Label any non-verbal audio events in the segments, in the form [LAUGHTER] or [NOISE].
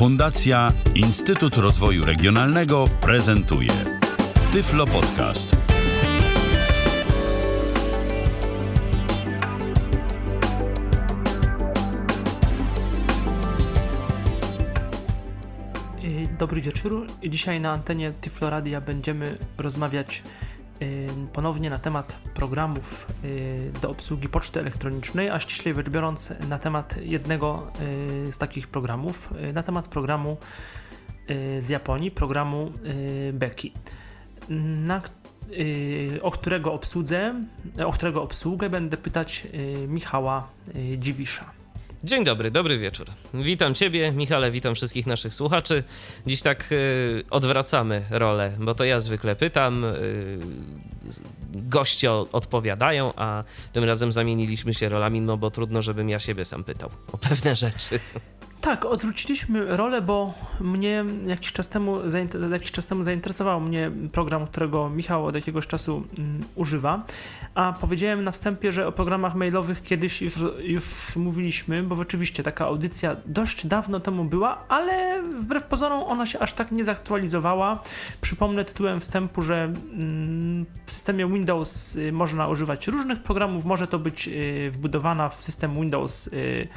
Fundacja Instytut Rozwoju Regionalnego prezentuje Tyflo Podcast. Dobry wieczór. Dzisiaj na antenie Tyfloradia będziemy rozmawiać ponownie na temat programów do obsługi poczty elektronicznej, a ściślej rzecz biorąc na temat jednego z takich programów, na temat programu z Japonii, programu Beki, na, o którego o którego obsługę będę pytać Michała Dziwisza. Dzień dobry, dobry wieczór. Witam Ciebie, Michale, witam wszystkich naszych słuchaczy. Dziś tak y, odwracamy rolę, bo to ja zwykle pytam, y, goście odpowiadają, a tym razem zamieniliśmy się rolami, no bo trudno, żebym ja siebie sam pytał o pewne rzeczy. Tak, odwróciliśmy rolę, bo mnie jakiś czas temu, jakiś czas temu zainteresował mnie program, którego Michał od jakiegoś czasu um, używa. A powiedziałem na wstępie, że o programach mailowych kiedyś już, już mówiliśmy, bo rzeczywiście taka audycja dość dawno temu była, ale wbrew pozorom ona się aż tak nie zaktualizowała. Przypomnę tytułem wstępu, że mm, w systemie Windows y, można używać różnych programów. Może to być y, wbudowana w system Windows y,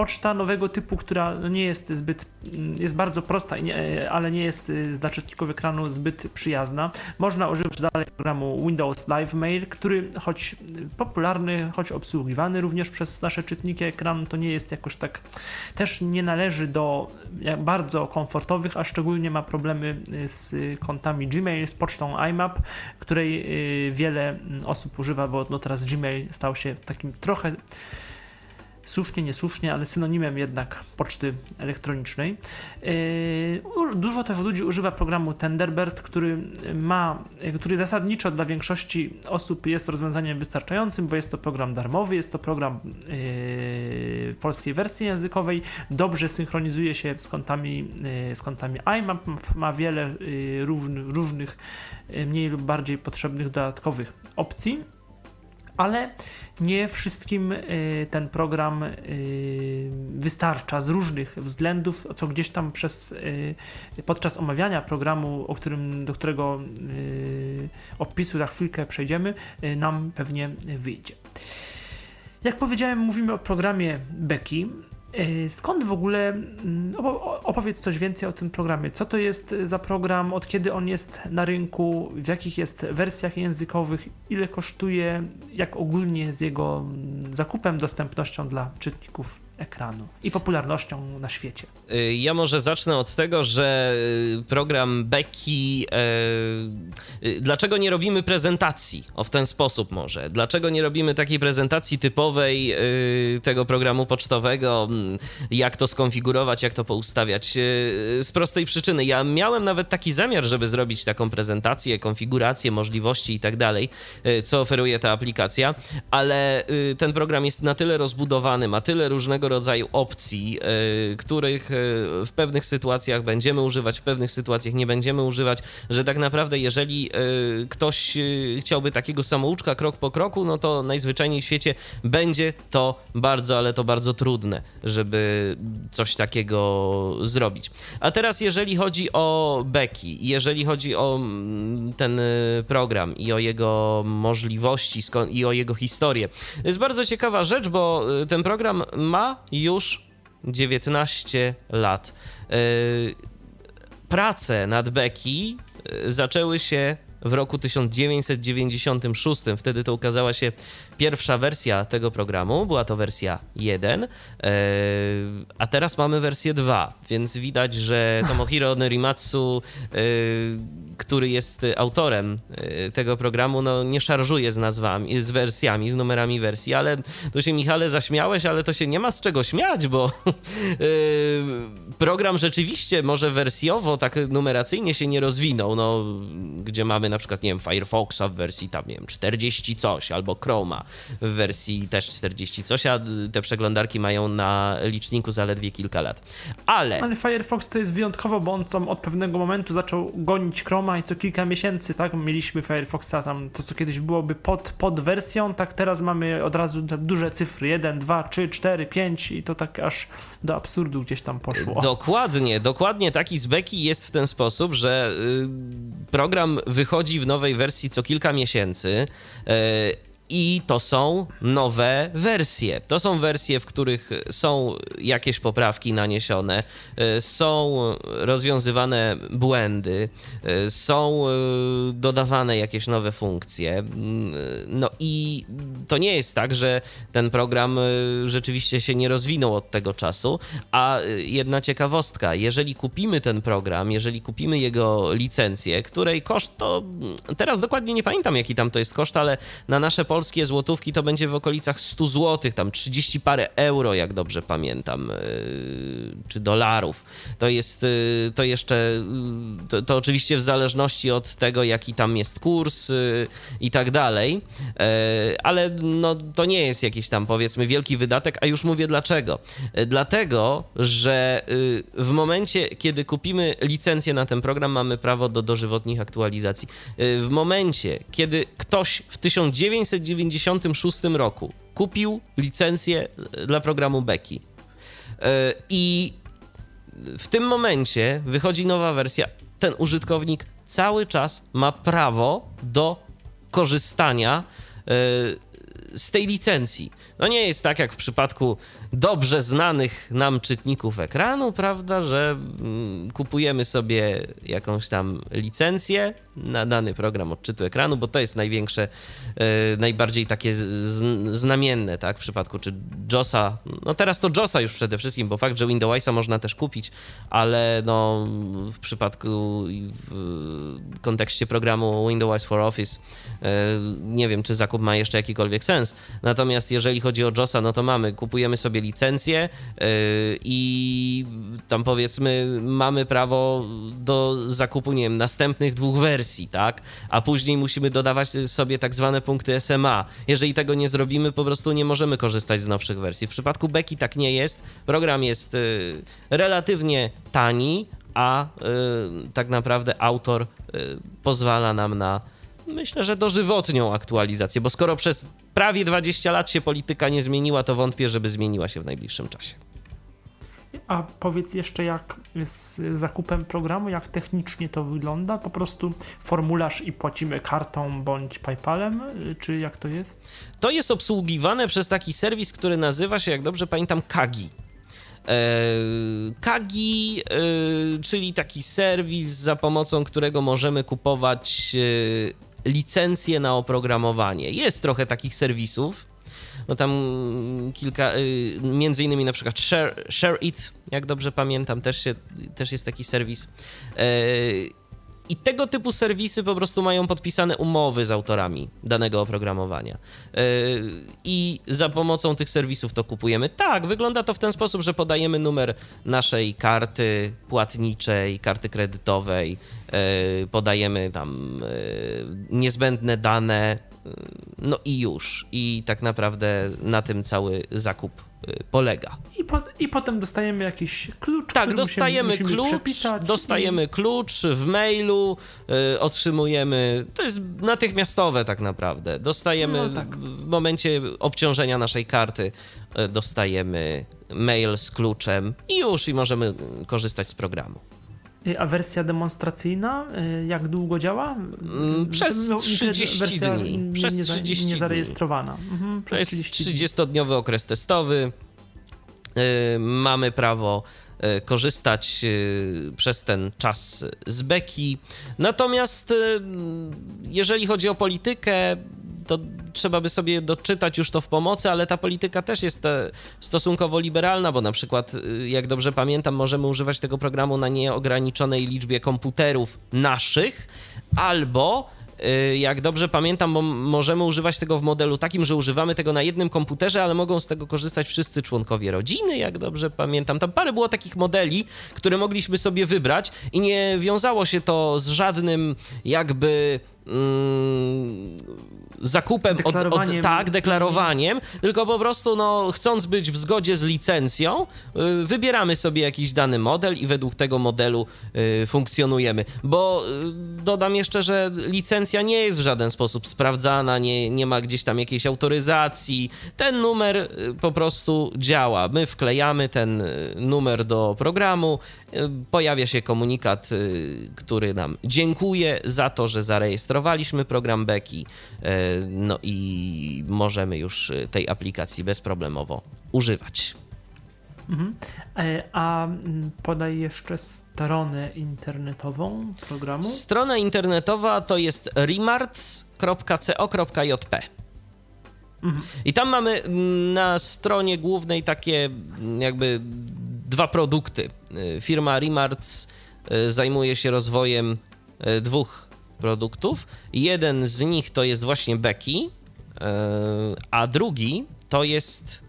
poczta nowego typu, która nie jest zbyt, mm, jest bardzo prosta, ale nie jest dla czytników ekranu zbyt przyjazna. Można używać dalej programu Windows Live Mail, który choć popularny, choć obsługiwany również przez nasze czytniki ekranu, to nie jest jakoś tak, też nie należy do bardzo komfortowych, a szczególnie ma problemy z kontami Gmail, z pocztą IMAP, której wiele osób używa, bo no teraz Gmail stał się takim trochę słusznie, niesłusznie, ale synonimem jednak poczty elektronicznej. Yy, dużo też ludzi używa programu Tenderbird, który ma, który zasadniczo dla większości osób jest rozwiązaniem wystarczającym, bo jest to program darmowy, jest to program yy, w polskiej wersji językowej, dobrze synchronizuje się z kontami, yy, z kontami IMAP, ma wiele różnych, mniej lub bardziej potrzebnych dodatkowych opcji. Ale nie wszystkim y, ten program y, wystarcza z różnych względów, co gdzieś tam przez y, podczas omawiania programu, o którym, do którego opisu za chwilkę przejdziemy, nam pewnie wyjdzie. Jak powiedziałem, mówimy o programie Becky. E, skąd w ogóle, mm, opowiedz coś więcej o tym programie. Co to jest za program, od kiedy on jest na rynku, w jakich jest wersjach językowych, ile kosztuje, jak ogólnie jest jego mm, zakupem, dostępnością dla czytników ekranu i popularnością na świecie. Y, ja może zacznę od tego, że y, program Becky. E, dlaczego nie robimy prezentacji? O w ten sposób może. Dlaczego nie robimy takiej prezentacji typowej tego programu pocztowego? Mm, jak to skonfigurować, jak to poustawiać? Z prostej przyczyny. Ja miałem nawet taki zamiar, żeby zrobić taką prezentację, konfigurację, możliwości i tak dalej, co oferuje ta aplikacja, ale ten program jest na tyle rozbudowany, ma tyle różnego rodzaju opcji, e, których e, w pewnych sytuacjach będziemy używać, w pewnych sytuacjach nie będziemy używać, że tak naprawdę jeżeli e, ktoś chciałby takiego samouczka krok po kroku, no to najzwyczajniej w świecie będzie to bardzo, ale to bardzo trudne, żeby coś takiego zrobić. A teraz jeżeli chodzi o Becky, jeżeli chodzi o mm, ten program i o jego możliwości i o jego historię, to jest bardzo ciekawa rzecz, bo ten program ma już 19 lat. E, prace nad Becky e, zaczęły się w roku 1996. Wtedy to ukazała się pierwsza wersja tego programu, była to wersja 1, e, a teraz mamy wersję 2, więc widać, że Tomohiro Norimatsu, e, który jest autorem e, tego programu, no nie szarżuje z nazwami, z wersjami, z numerami wersji, ale tu się Michale zaśmiałeś, ale to się nie ma z czego śmiać, bo [LAUGHS] program rzeczywiście może wersjowo, tak numeracyjnie się nie rozwinął, no, gdzie mamy na przykład, nie wiem, Firefoxa w wersji tam, nie wiem, 40 coś, albo Chroma w wersji też 40 coś, a te przeglądarki mają na liczniku zaledwie kilka lat. Ale... Ale Firefox to jest wyjątkowo, bo on od pewnego momentu zaczął gonić Chroma i co kilka miesięcy, tak, mieliśmy Firefoxa tam, to co kiedyś byłoby pod, pod wersją, tak teraz mamy od razu duże cyfry, 1, 2, 3, 4, 5 i to tak aż do absurdu gdzieś tam poszło. Dokładnie, dokładnie taki z beki jest w ten sposób, że y, program wychodzi w nowej wersji co kilka miesięcy. I to są nowe wersje. To są wersje, w których są jakieś poprawki naniesione, y, są rozwiązywane błędy, y, są y, dodawane jakieś nowe funkcje. No i to nie jest tak, że ten program rzeczywiście się nie rozwinął od tego czasu, a jedna ciekawostka, jeżeli kupimy ten program, jeżeli kupimy jego licencję, której koszt to teraz dokładnie nie pamiętam jaki tam to jest koszt, ale na nasze polskie polskie złotówki to będzie w okolicach 100 zł, tam 30 parę euro, jak dobrze pamiętam, yy, czy dolarów. To jest, yy, to jeszcze, yy, to, to oczywiście w zależności od tego, jaki tam jest kurs i tak dalej, ale no, to nie jest jakiś tam powiedzmy wielki wydatek, a już mówię dlaczego. Dlatego, że w momencie, kiedy kupimy licencję na ten program, mamy prawo do dożywotnich aktualizacji. W momencie, kiedy ktoś w 1990 1996 roku kupił licencję dla programu Becky. E, I w tym momencie wychodzi nowa wersja. Ten użytkownik cały czas ma prawo do korzystania e, z tej licencji. No nie jest tak jak w przypadku dobrze znanych nam czytników ekranu, prawda, że mm, kupujemy sobie jakąś tam licencję na dany program odczytu ekranu, bo to jest największe, e, najbardziej takie znamienne, tak, w przypadku czy JOSa, no teraz to JOSa już przede wszystkim, bo fakt, że Windowsa można też kupić, ale no w przypadku w kontekście programu Windows for Office e, nie wiem, czy zakup ma jeszcze jakikolwiek sens. Natomiast jeżeli chodzi o JOSa, no to mamy, kupujemy sobie licencję yy, i tam powiedzmy mamy prawo do zakupu, nie wiem, następnych dwóch wersji, tak? A później musimy dodawać sobie tak zwane punkty SMA. Jeżeli tego nie zrobimy, po prostu nie możemy korzystać z nowszych wersji. W przypadku Beki tak nie jest. Program jest yy, relatywnie tani, a yy, tak naprawdę autor pozwala nam na myślę, że dożywotnią aktualizację, bo skoro przez prawie 20 lat się polityka nie zmieniła, to wątpię, żeby zmieniła się w najbliższym czasie. A powiedz jeszcze, jak z zakupem programu, jak technicznie to wygląda? Po prostu formularz i płacimy kartą bądź PayPalem, czy jak to jest? To jest obsługiwane przez taki serwis, który nazywa się, jak dobrze pamiętam, Kagi. E, Kagi, e, czyli taki serwis, za pomocą którego możemy kupować e, licencje na oprogramowanie. Jest trochę takich serwisów, no tam kilka, y, między innymi na przykład Share, Share It, jak dobrze pamiętam, też, się, też jest taki serwis. I tego typu serwisy po prostu mają podpisane umowy z autorami danego oprogramowania. E, I za pomocą tych serwisów to kupujemy. Tak, wygląda to w ten sposób, że podajemy numer naszej karty płatniczej, karty kredytowej, E, podajemy tam e, niezbędne dane, no i już. I tak naprawdę na tym cały zakup polega. I, po, I, potem dostajemy jakiś klucz. Tak, dostajemy musimy, musimy klucz, dostajemy i... klucz w mailu, y, otrzymujemy. To jest natychmiastowe tak naprawdę. Dostajemy no, tak. w momencie obciążenia naszej karty, y, dostajemy mail z kluczem i już i możemy korzystać z programu. Y, a wersja demonstracyjna y, jak długo działa? Mm, przez 30 dni. Przez 30 nie, zarejestrowana. Mhm, to jest 30-dniowy okres testowy. Y, mamy prawo korzystać przez ten czas z beki. Natomiast jeżeli chodzi o politykę, to trzeba by sobie doczytać już to w pomocy, ale ta polityka też jest e, stosunkowo liberalna, bo na przykład, e, jak dobrze pamiętam, możemy używać tego programu na nieograniczonej liczbie komputerów naszych, albo e, jak dobrze pamiętam, możemy używać tego w modelu takim, że używamy tego na jednym komputerze, ale mogą z tego korzystać wszyscy członkowie rodziny, jak dobrze pamiętam. Tam parę było takich modeli, które mogliśmy sobie wybrać i nie wiązało się to z żadnym jakby. Zakupem, od, od, tak, deklarowaniem, tylko po prostu no, chcąc być w zgodzie z licencją, y, wybieramy sobie jakiś dany model i według tego modelu y, funkcjonujemy. Bo y, dodam jeszcze, że licencja nie jest w żaden sposób sprawdzana, nie, nie ma gdzieś tam jakiejś autoryzacji. Ten numer po prostu działa. My wklejamy ten numer do programu, pojawia się komunikat, który nam dziękuję za to, że zarejestrowaliśmy program Beki. No i możemy już tej aplikacji bezproblemowo używać. Mhm. E, a mm, podaj jeszcze stronę internetową programu. Strona internetowa to jest remarts.co.jp. Mhm. I tam mamy mm, na stronie głównej takie mm, jakby dwa produkty. E, firma Remarts e, zajmuje się rozwojem dwóch produktów. Jeden z nich to jest właśnie Becky, a drugi to jest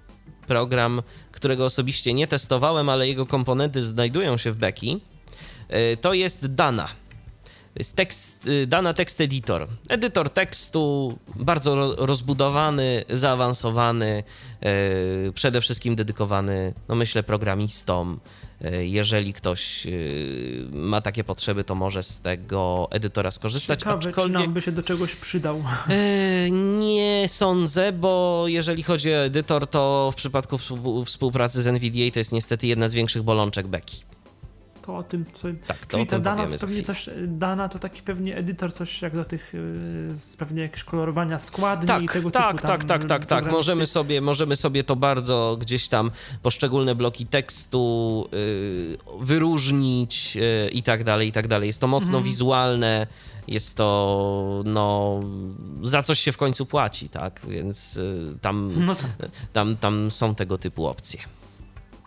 program, którego osobiście nie testowałem, ale jego komponenty znajdują się w Becky. To jest Dana. To jest tekst, Dana Text Editor. Edytor tekstu bardzo rozbudowany, zaawansowany, przede wszystkim dedykowany, no myślę, programistom, E, jeżeli ktoś e, ma takie potrzeby, to może z tego edytora skorzystać. Ciekawe, aczkolwiek... czy nam by się do czegoś przydał? E, nie sądzę, bo jeżeli chodzi o edytor, to w przypadku współpracy z NVDA to jest niestety jedna z większych bolączek beki to o tym, co. Tak, to Czyli ta dana to pewnie coś, dana to taki pewnie edytor, coś jak do tych yy, pewnie jakieś kolorowania składni tak, i tego tak, typu. Tak, tak, tak, tak. Możemy sobie, możemy sobie to bardzo gdzieś tam poszczególne bloki tekstu yy, wyróżnić yy, i tak dalej, i tak dalej. Jest to mocno mhm. wizualne jest to, no, za coś się w końcu płaci, tak? Więc y, tam, no tak. tam, tam są tego typu opcje.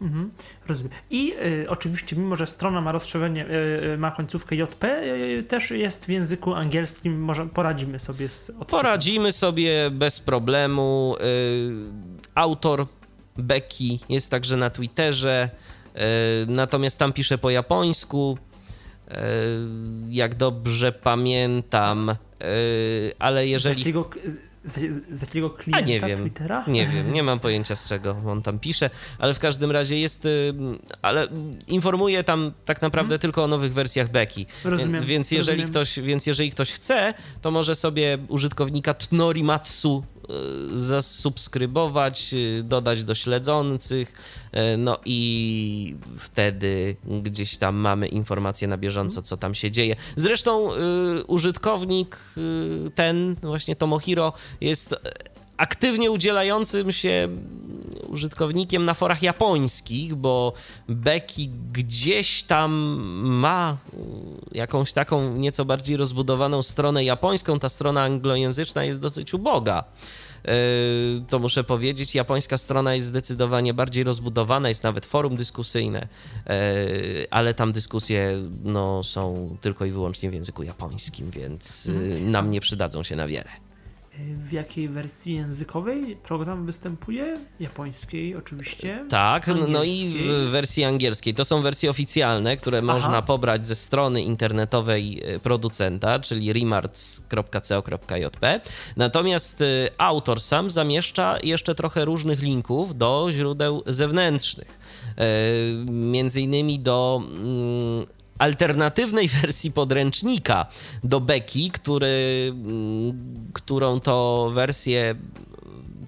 Mhm, rozumiem. I y, oczywiście, mimo że strona ma rozszerzenie, y, y ma końcówkę JP, y, też jest w języku angielskim, może poradzimy sobie z odczytem. Poradzimy sobie bez problemu. Y, autor Becky jest także na Twitterze, y, natomiast tam pisze po japońsku. Jak dobrze pamiętam, ale jeżeli. Z jakiego z, z jakiego klienta A nie wiem, Twittera? Nie wiem, nie mam pojęcia z czego on tam pisze, ale w każdym razie jest, ale informuje tam tak naprawdę hmm. tylko o nowych wersjach Beki. Rozumiem. Więc jeżeli, rozumiem. Ktoś, więc jeżeli ktoś chce, to może sobie użytkownika Tnorimatsu Y, zasubskrybować, y, dodać do śledzących, y, no i wtedy gdzieś tam mamy informacje na bieżąco, co tam się dzieje. Zresztą użytkownik ten, właśnie Tomohiro, jest aktywnie udzielającym się użytkownikiem na forach japońskich, bo Becky gdzieś tam ma jakąś taką nieco bardziej rozbudowaną stronę japońską. Ta strona anglojęzyczna jest dosyć uboga. E, to muszę powiedzieć, japońska strona jest zdecydowanie bardziej rozbudowana, jest nawet forum dyskusyjne, e, ale tam dyskusje no, są tylko i wyłącznie w języku japońskim, więc mhm. nam nie przydadzą się na wiele w jakiej wersji językowej program występuje? Japońskiej oczywiście. Tak, no i w wersji angielskiej. To są wersje oficjalne, które Aha. można pobrać ze strony internetowej e, producenta, czyli remarts.co.jp. Natomiast e, autor sam zamieszcza jeszcze trochę różnych linków do źródeł zewnętrznych. E, między innymi do mm, alternatywnej wersji podręcznika do Beki, który, mm, którą to wersję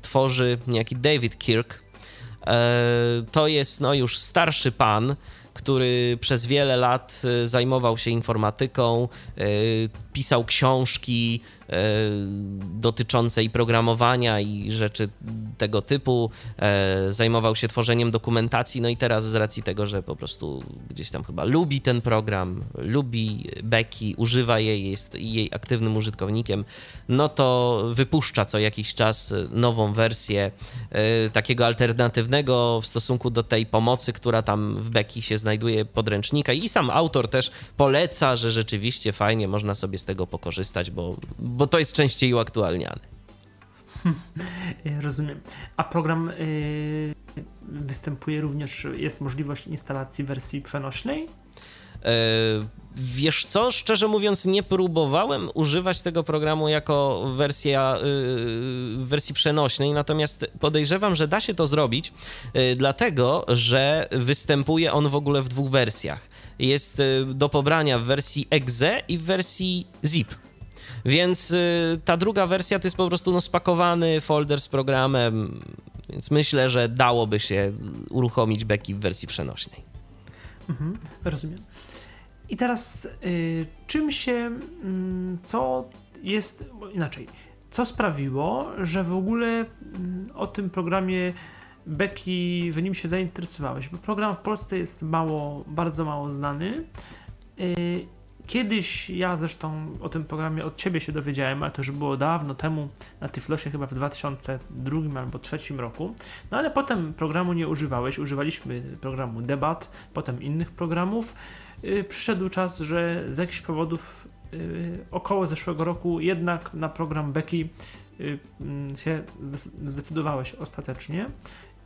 tworzy niejaki David Kirk. E, to jest no, już starszy pan, który przez wiele lat e, zajmował się informatyką, e, pisał książki, E, dotyczącej programowania i rzeczy tego typu. E, zajmował się tworzeniem dokumentacji, no i teraz z racji tego, że po prostu gdzieś tam chyba lubi ten program, lubi Becky, używa jej, jest jej aktywnym użytkownikiem, no to wypuszcza co jakiś czas nową wersję e, takiego alternatywnego w stosunku do tej pomocy, która tam w Becky się znajduje podręcznika i sam autor też poleca, że rzeczywiście fajnie można sobie z tego pokorzystać, bo bo to jest częściej uaktualniane. [LAUGHS] Rozumiem. A program yy, występuje również, jest możliwość instalacji wersji przenośnej? Wiesz co, szczerze mówiąc, nie próbowałem używać tego programu jako wersja, yy, wersji przenośnej, natomiast podejrzewam, że da się to zrobić, yy, dlatego że występuje on w ogóle w dwóch wersjach. Jest yy, do pobrania w wersji exe i w wersji zip. Więc y, ta druga wersja to jest po prostu no, spakowany folder z programem, więc myślę, że dałoby się uruchomić beki w wersji przenośnej. Mhm, rozumiem. I teraz y, czym się, y, co jest inaczej, co sprawiło, że w ogóle y, o tym programie Beki, że nim się zainteresowałeś? Bo program w Polsce jest mało, bardzo mało znany. Y, kiedyś ja zresztą o tym programie od ciebie się dowiedziałem, ale to już było dawno temu, na Tyflosie chyba w 2002 albo 2003 roku. No ale potem programu nie używałeś, używaliśmy programu Debat, potem innych programów. Y, przyszedł czas, że z jakichś powodów y, około zeszłego roku jednak na program Becky y, mm, się zdecydowałeś ostatecznie.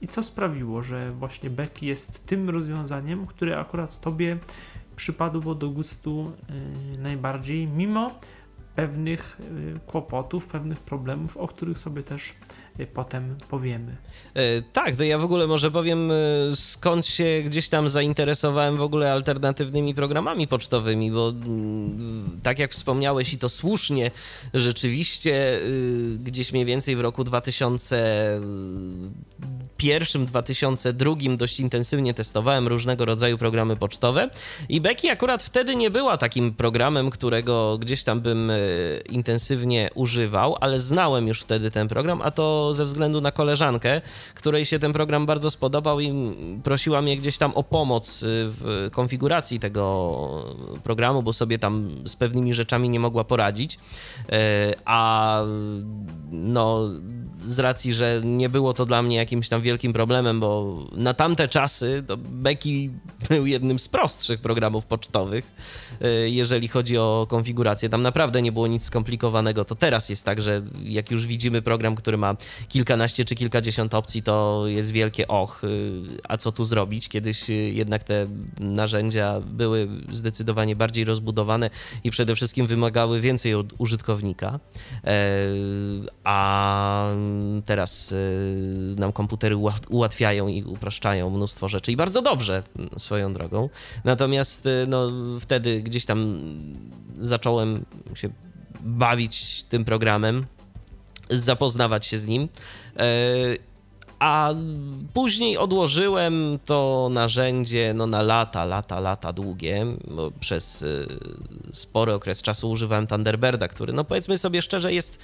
I co sprawiło, że właśnie Becky jest tym rozwiązaniem, które akurat Tobie przypadło do gustu najbardziej, mimo pewnych kłopotów, pewnych problemów, o których sobie też potem powiemy. E, tak, to ja w ogóle może powiem, skąd się gdzieś tam zainteresowałem w ogóle alternatywnymi programami pocztowymi, bo mm, tak jak wspomniałeś i to słusznie, rzeczywiście y, gdzieś mniej więcej w roku 2001, 2002 dość intensywnie testowałem różnego rodzaju programy pocztowe i Becky akurat wtedy nie była takim programem, którego gdzieś tam bym e, intensywnie używał, ale znałem już wtedy ten program, a to ze względu na koleżankę, której się ten program bardzo spodobał i prosiła mnie gdzieś tam o pomoc y, w konfiguracji tego programu, bo sobie tam z pewnymi rzeczami nie mogła poradzić. Y, a no, z racji, że nie było to dla mnie jakimś tam wielkim problemem, bo na tamte czasy to Becky był jednym z prostszych programów pocztowych, y, jeżeli chodzi o konfigurację. Tam naprawdę nie było nic skomplikowanego. To teraz jest tak, że jak już widzimy program, który ma kilkanaście czy kilkadziesiąt opcji, to jest wielkie och, y, a co tu zrobić? Kiedyś y, jednak te narzędzia były zdecydowanie bardziej rozbudowane i przede wszystkim wymagały więcej od użytkownika. E, a teraz nam komputery ułatwiają i upraszczają mnóstwo rzeczy i bardzo dobrze swoją drogą. Natomiast no, wtedy gdzieś tam zacząłem się bawić tym programem, zapoznawać się z nim. E, a później odłożyłem to narzędzie no, na lata, lata, lata długie, bo przez e, spory okres czasu używałem Thunderbirda, który, no powiedzmy sobie szczerze, jest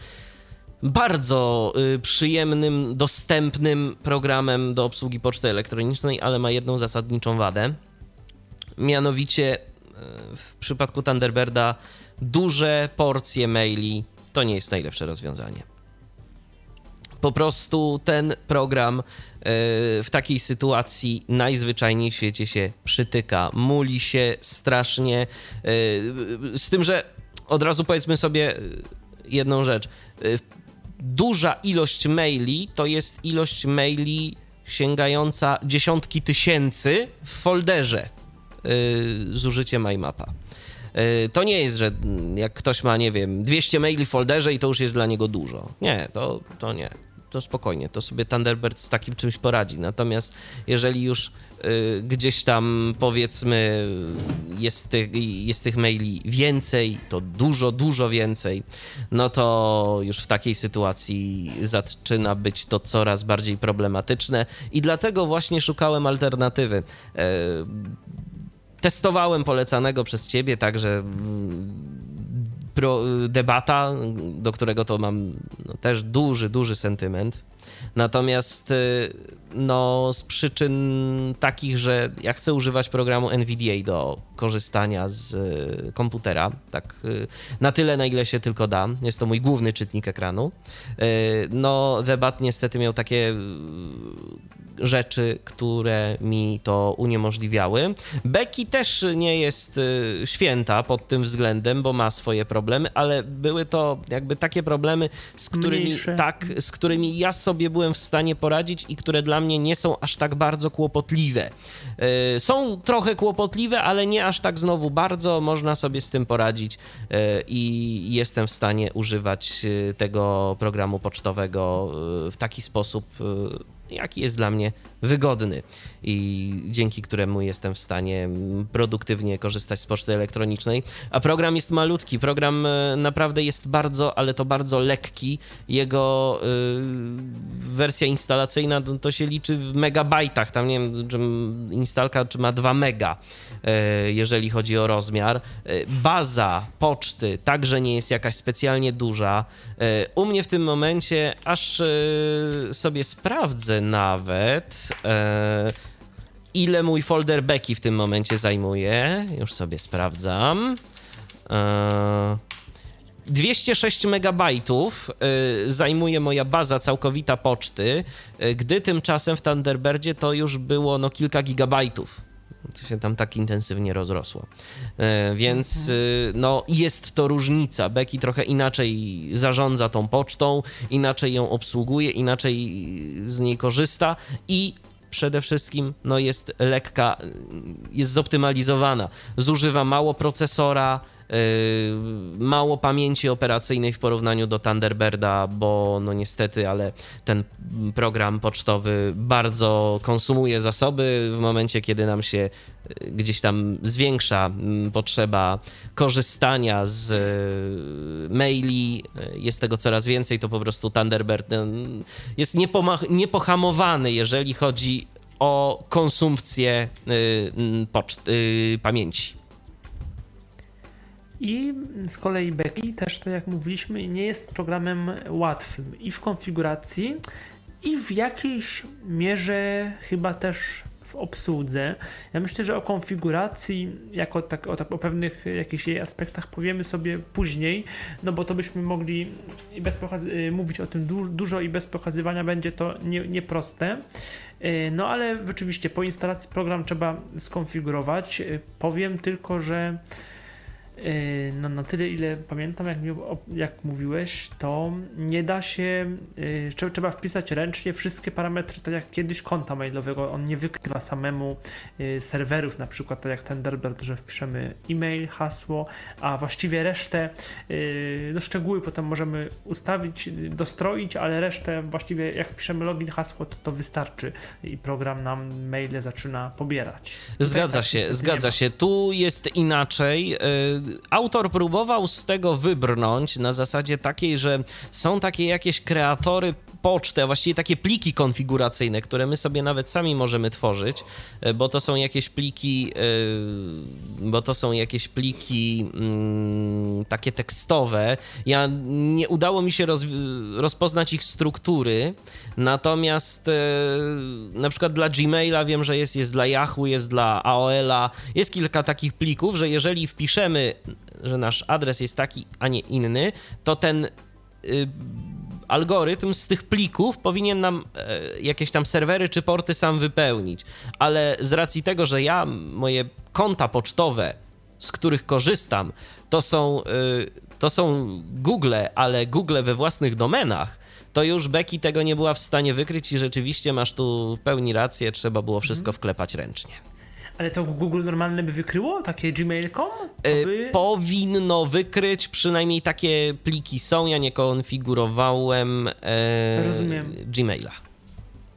bardzo e, przyjemnym, dostępnym programem do obsługi poczty elektronicznej, ale ma jedną zasadniczą wadę. Mianowicie w przypadku Thunderbirda duże porcje maili to nie jest najlepsze rozwiązanie po prostu ten program e, w takiej sytuacji najzwyczajniej w świecie się przytyka, muli się strasznie. E, z tym, że od razu powiedzmy sobie jedną rzecz. Duża ilość maili to jest ilość maili sięgająca dziesiątki tysięcy w folderze z użyciem iMapa. To nie jest, że jak ktoś ma, nie wiem, 200 maili w folderze i to już jest dla niego dużo. Nie, to, to nie to spokojnie, to sobie Thunderbird z takim czymś poradzi. Natomiast jeżeli już gdzieś tam powiedzmy jest, ty, jest tych maili więcej, to dużo, dużo więcej, no to już w takiej sytuacji zaczyna być to coraz bardziej problematyczne i dlatego właśnie szukałem alternatywy. Y, testowałem polecanego przez ciebie, także mm, debata, do którego to mam no, też duży, duży sentyment. Natomiast y, no, z przyczyn takich, że ja chcę używać programu NVDA do korzystania z y, komputera, tak y, na tyle, na ile się tylko da. Jest to mój główny czytnik ekranu. No, debat niestety miał takie rzeczy, które mi to uniemożliwiały. Becky też nie jest święta pod tym względem, bo ma swoje problemy, ale były to jakby takie problemy, z którymi, tak, z którymi ja sobie byłem w stanie poradzić i które dla mnie nie są aż tak bardzo kłopotliwe. Są trochę kłopotliwe, ale nie aż tak znowu bardzo. Można sobie z tym poradzić i jestem w stanie używać tego programu pocztowego w taki sposób, jaki jest dla mnie wygodny i dzięki któremu jestem w stanie produktywnie korzystać z poczty elektronicznej. A program jest malutki, program e, naprawdę jest bardzo, ale to bardzo lekki. Jego y, wersja instalacyjna to, to, się liczy w megabajtach, tam nie wiem, czy instalka czy ma 2 mega, y, jeżeli chodzi o rozmiar. Baza poczty także nie jest jakaś specjalnie duża. U mnie w tym momencie aż sobie sprawdzę nawet E, ile mój folder Becky w tym momencie zajmuje. Już sobie sprawdzam. 206 e, megabajtów e, zajmuje moja baza całkowita poczty, gdy tymczasem w Thunderbirdzie to już było no kilka gigabajtów. To się tam tak intensywnie rozrosło. Więc mhm. no, jest to różnica. Becky trochę inaczej zarządza tą pocztą, inaczej ją obsługuje, inaczej z niej korzysta i przede wszystkim no jest lekka, jest zoptymalizowana. Zużywa mało procesora, mało pamięci operacyjnej w porównaniu do Thunderbirda, bo no niestety, ale ten program pocztowy bardzo konsumuje zasoby w momencie, kiedy nam się yy, gdzieś tam zwiększa mm, potrzeba korzystania z yy, maili, jest tego coraz więcej, to po prostu Thunderbird jest niepohamowany, jeżeli chodzi o konsumpcję poczt, pamięci. I z kolei Becky też, tak jak mówiliśmy, nie jest programem łatwym i w konfiguracji, i w jakiejś mierze chyba też w obsłudze. Ja myślę, że o konfiguracji, jako tak, o, tak, o pewnych jakichś jej aspektach powiemy sobie później, no bo to byśmy mogli bez y, mówić o tym du dużo i bez pokazywania będzie to nieproste. Nie y, no ale rzeczywiście po instalacji program trzeba skonfigurować. Y, powiem tylko, że no, na tyle, ile pamiętam, jak, jak mówiłeś, to nie da się, yy, trzeba wpisać ręcznie wszystkie parametry, tak jak kiedyś konta mailowego. On nie wykrywa samemu yy, serwerów, na przykład tak jak Thunderbird, że wpiszemy e-mail, hasło, a właściwie resztę, no szczegóły potem możemy ustawić, dostroić, ale resztę właściwie jak wpiszemy login, hasło, to to wystarczy i program nam maile zaczyna pobierać. Zgadza tak się, zgadza się. Tu jest inaczej autor próbował z tego wybrnąć na zasadzie takiej, że są takie jakieś kreatory poczty, a właściwie takie pliki konfiguracyjne, które my sobie nawet sami możemy tworzyć, e, bo to są jakieś pliki, e, bo to są jakieś pliki mm, takie tekstowe. Ja nie udało mi się roz, rozpoznać ich struktury, natomiast e, na przykład dla Gmaila wiem, że jest, jest dla Yahoo, jest dla AOL-a, jest kilka takich plików, że jeżeli wpiszemy, że nasz adres jest taki, a nie inny, to ten y, algorytm z tych plików powinien nam e, jakieś tam serwery czy porty sam wypełnić. Ale z racji tego, że ja moje konta pocztowe, z których korzystam, to są, e, to są Google, ale Google we własnych domenach, to już Becky tego nie była w stanie wykryć i rzeczywiście masz tu w pełni rację, trzeba było wszystko mhm. wklepać ręcznie. Ale to Google normalne by wykryło? Takie gmail.com? E, by... Powinno wykryć, przynajmniej takie pliki są. Ja nie konfigurowałem e, Rozumiem. Gmaila.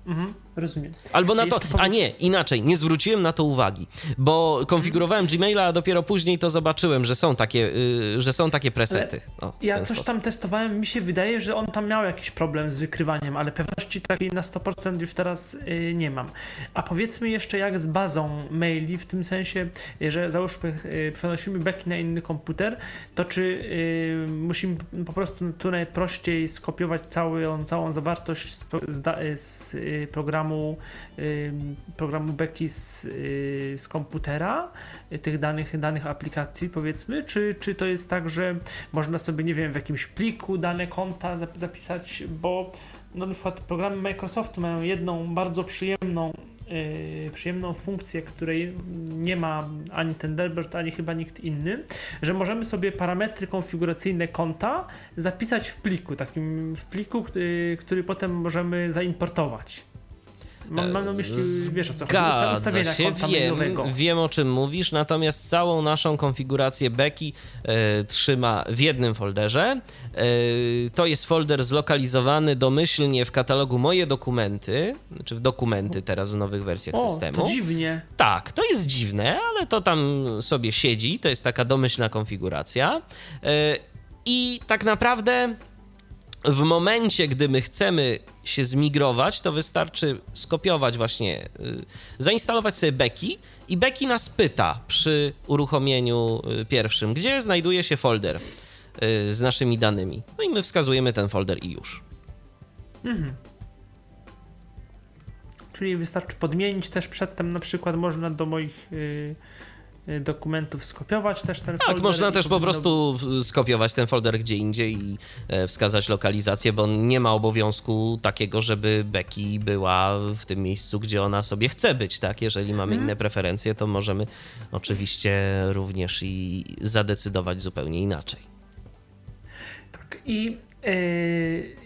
Mhm. Rozumiem. Albo na to, a nie, inaczej, nie zwróciłem na to uwagi, bo konfigurowałem Gmaila, a dopiero później to zobaczyłem, że są takie, yy, że są takie presety. O, ja coś sposób. tam testowałem, mi się wydaje, że on tam miał jakiś problem z wykrywaniem, ale pewności takiej na 100% już teraz yy, nie mam. A powiedzmy jeszcze jak z bazą maili, w tym sensie, że załóżmy yy, przenosimy beki na inny komputer, to czy y, musimy po prostu tu najprościej skopiować całą, całą zawartość z, z, z y, programu programu, programu Becky z, y, z komputera, y, tych danych, danych aplikacji powiedzmy, czy, czy to jest tak, że można sobie, nie wiem, w jakimś pliku dane konta zapisać, bo no, na przykład programy Microsoftu mają jedną bardzo przyjemną Yy, przyjemną funkcję, której nie ma ani Thunderbird, ani chyba nikt inny, że możemy sobie parametry konfiguracyjne konta zapisać w pliku, takim w pliku, który, który potem możemy zaimportować. Mam, mam na myśli, wiesz o co chodzi, ustawienia się, konta wiem, mailowego. wiem o czym mówisz, natomiast całą naszą konfigurację Becky e, trzyma w jednym folderze. E, to jest folder zlokalizowany domyślnie w katalogu Moje dokumenty, czy w dokumenty teraz w nowych wersjach o, systemu. to dziwnie. Tak, to jest dziwne, ale to tam sobie siedzi, to jest taka domyślna konfiguracja. E, I tak naprawdę w momencie, gdy my chcemy się zmigrować, to wystarczy skopiować właśnie, y, zainstalować sobie Becky i Becky nas pyta przy uruchomieniu y, pierwszym, gdzie znajduje się folder y, z naszymi danymi. No i my wskazujemy ten folder i już. Mhm. Czyli wystarczy podmienić też przedtem, na przykład można do moich dokumentów skopiować też ten tak, folder. Tak, można też po prostu skopiować ten folder gdzie indziej i e, wskazać lokalizację, bo nie ma obowiązku takiego, żeby Becky była w tym miejscu, gdzie ona sobie chce być, tak? Jeżeli mamy hmm. inne preferencje, to możemy oczywiście również i zadecydować zupełnie inaczej. Tak, i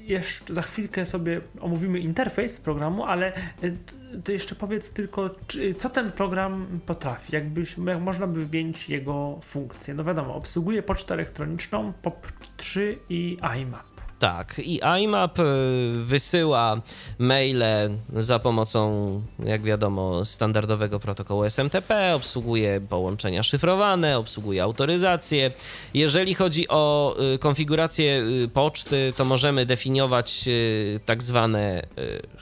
jeszcze za chwilkę sobie omówimy interfejs programu, ale yy, to jeszcze powiedz tylko, co ten program potrafi, jakbyś, jak można by wymienić jego funkcje. No wiadomo, obsługuje pocztę elektroniczną, POP3 i IMAP. Tak, i IMAP y, wysyła maile za pomocą, jak wiadomo, standardowego protokołu SMTP, obsługuje połączenia szyfrowane, obsługuje autoryzację. Jeżeli chodzi o y, konfigurację y, poczty, to możemy definiować tak zwane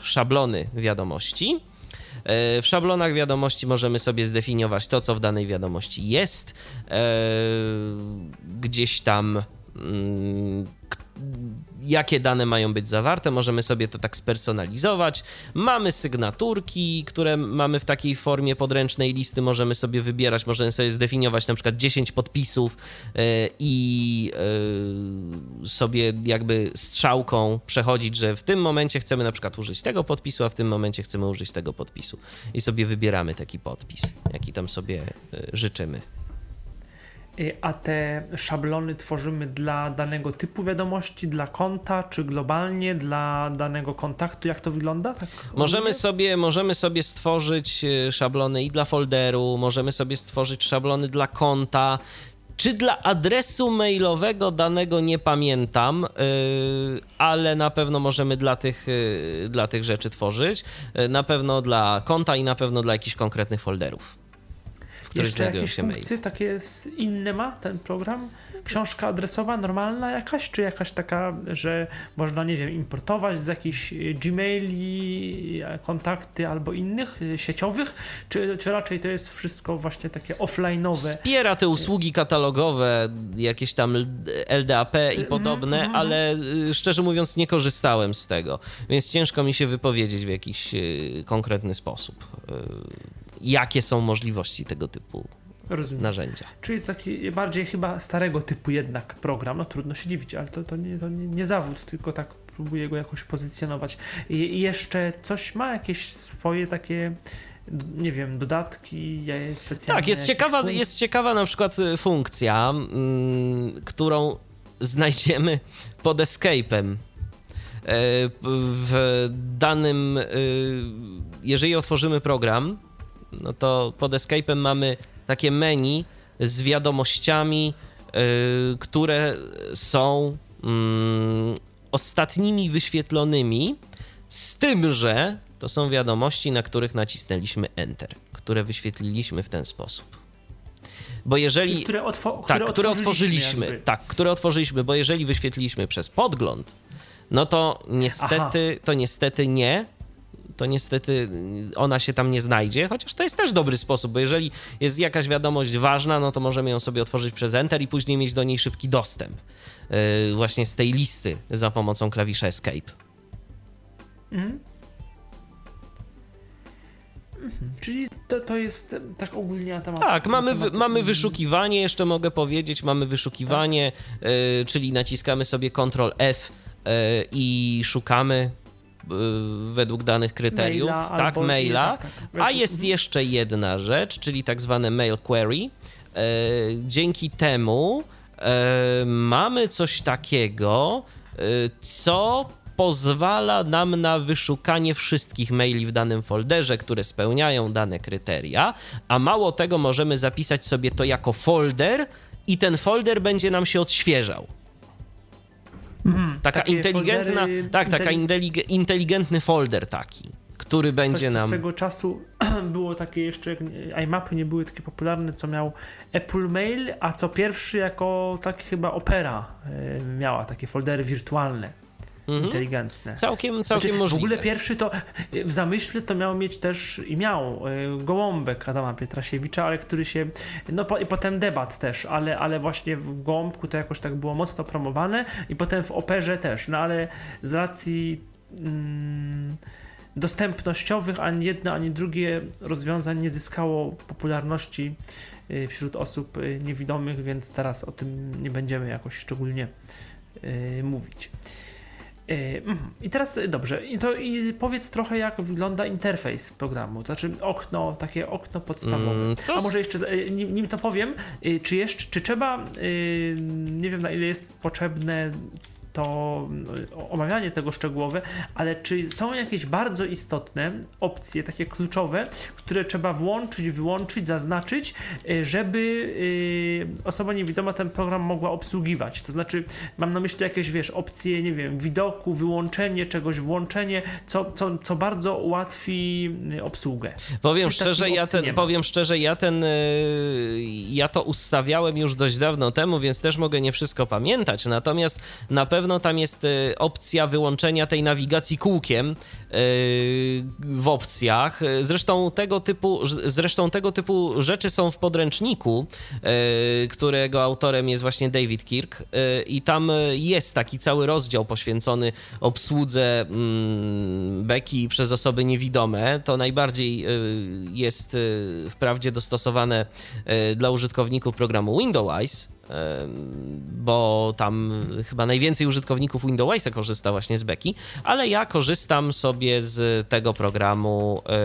szablony wiadomości. W szablonach wiadomości możemy sobie zdefiniować to, co w danej wiadomości jest. Gdzieś tam mm, jakie dane mają być zawarte, możemy sobie to tak spersonalizować. Mamy sygnaturki, które mamy w takiej formie podręcznej listy, możemy sobie wybierać, możemy sobie zdefiniować na przykład 10 podpisów e, i e, sobie jakby strzałką przechodzić, że w tym momencie chcemy na przykład użyć tego podpisu, a w tym momencie chcemy użyć tego podpisu. I sobie wybieramy taki podpis, jaki tam sobie e, życzymy. Y, a te szablony tworzymy dla danego typu wiadomości, dla konta, czy globalnie dla danego kontaktu? Jak to wygląda? Tak możemy, sobie, możemy sobie stworzyć y, szablony i dla folderu, możemy sobie stworzyć szablony dla konta, czy dla adresu mailowego danego nie pamiętam, yy, ale na pewno możemy dla tych, dla tych rzeczy tworzyć. Na pewno dla konta i na pewno dla jakichś konkretnych folderów których Jeszcze znajdują jakieś się funkcje mail. takie inne ma ten program? Książka adresowa, normalna jakaś, czy jakaś taka, że można, nie wiem, importować z jakichś Gmaili, kontakty albo innych sieciowych, czy, czy raczej to jest wszystko właśnie takie offline'owe? Wspiera te usługi katalogowe, jakieś tam LDAP i mhm, podobne, mm -hmm. ale y, szczerze mówiąc nie korzystałem z tego, więc ciężko mi się wypowiedzieć w jakiś y, konkretny sposób y, jakie są możliwości tego typu Rozumiem. narzędzia. Czyli taki bardziej chyba starego typu jednak program, no trudno się dziwić, ale to, to, nie, to nie, nie zawód, tylko tak próbuję go jakoś pozycjonować. I, I, jeszcze coś ma jakieś swoje takie nie wiem, dodatki specjalne. Tak, jest ciekawa, jest ciekawa na przykład y, funkcja, mm, którą znajdziemy pod escape'em. E, w danym, y, jeżeli otworzymy program, no to pod Escape'em mamy takie menu z wiadomościami, yy, które są yy, ostatnimi wyświetlonymi, z tym, że to są wiadomości, na których nacisnęliśmy Enter, które wyświetliliśmy w ten sposób. Bo jeżeli. Czyli które, otwo tak, które otworzyliśmy. Jakby. Tak, które otworzyliśmy, bo jeżeli wyświetliliśmy przez podgląd, no to niestety, to niestety nie, to niestety ona się tam nie znajdzie, chociaż to jest też dobry sposób, bo jeżeli jest jakaś wiadomość ważna, no to możemy ją sobie otworzyć przez Enter i później mieć do niej szybki dostęp yy, właśnie z tej listy za pomocą klawisza Escape. Mhm. mhm. Czyli to, to jest tak ogólnie na temat. Tak, mamy, temat... mamy wyszukiwanie, jeszcze mogę powiedzieć, mamy wyszukiwanie, tak. yy, czyli naciskamy sobie Ctrl F yy, i szukamy według danych kryteriów, maila, tak, maila, tak, tak. a jest jeszcze jedna rzecz, czyli tak zwane mail query. Dzięki temu mamy coś takiego, co pozwala nam na wyszukanie wszystkich maili w danym folderze, które spełniają dane kryteria, a mało tego możemy zapisać sobie to jako folder i ten folder będzie nam się odświeżał. Mhm, taka inteligentna, foldery, tak, taka inteligentny folder taki, który będzie Coś, nam. swego czasu [CLEARS THROAT] było takie jeszcze, iMapy nie były takie popularne, co miał Apple Mail, a co pierwszy jako tak chyba Opera e, miała takie foldery wirtualne mhm. inteligentne. Całkiem, całkiem znaczy, możliwe. W ogóle pierwszy to w zamyśle to miał mieć też i miał e, Gołąbek Adama Pietrasiewicza, ale który się, no po, i potem debat też, ale, ale właśnie w Gołąbku to jakoś tak było mocno promowane i potem w Operze też, no ale z racji mm, dostępnościowych ani jedno, ani drugie rozwiązań nie zyskało popularności e, wśród osób e, niewidomych, więc teraz o tym nie będziemy jakoś szczególnie mówić. E, mhm. I teraz e, dobrze, i to i powiedz trochę, jak wygląda interfejs programu, to znaczy okno, takie okno podstawowe. Mm, to... A może jeszcze, e, nim, nim, to powiem, czy jeszcze, czy trzeba, nie wiem na ile jest potrzebne to no, omawianie tego szczegółowe, ale czy są jakieś bardzo istotne opcje, takie kluczowe, które trzeba włączyć, wyłączyć, zaznaczyć, y, żeby y, osoba niewidoma ten program mogła obsługiwać? To znaczy, mam na myśli jakieś, wiesz, opcje, nie wiem, widoku, wyłączenie czegoś, włączenie, co, co, co bardzo ułatwi y, obsługę. Powiem szczerze, ja ten, powiem szczerze, ja ten, ja to ustawiałem już dość dawno temu, więc też mogę nie wszystko pamiętać, natomiast na pewno pewno tam jest e, opcja wyłączenia tej nawigacji kółkiem e, w opcjach. Zresztą tego typu, zresztą tego typu rzeczy są w podręczniku, e, którego autorem jest właśnie David Kirk i tam jest taki cały rozdział poświęcony obsłudze mm, beki przez osoby niewidome. To najbardziej jest wprawdzie dostosowane dla użytkowników programu Windows bo tam chyba najwięcej użytkowników Windowsa korzysta właśnie z Beki, ale ja korzystam sobie z tego programu e,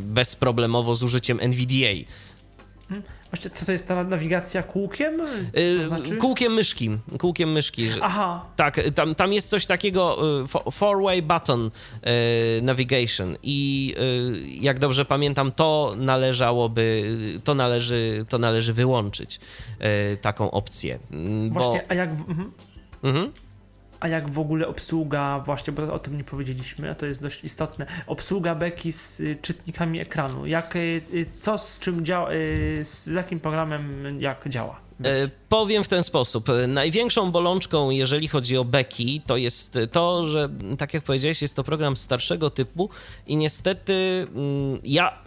bezproblemowo z użyciem NVDA. Właśnie, co to jest ta nawigacja kółkiem? Y, znaczy? Kółkiem myszki. Kółkiem myszki. Aha. Tak, tam, tam jest coś takiego y, four-way button y, navigation i jak dobrze pamiętam, to należałoby, to należy, to należy wyłączyć taką opcję. Właśnie, bo... a jak... Mhm. Mhm a jak w ogóle obsługa, właśnie, bo o tym nie powiedzieliśmy, a to jest dość istotne, obsługa beki z y, czytnikami ekranu. Jak, y, y, co z czym działa, z jakim programem jak działa? E, powiem w ten sposób. Największą bolączką, jeżeli chodzi o beki, to jest to, że tak jak powiedziałeś, jest to program starszego typu i niestety mm, ja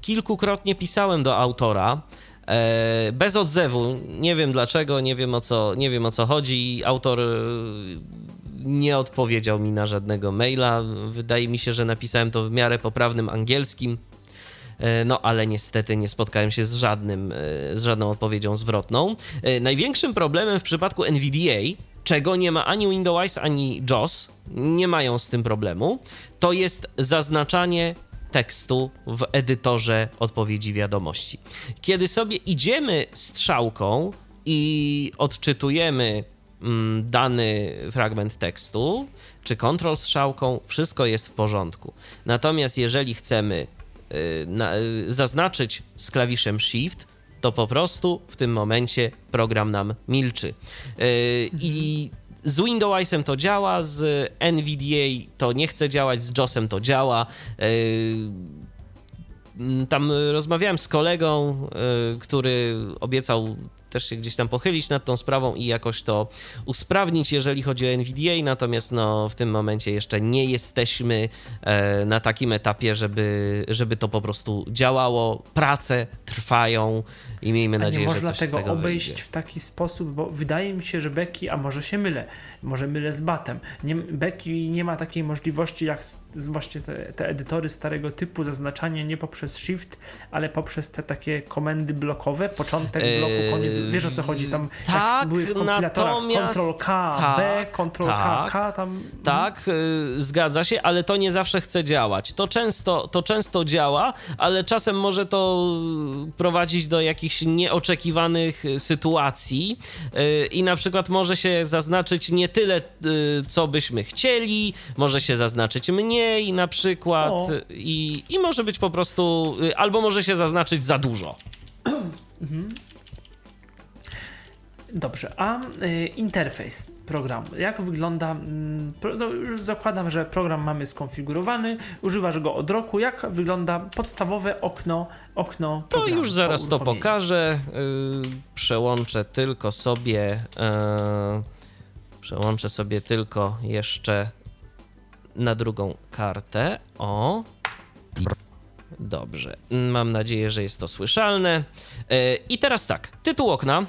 kilkukrotnie pisałem do autora E, bez odzewu. Nie wiem dlaczego, nie wiem o co, nie wiem o co chodzi. Autor e, nie odpowiedział mi na żadnego maila. Wydaje mi się, że napisałem to w miarę poprawnym angielskim. E, no, ale niestety nie spotkałem się z, żadnym, z żadną odpowiedzią zwrotną. Największym problemem w przypadku NVDA, czego nie ma ani Windows, ani JOS, nie mają z tym problemu, to jest zaznaczanie tekstu w edytorze odpowiedzi wiadomości. Kiedy sobie idziemy strzałką i odczytujemy mm, dany fragment tekstu, czy kontrol strzałką, wszystko jest w porządku. Natomiast jeżeli chcemy y, na, y, zaznaczyć z klawiszem Shift, to po prostu w tym momencie program nam milczy. Y, I z Windowsem to działa, z NVDA to nie chce działać, z JOSem to działa. E, tam rozmawiałem z kolegą, e, który obiecał też się gdzieś tam pochylić nad tą sprawą i jakoś to usprawnić, jeżeli chodzi o NVDA, natomiast no, w tym momencie jeszcze nie jesteśmy e, na takim etapie, żeby, żeby to po prostu działało. Prace trwają i miejmy nadzieję, że coś można tego z tego obejść wyjdzie. w taki sposób, bo wydaje mi się, że Becky, a może się mylę, może mylę z batem. Nie, Becky nie ma takiej możliwości jak z, właśnie te, te, edytory starego typu, zaznaczanie nie poprzez shift, ale poprzez te takie komendy blokowe, początek bloku, koniec, wiesz o co chodzi, tam tak, były w kompilatorach Ctrl-K, tak, B, Ctrl-K, tak, tam... Tak, yy, zgadza się, ale to nie zawsze chce działać. To często, to często działa, ale czasem może to prowadzić do jakichś nieoczekiwanych sytuacji yy, i na przykład może się zaznaczyć nie tyle, yy, co byśmy chcieli, może się zaznaczyć mniej na przykład i, i może być po prostu, y, albo może się zaznaczyć za dużo. Mhm. Dobrze, a y, interfejs programu, jak wygląda, mm, no już zakładam, że program mamy skonfigurowany, używasz go od roku, jak wygląda podstawowe okno, okno To już zaraz to pokażę, yy, przełączę tylko sobie, yy, przełączę sobie tylko jeszcze na drugą kartę, o... Dobrze, mam nadzieję, że jest to słyszalne. Yy, I teraz tak, tytuł okna.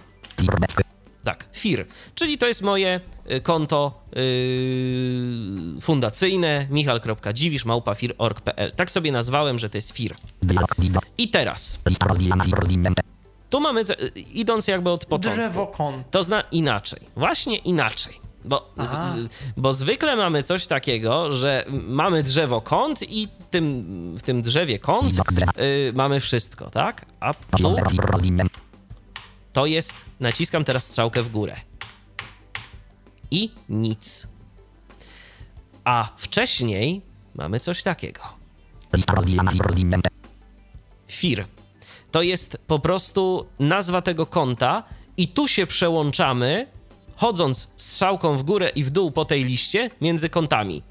Tak, FIR, czyli to jest moje konto yy, fundacyjne michal.dziwisz małpa.fir.org.pl. Tak sobie nazwałem, że to jest FIR. I teraz. Tu mamy, idąc jakby od początku. Drzewo kont. To zna inaczej. Właśnie inaczej. Bo, z, bo zwykle mamy coś takiego, że mamy drzewo kąt i tym, w tym drzewie kąt yy, mamy wszystko, tak? A tu to jest, naciskam teraz strzałkę w górę. I nic. A wcześniej mamy coś takiego. FIR. To jest po prostu nazwa tego konta i tu się przełączamy, chodząc strzałką w górę i w dół po tej liście między kontami.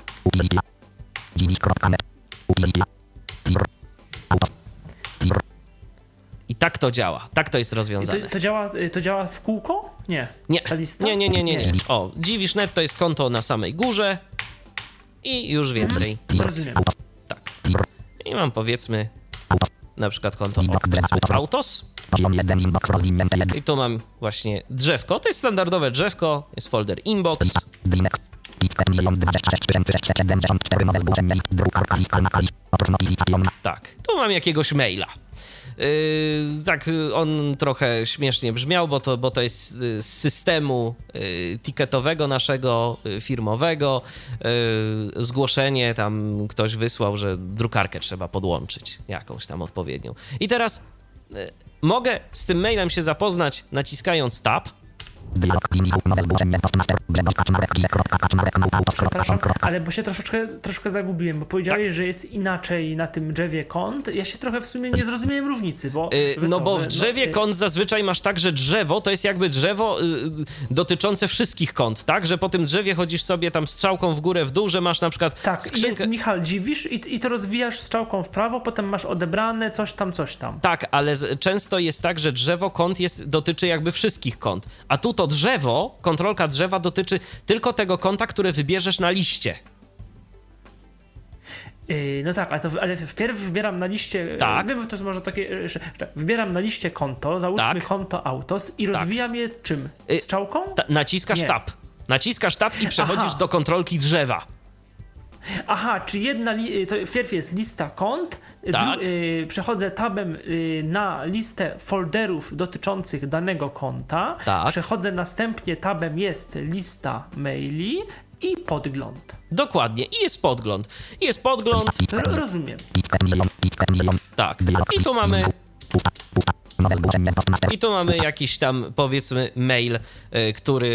I tak to działa, tak to jest rozwiązane. To, to, działa, to działa w kółko? Nie. Nie. nie, nie, nie, nie, nie. O, Dziwisz.net to jest konto na samej górze i już więcej. Rozumiem. Tak. I mam powiedzmy na przykład konto Autos. I tu mam właśnie drzewko. To jest standardowe drzewko, jest folder Inbox. Tak, tu mam jakiegoś maila. Yy, tak, on trochę śmiesznie brzmiał, bo to, bo to jest z systemu yy, ticketowego naszego yy, firmowego. Zgłoszenie tam ktoś wysłał, że drukarkę trzeba podłączyć, jakąś tam odpowiednią. I teraz mogę z tym mailem się zapoznać naciskając tab Przepraszam, ale bo się troszeczkę, troszkę zagubiłem, bo powiedziałeś, tak. że jest inaczej na tym drzewie kąt. Ja się trochę w sumie nie zrozumiałem różnicy, bo... Yy, no bo w drzewie no, kąt zazwyczaj masz tak, że drzewo to jest jakby drzewo yy, dotyczące wszystkich kąt, tak? Że po tym drzewie chodzisz sobie tam strzałką w górę, w dół, że masz na przykład Tak, skrzynkę... jest Michal Dziwisz i, i to rozwijasz strzałką w prawo, potem masz odebrane coś tam, coś tam. Tak, ale z, często jest tak, że drzewo kąt jest, dotyczy jakby wszystkich kąt, a tu to drzewo, kontrolka drzewa dotyczy tylko tego konta, które wybierzesz na liście. Yy, no tak, ale, to, ale wpierw wybieram na liście. Tak. Wiem, że to jest może takie. Że, że wybieram na liście konto, załóżmy tak. konto Autos i tak. rozwijam je czym? Strzałką? Ta, naciskasz Nie. tab. Naciskasz tab i przechodzisz Aha. do kontrolki drzewa. Aha, czy jedna. Li- to wpierw jest lista kont, tak. Y, przechodzę tabem y, na listę folderów dotyczących danego konta. Tak. Przechodzę następnie tabem jest lista maili i podgląd. Dokładnie, i jest podgląd. I jest podgląd. R rozumiem. Tak. I tu mamy i tu mamy jakiś tam, powiedzmy, mail, e, który,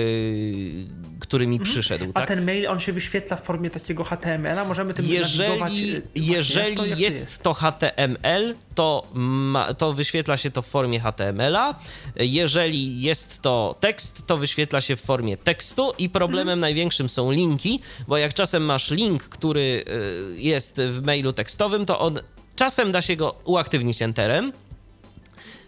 który mi mhm. przyszedł. A tak? ten mail, on się wyświetla w formie takiego HTML-a? Możemy tym jeżeli, Właśnie, jeżeli to, jest, jest, to HTML, to, ma, to wyświetla się to w formie HTML-a. Jeżeli jest to tekst, to wyświetla się w formie tekstu i problemem hmm. największym są linki, bo jak czasem masz link, który e, jest w mailu tekstowym, to on czasem da się go uaktywnić enterem,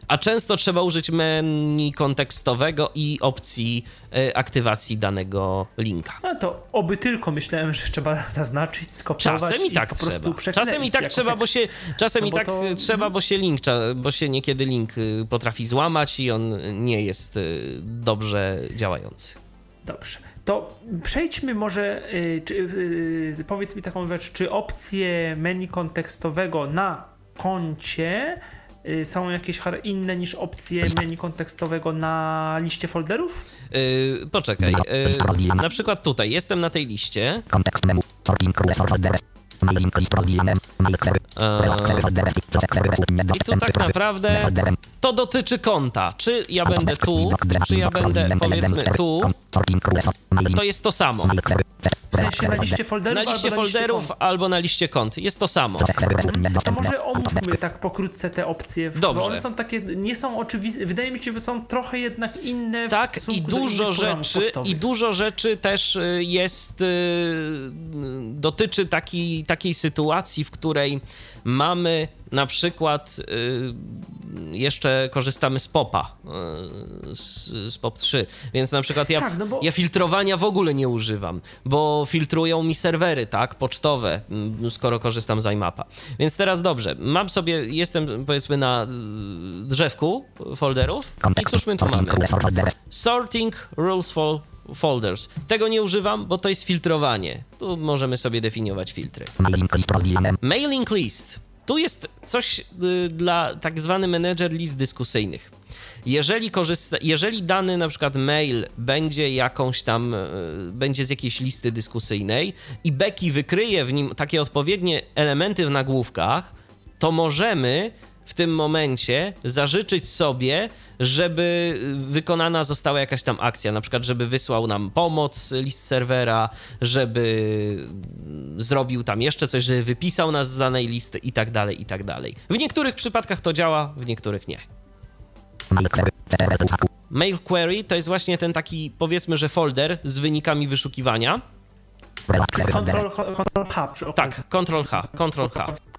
a często trzeba użyć menu kontekstowego i opcji e, aktywacji danego linka. No to oby tylko myślałem, że trzeba zaznaczyć, skopiować czasem i, tak po prostu trzeba. Czasem i tak trzeba, bo się czasem no i tak to... trzeba, bo się link, bo się niekiedy link y, potrafi złamać i on nie jest y, dobrze działający. Dobrze. to przejdźmy może, y, czy, y, powiedz mi taką rzecz, czy opcje menu kontekstowego na koncie są jakieś inne niż opcje menu kontekstowego na liście folderów? Yy, poczekaj, yy, na przykład tutaj, jestem na tej liście. Kontekst menu. Sorting I tu tak naprawdę to dotyczy konta. Czy ja będę tu, czy ja będę powiedzmy tu, to jest to samo. W sensie na liście folderów Na albo liście folderów kont? albo na liście kont. Jest to samo. Query. To może omówmy tak pokrótce te opcje, w- Dobrze. bo one są takie, nie są oczywiste, wydaje mi się, że są trochę jednak inne w Tak, i dużo rzeczy, i dużo rzeczy też y, jest, y, dotyczy taki, takiej sytuacji, w której mamy na przykład y, jeszcze korzystamy z popa, y, z, z POP 3, więc na przykład ja, Tak, no bo- ja filtrowania w ogóle nie używam, bo filtrują mi serwery, tak, pocztowe, mm, skoro korzystam z iMapa. Więc teraz dobrze, mam sobie, jestem powiedzmy na y, drzewku folderów i cóż my tu mamy? Sorting rules for folders. Tego nie używam, bo to jest filtrowanie. Tu możemy sobie definiować filtry. Mailing list. Tu jest coś y, dla tak zwany manager list dyskusyjnych. Jeżeli, korzysta, jeżeli dany na przykład mail będzie jakąś tam, y, będzie z jakiejś listy dyskusyjnej i Becky wykryje w nim takie odpowiednie elementy w nagłówkach, to możemy w tym momencie zażyczyć sobie, żeby wykonana została jakaś tam akcja, na przykład, żeby wysłał nam pomoc list serwera, żeby zrobił tam jeszcze coś, żeby wypisał nas z danej listy i tak dalej, i tak dalej. W niektórych przypadkach to działa, w niektórych nie. Mail query. To jest właśnie ten taki, powiedzmy, że folder z wynikami wyszukiwania. Control, control H. Tak, Ctrl H, Ctrl H.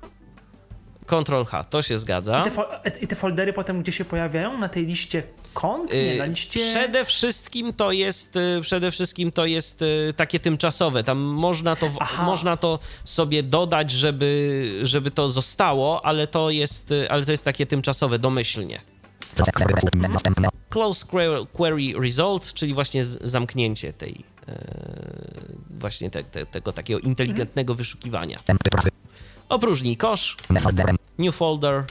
Ctrl H, to się zgadza. I te, fo- I te foldery potem gdzie się pojawiają? Na tej liście kont? Nie, na Y, liście... Przede wszystkim to jest, y, przede wszystkim to jest y, takie tymczasowe. Tam można to, Aha. można to sobie dodać, żeby, żeby to zostało, ale to jest, ale to jest takie tymczasowe, domyślnie. Close query. Result, czyli właśnie zamknięcie tej e, właśnie te, te, tego takiego inteligentnego wyszukiwania. Tempy pracy. Opróżnij kosz. New folder,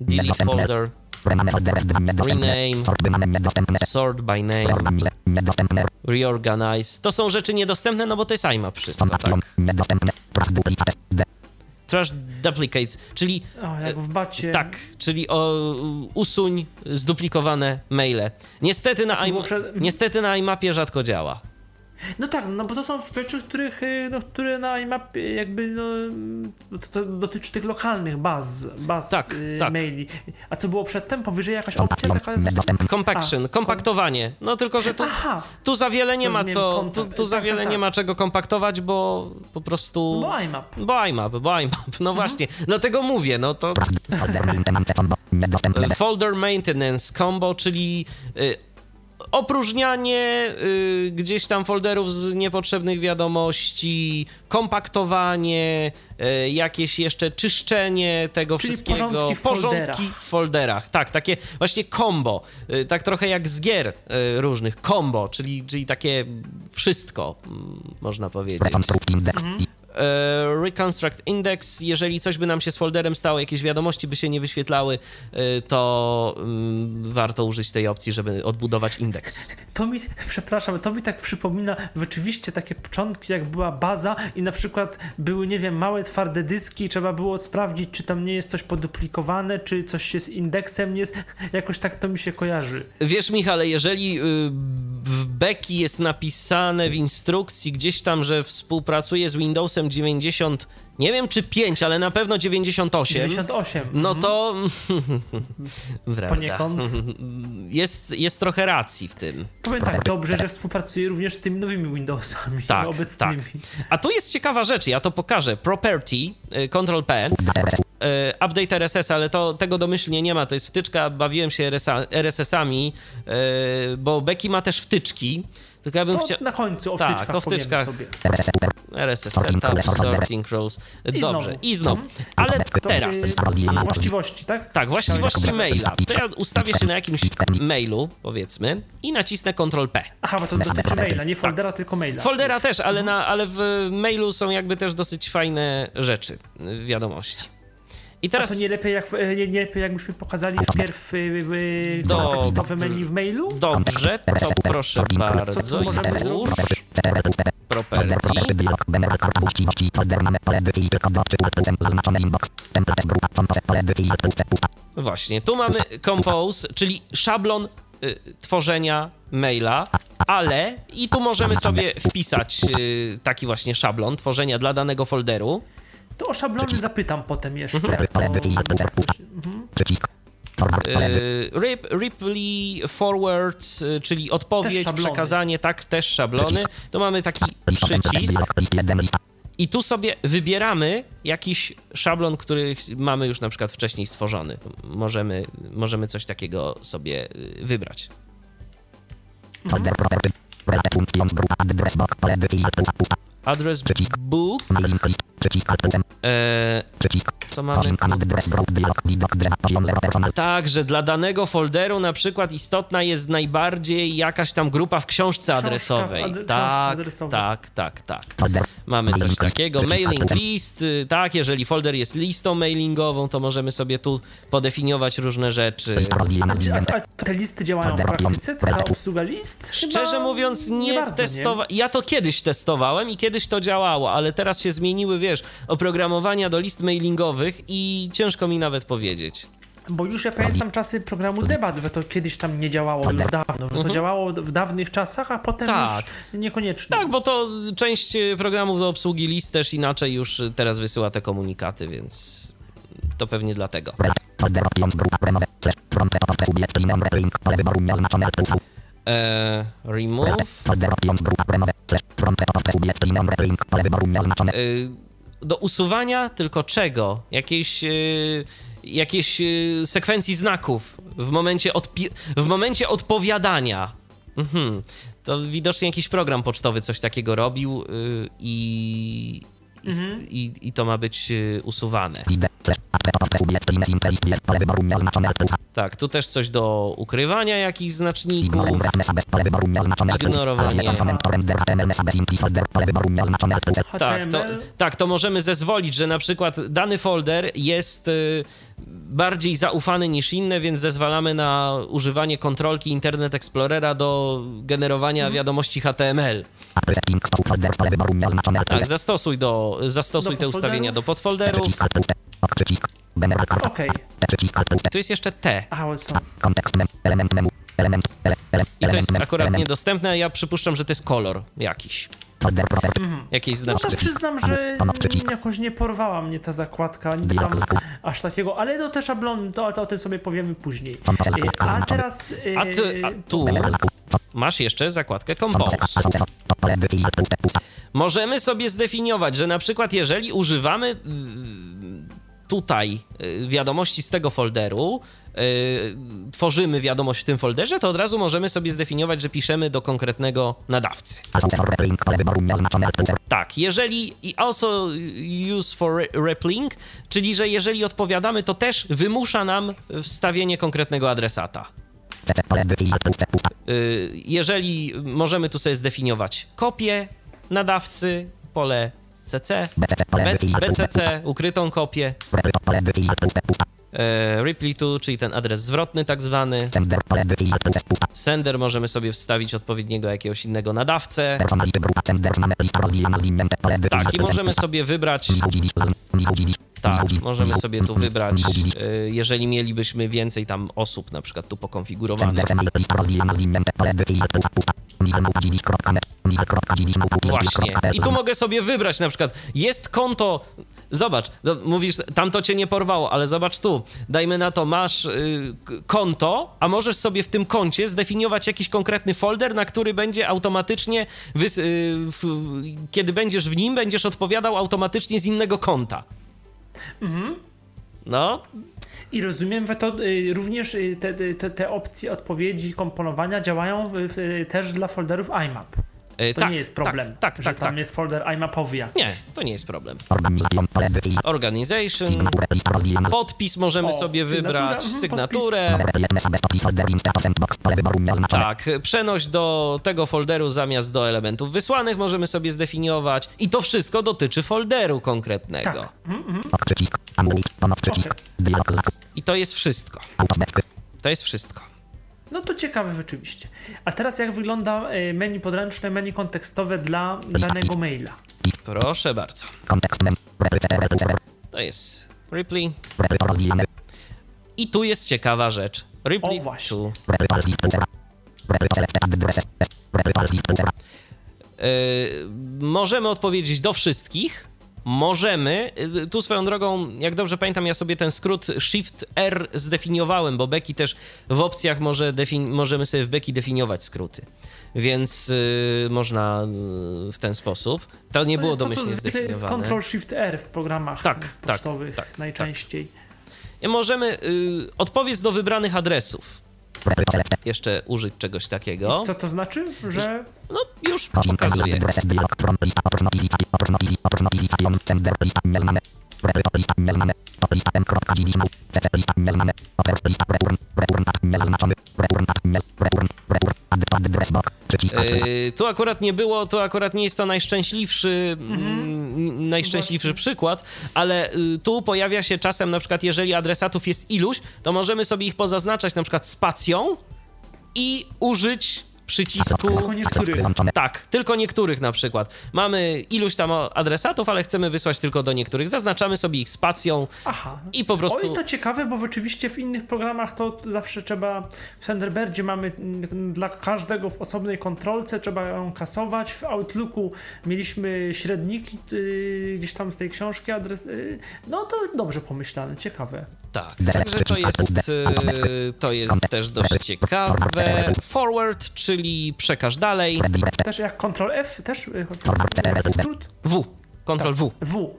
Delete folder. Rename. Sort by name, reorganize. To są rzeczy niedostępne, no bo to jest IMAP wszystko, tak? Trash duplicates. Czyli O, jak w bacie. tak, czyli o, usuń zduplikowane maile. Niestety na, im, przed- niestety na IMAPie rzadko działa. No tak, no bo to są rzeczy, których, y, no, które na IMAP jakby no, to, to dotyczy tych lokalnych baz, baz Tak, y, tak. maili. A co było przedtem? Powyżej jakaś Są opcja action. taka? Compaction, A, kompaktowanie. No tylko, że tu, Aha, tu za wiele nie ma co, tu, tu za Tak, wiele tak, nie tak. ma czego kompaktować, bo po prostu... bo IMAP. Bo IMAP, bo IMAP. Mhm. No właśnie, dlatego mówię, no to Trash. Folder. Maintenance combo. Niedostępne. folder maintenance combo, czyli y, opróżnianie y, gdzieś tam folderów z niepotrzebnych wiadomości, kompaktowanie, y, jakieś jeszcze czyszczenie tego Czyli wszystkiego, porządki w porządki folderach. w folderach. Tak, takie właśnie combo, y, tak trochę jak z gier y, różnych, combo, czyli, czyli takie wszystko, mm, można powiedzieć. Mhm. E, Reconstruct Index, jeżeli coś by nam się z folderem stało, jakieś wiadomości by się nie wyświetlały, e, to mm, warto użyć tej opcji, żeby odbudować indeks. [LAUGHS] To mi, przepraszam, to mi tak przypomina rzeczywiście takie początki, jak była baza i na przykład były, nie wiem, małe twarde dyski i trzeba było sprawdzić, czy tam nie jest coś poduplikowane, czy coś się z indeksem nie jest. Jakoś tak to mi się kojarzy. Wiesz, Michale, jeżeli y, w Becky jest napisane w instrukcji gdzieś tam, że współpracuje z Windowsem 90, nie wiem czy 5, ale na pewno 98, 98. no to [LAUGHS] prawda, Poniekąd. [LAUGHS] jest, jest trochę racji w tym. Powiem tak, dobrze, że współpracuje również z tymi nowymi Windowsami Tak, obecnymi. tak. A tu jest ciekawa rzecz, ja to pokażę. Property, y, Ctrl P, y, Update RSS, ale to, tego domyślnie nie ma, to jest wtyczka, bawiłem się RSS-ami, y, bo Becky ma też wtyczki, tylko ja bym chciał... na końcu o Tak, wtyczkach o wtyczkach. sobie. RSS Setup, Sorting Rows. I Dobrze, znowu. i znowu. Mhm. Ale To, teraz... y, właściwości, tak? Tak, właściwości maila. To ja ustawię się na jakimś mailu, powiedzmy, i nacisnę Ctrl-P. Aha, bo to dotyczy maila, nie foldera, tylko maila. Foldera też, ale, na, ale w mailu są jakby też dosyć fajne rzeczy, wiadomości. I A teraz to nie lepiej, jak, e, nie, nie lepiej jakbyśmy pokazali wpierw y, w Do- tekstowe menu w mailu? dobrze, to proszę bardzo, Co możemy już property. Właśnie, tu mamy compose, czyli szablon y, tworzenia maila, ale i tu możemy sobie wpisać y, taki właśnie szablon tworzenia dla danego folderu. To o szablony zapytam potem jeszcze. Mhm. pusta. Przycisk. Y, Rip, Ripley Forward, y, czyli odpowiedź, przekazanie, tak, też szablony. To mamy taki przycisk i tu sobie wybieramy jakiś szablon, który mamy już na przykład wcześniej stworzony. Możemy, możemy coś takiego sobie y, wybrać. Folder, Przycisk. book, e, przycisk. co mamy. Tak, że dla danego folderu na przykład istotna jest najbardziej jakaś tam grupa w książce adresowej. książce tak, adresowej. tak, tak, tak. Folder, Mamy coś takiego. Mailing list, y, tak, jeżeli folder jest listą mailingową, to możemy sobie tu podefiniować różne rzeczy. rozwijana, A, te listy działają w praktyce? Taka obsługa list? Szczerze Chyba mówiąc, nie, bardzo, testowałem. Ja to kiedyś testowałem i kiedyś to działało, ale teraz się zmieniły, wiesz, oprogramowania do list mailingowych i ciężko mi nawet powiedzieć. Bo już ja pamiętam czasy programu debat, że to kiedyś tam nie działało już dawno, że to działało w dawnych czasach, a potem Mhm. Tak. już niekoniecznie. Tak, bo to część y, programów do obsługi list też inaczej już y, teraz wysyła te komunikaty, więc to pewnie dlatego. Eee, remove. Y, do usuwania tylko czego? Jakiejś, y, jakiejś sekwencji znaków w momencie, odpi- w momencie odpowiadania. Mhm. To widocznie jakiś program pocztowy coś takiego robił y, i, i, i, i to ma być y, usuwane. Tak, tu też coś do ukrywania jakichś znaczników. Ignorowanie. Tak, to, tak, to możemy zezwolić, że na przykład dany folder jest y, bardziej zaufany niż inne, więc zezwalamy na używanie kontrolki Internet Explorera do generowania Mhm. wiadomości HTML. Tak, zastosuj, do, zastosuj Do te ustawienia do podfolderów. Przycisk, ultrusem. Ok, przycisk. General, karta, Okej. przycisk, ultrusem. Tu jest jeszcze T. Aha. Kontekst element memu, element, I to jest akurat niedostępne. Ja przypuszczam, że to jest kolor jakiś. Profil, Jakieś No to przyznam, że jakoś nie porwała mnie ta zakładka, nic tam aż takiego, ale to te szablony, to, to o tym sobie powiemy później. Zakładka A teraz... A, ty, a tu masz jeszcze zakładkę Compose. Możemy sobie zdefiniować, że na przykład jeżeli używamy y, tutaj y, wiadomości z tego folderu, tworzymy wiadomość w tym folderze, to od razu możemy sobie zdefiniować, że piszemy do konkretnego nadawcy. Tak, jeżeli i also use for re- replink, czyli że jeżeli odpowiadamy, to też wymusza nam wstawienie konkretnego adresata. Y, Jeżeli możemy tu sobie zdefiniować kopię nadawcy, pole CC. BCC, ukrytą kopię, E, Ripley to, czyli ten adres zwrotny tak zwany. Sender, możemy sobie wstawić odpowiedniego jakiegoś innego nadawcę. Tak, i możemy sobie wybrać, tak, możemy sobie tu wybrać, e, jeżeli mielibyśmy więcej tam osób na przykład tu pokonfigurowanych. Właśnie. I tu mogę sobie wybrać na przykład, jest konto, zobacz, no, mówisz, tamto cię nie porwało, ale zobacz tu, dajmy na to, masz y, konto, a możesz sobie w tym koncie zdefiniować jakiś konkretny folder, na który będzie automatycznie, wys- y, w, kiedy będziesz w nim, będziesz odpowiadał automatycznie z innego konta. No, I rozumiem, że to y, również y, te, te, te opcje odpowiedzi, komponowania działają w, w, też dla folderów IMAP. E, To tak, nie jest problem, Tak, tak, że tak. tam tak. jest folder iMapowy jakiś. Nie, to nie jest problem. Organization podpis możemy O, sobie sygnatura, wybrać, mhm, sygnaturę. Tak, przenoś do tego folderu zamiast do elementów wysłanych możemy sobie zdefiniować i to wszystko dotyczy folderu konkretnego. Tak. Zak. I to jest wszystko. To jest wszystko. No to ciekawe rzeczywiście. A teraz jak wygląda e, menu podręczne, menu kontekstowe dla danego maila? Proszę bardzo. To jest Ripley. I tu jest ciekawa rzecz. Ripley O, właśnie. tu. Yy, możemy odpowiedzieć do wszystkich. Możemy, yy, tu swoją drogą, jak dobrze pamiętam, ja sobie ten skrót Shift R zdefiniowałem, bo Becky też w opcjach może możemy sobie w Becky definiować skróty. Więc yy, można yy, w ten sposób. To nie To było jest to, domyślnie zwykle jest zdefiniowane. Ctrl Shift R w programach Tak, tak, pocztowych tak, najczęściej. I Możemy odpowiedz do wybranych adresów. Jeszcze użyć czegoś takiego. Co to znaczy? Że No, już pokazuję. Przycisk. Yy, tu akurat nie było, to akurat nie jest to najszczęśliwszy, mm, najszczęśliwszy przykład, ale y, tu pojawia się czasem na przykład, jeżeli adresatów jest iluś, to możemy sobie ich pozaznaczać na przykład spacją i użyć przycisku. Tylko niektórych. Tak, tylko niektórych na przykład. Mamy iluś tam adresatów, ale chcemy wysłać tylko do niektórych. Zaznaczamy sobie ich spacją Aha. i po prostu. Oj, to ciekawe, bo rzeczywiście w innych programach to zawsze trzeba, w Thunderbirdzie mamy mm, dla każdego w osobnej kontrolce, trzeba ją kasować. W Outlooku mieliśmy średniki y, gdzieś tam z tej książki, adres. y, no to dobrze pomyślane, ciekawe. Tak, także to jest, y, to jest też dość ciekawe. Forward, czyli przekaż dalej. Też jak Ctrl F, też y, skrót? W, Ctrl W, W.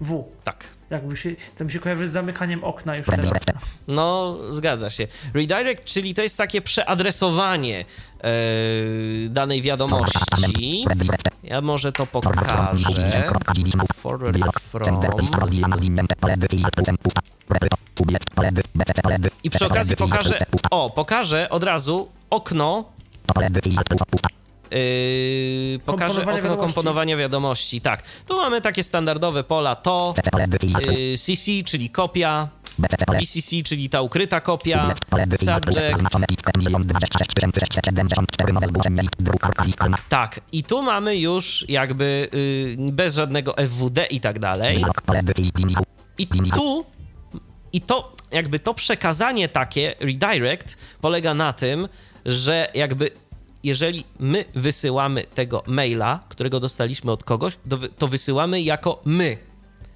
W. tak. Jakby się, to mi się kojarzy z zamykaniem okna już teraz. No, zgadza się. Redirect, czyli to jest takie przeadresowanie e, danej wiadomości. Ja może to pokażę. Forward from. I przy okazji pokażę. O, pokażę od razu okno. Yy, pokażę okno wiadomości. komponowania wiadomości. Tak, tu mamy takie standardowe pola to, yy, CC, czyli kopia, BCC, czyli ta ukryta kopia, subject. Tak, i tu mamy już jakby yy, bez żadnego FWD i tak dalej. I tu, i to, jakby to przekazanie takie, redirect, polega na tym, że jakby jeżeli my wysyłamy tego maila, którego dostaliśmy od kogoś, to, wy, to wysyłamy jako my.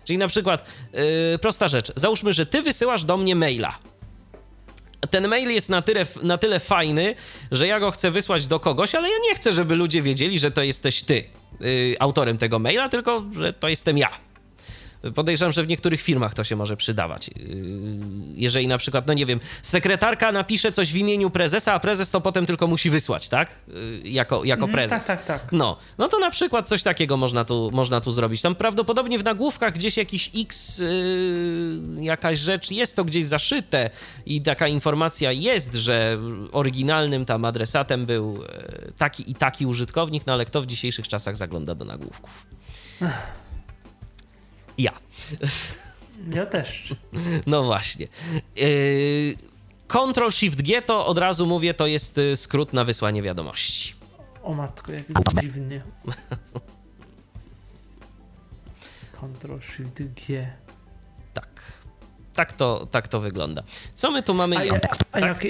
Czyli na przykład, yy, prosta rzecz, załóżmy, że ty wysyłasz do mnie maila. Ten mail jest na tyle, na tyle fajny, że ja go chcę wysłać do kogoś, ale ja nie chcę, żeby ludzie wiedzieli, że to jesteś ty yy, autorem tego maila, tylko że to jestem ja. Podejrzewam, że w niektórych firmach to się może przydawać. Yy, Jeżeli na przykład, no nie wiem, sekretarka napisze coś w imieniu prezesa, a prezes to potem tylko musi wysłać, tak? Yy, Jako, jako Mhm, prezes. tak, tak, tak. No, no to na przykład coś takiego można tu, można tu zrobić. Tam prawdopodobnie w nagłówkach gdzieś jakiś X, yy, jakaś rzecz, jest to gdzieś zaszyte i taka informacja jest, że oryginalnym tam adresatem był e, taki i taki użytkownik, no ale kto w dzisiejszych czasach zagląda do nagłówków? Ja. Ja też. No właśnie. Yy, Ctrl Shift G to od razu mówię, to jest y, skrót na wysłanie wiadomości. O matko, jak dziwnie. Ctrl Shift G. Tak. Tak to, tak to wygląda. Co my tu mamy? A, a tak? jak,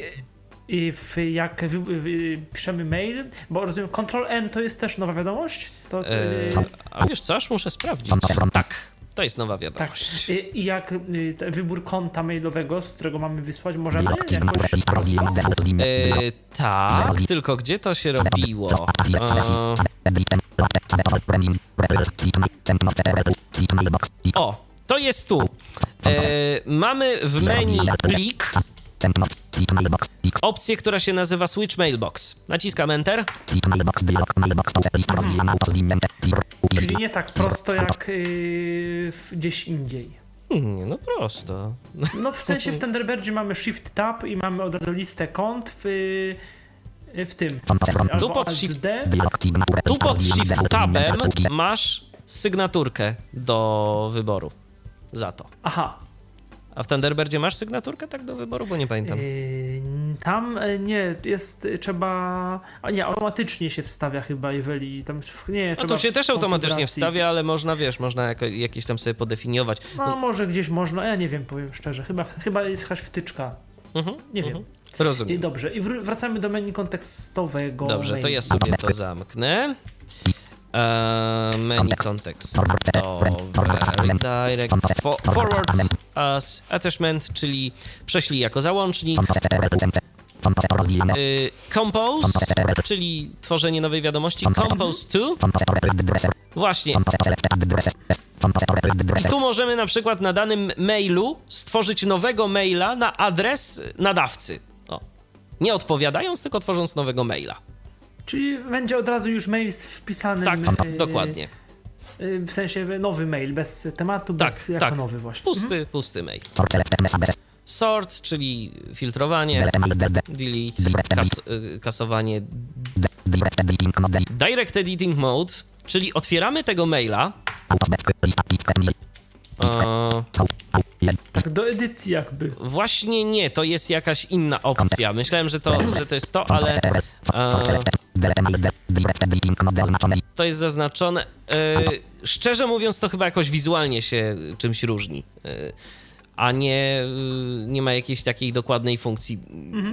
i w, jak wy, wy, piszemy mail, bo rozumiem, Ctrl N to jest też nowa wiadomość? To, E, yy, a wiesz co, aż muszę sprawdzić. Tak, to jest nowa tak. wiadomość. I, I jak y, wybór konta mailowego, z którego mamy wysłać, możemy jakoś E, tak, tylko gdzie to się robiło? E, o, to jest tu. E, mamy w menu plik Opcję, która się nazywa Switch Mailbox. Naciskam Enter. Czyli nie tak prosto jak yy, gdzieś indziej. Hmm, no prosto. No w sensie w Thunderbirdzie mamy Shift Tab i mamy od razu listę kont w, w tym. Tu pod Shift-. Tu pod. Shift. Tabem masz sygnaturkę do wyboru za to. Aha. A w Thunderbirdzie masz sygnaturkę tak do wyboru, bo nie pamiętam. Yy, tam e, nie, jest y, trzeba. A nie, automatycznie się wstawia chyba, jeżeli tam. Nie, No tu się też automatycznie wstawia, ale można, wiesz, można jako, jakieś tam sobie podefiniować. No może gdzieś można, ja nie wiem, powiem szczerze. Chyba, chyba jest jakaś wtyczka. Mhm, Nie mhm. wiem. I Rozumiem. dobrze, i wr- wracamy do menu kontekstowego. Dobrze, to menu. ja sobie to zamknę. Eee, menu kontekstowe, redirect, fo forward as attachment, czyli prześlij jako załącznik, y, compose, czyli tworzenie nowej wiadomości, compose to, właśnie. I tu możemy na przykład na danym mailu stworzyć nowego maila na adres nadawcy. O. Nie odpowiadając, tylko tworząc nowego maila. Czyli będzie od razu już mail z wpisanym. Tak, y, dokładnie. y, W sensie nowy mail, bez tematu, Tak, bez jako tak. nowy właśnie. Pusty, pusty mail. Sort. Czyli filtrowanie, Delete. Kas kasowanie, direct editing mode, czyli otwieramy tego maila. E. Tak, do edycji jakby. właśnie nie, to jest jakaś inna opcja. Myślałem, że to, że to jest to, ale e, to jest zaznaczone. E, szczerze mówiąc, to chyba jakoś wizualnie się czymś różni. E, a nie, y, nie ma jakiejś takiej dokładnej funkcji.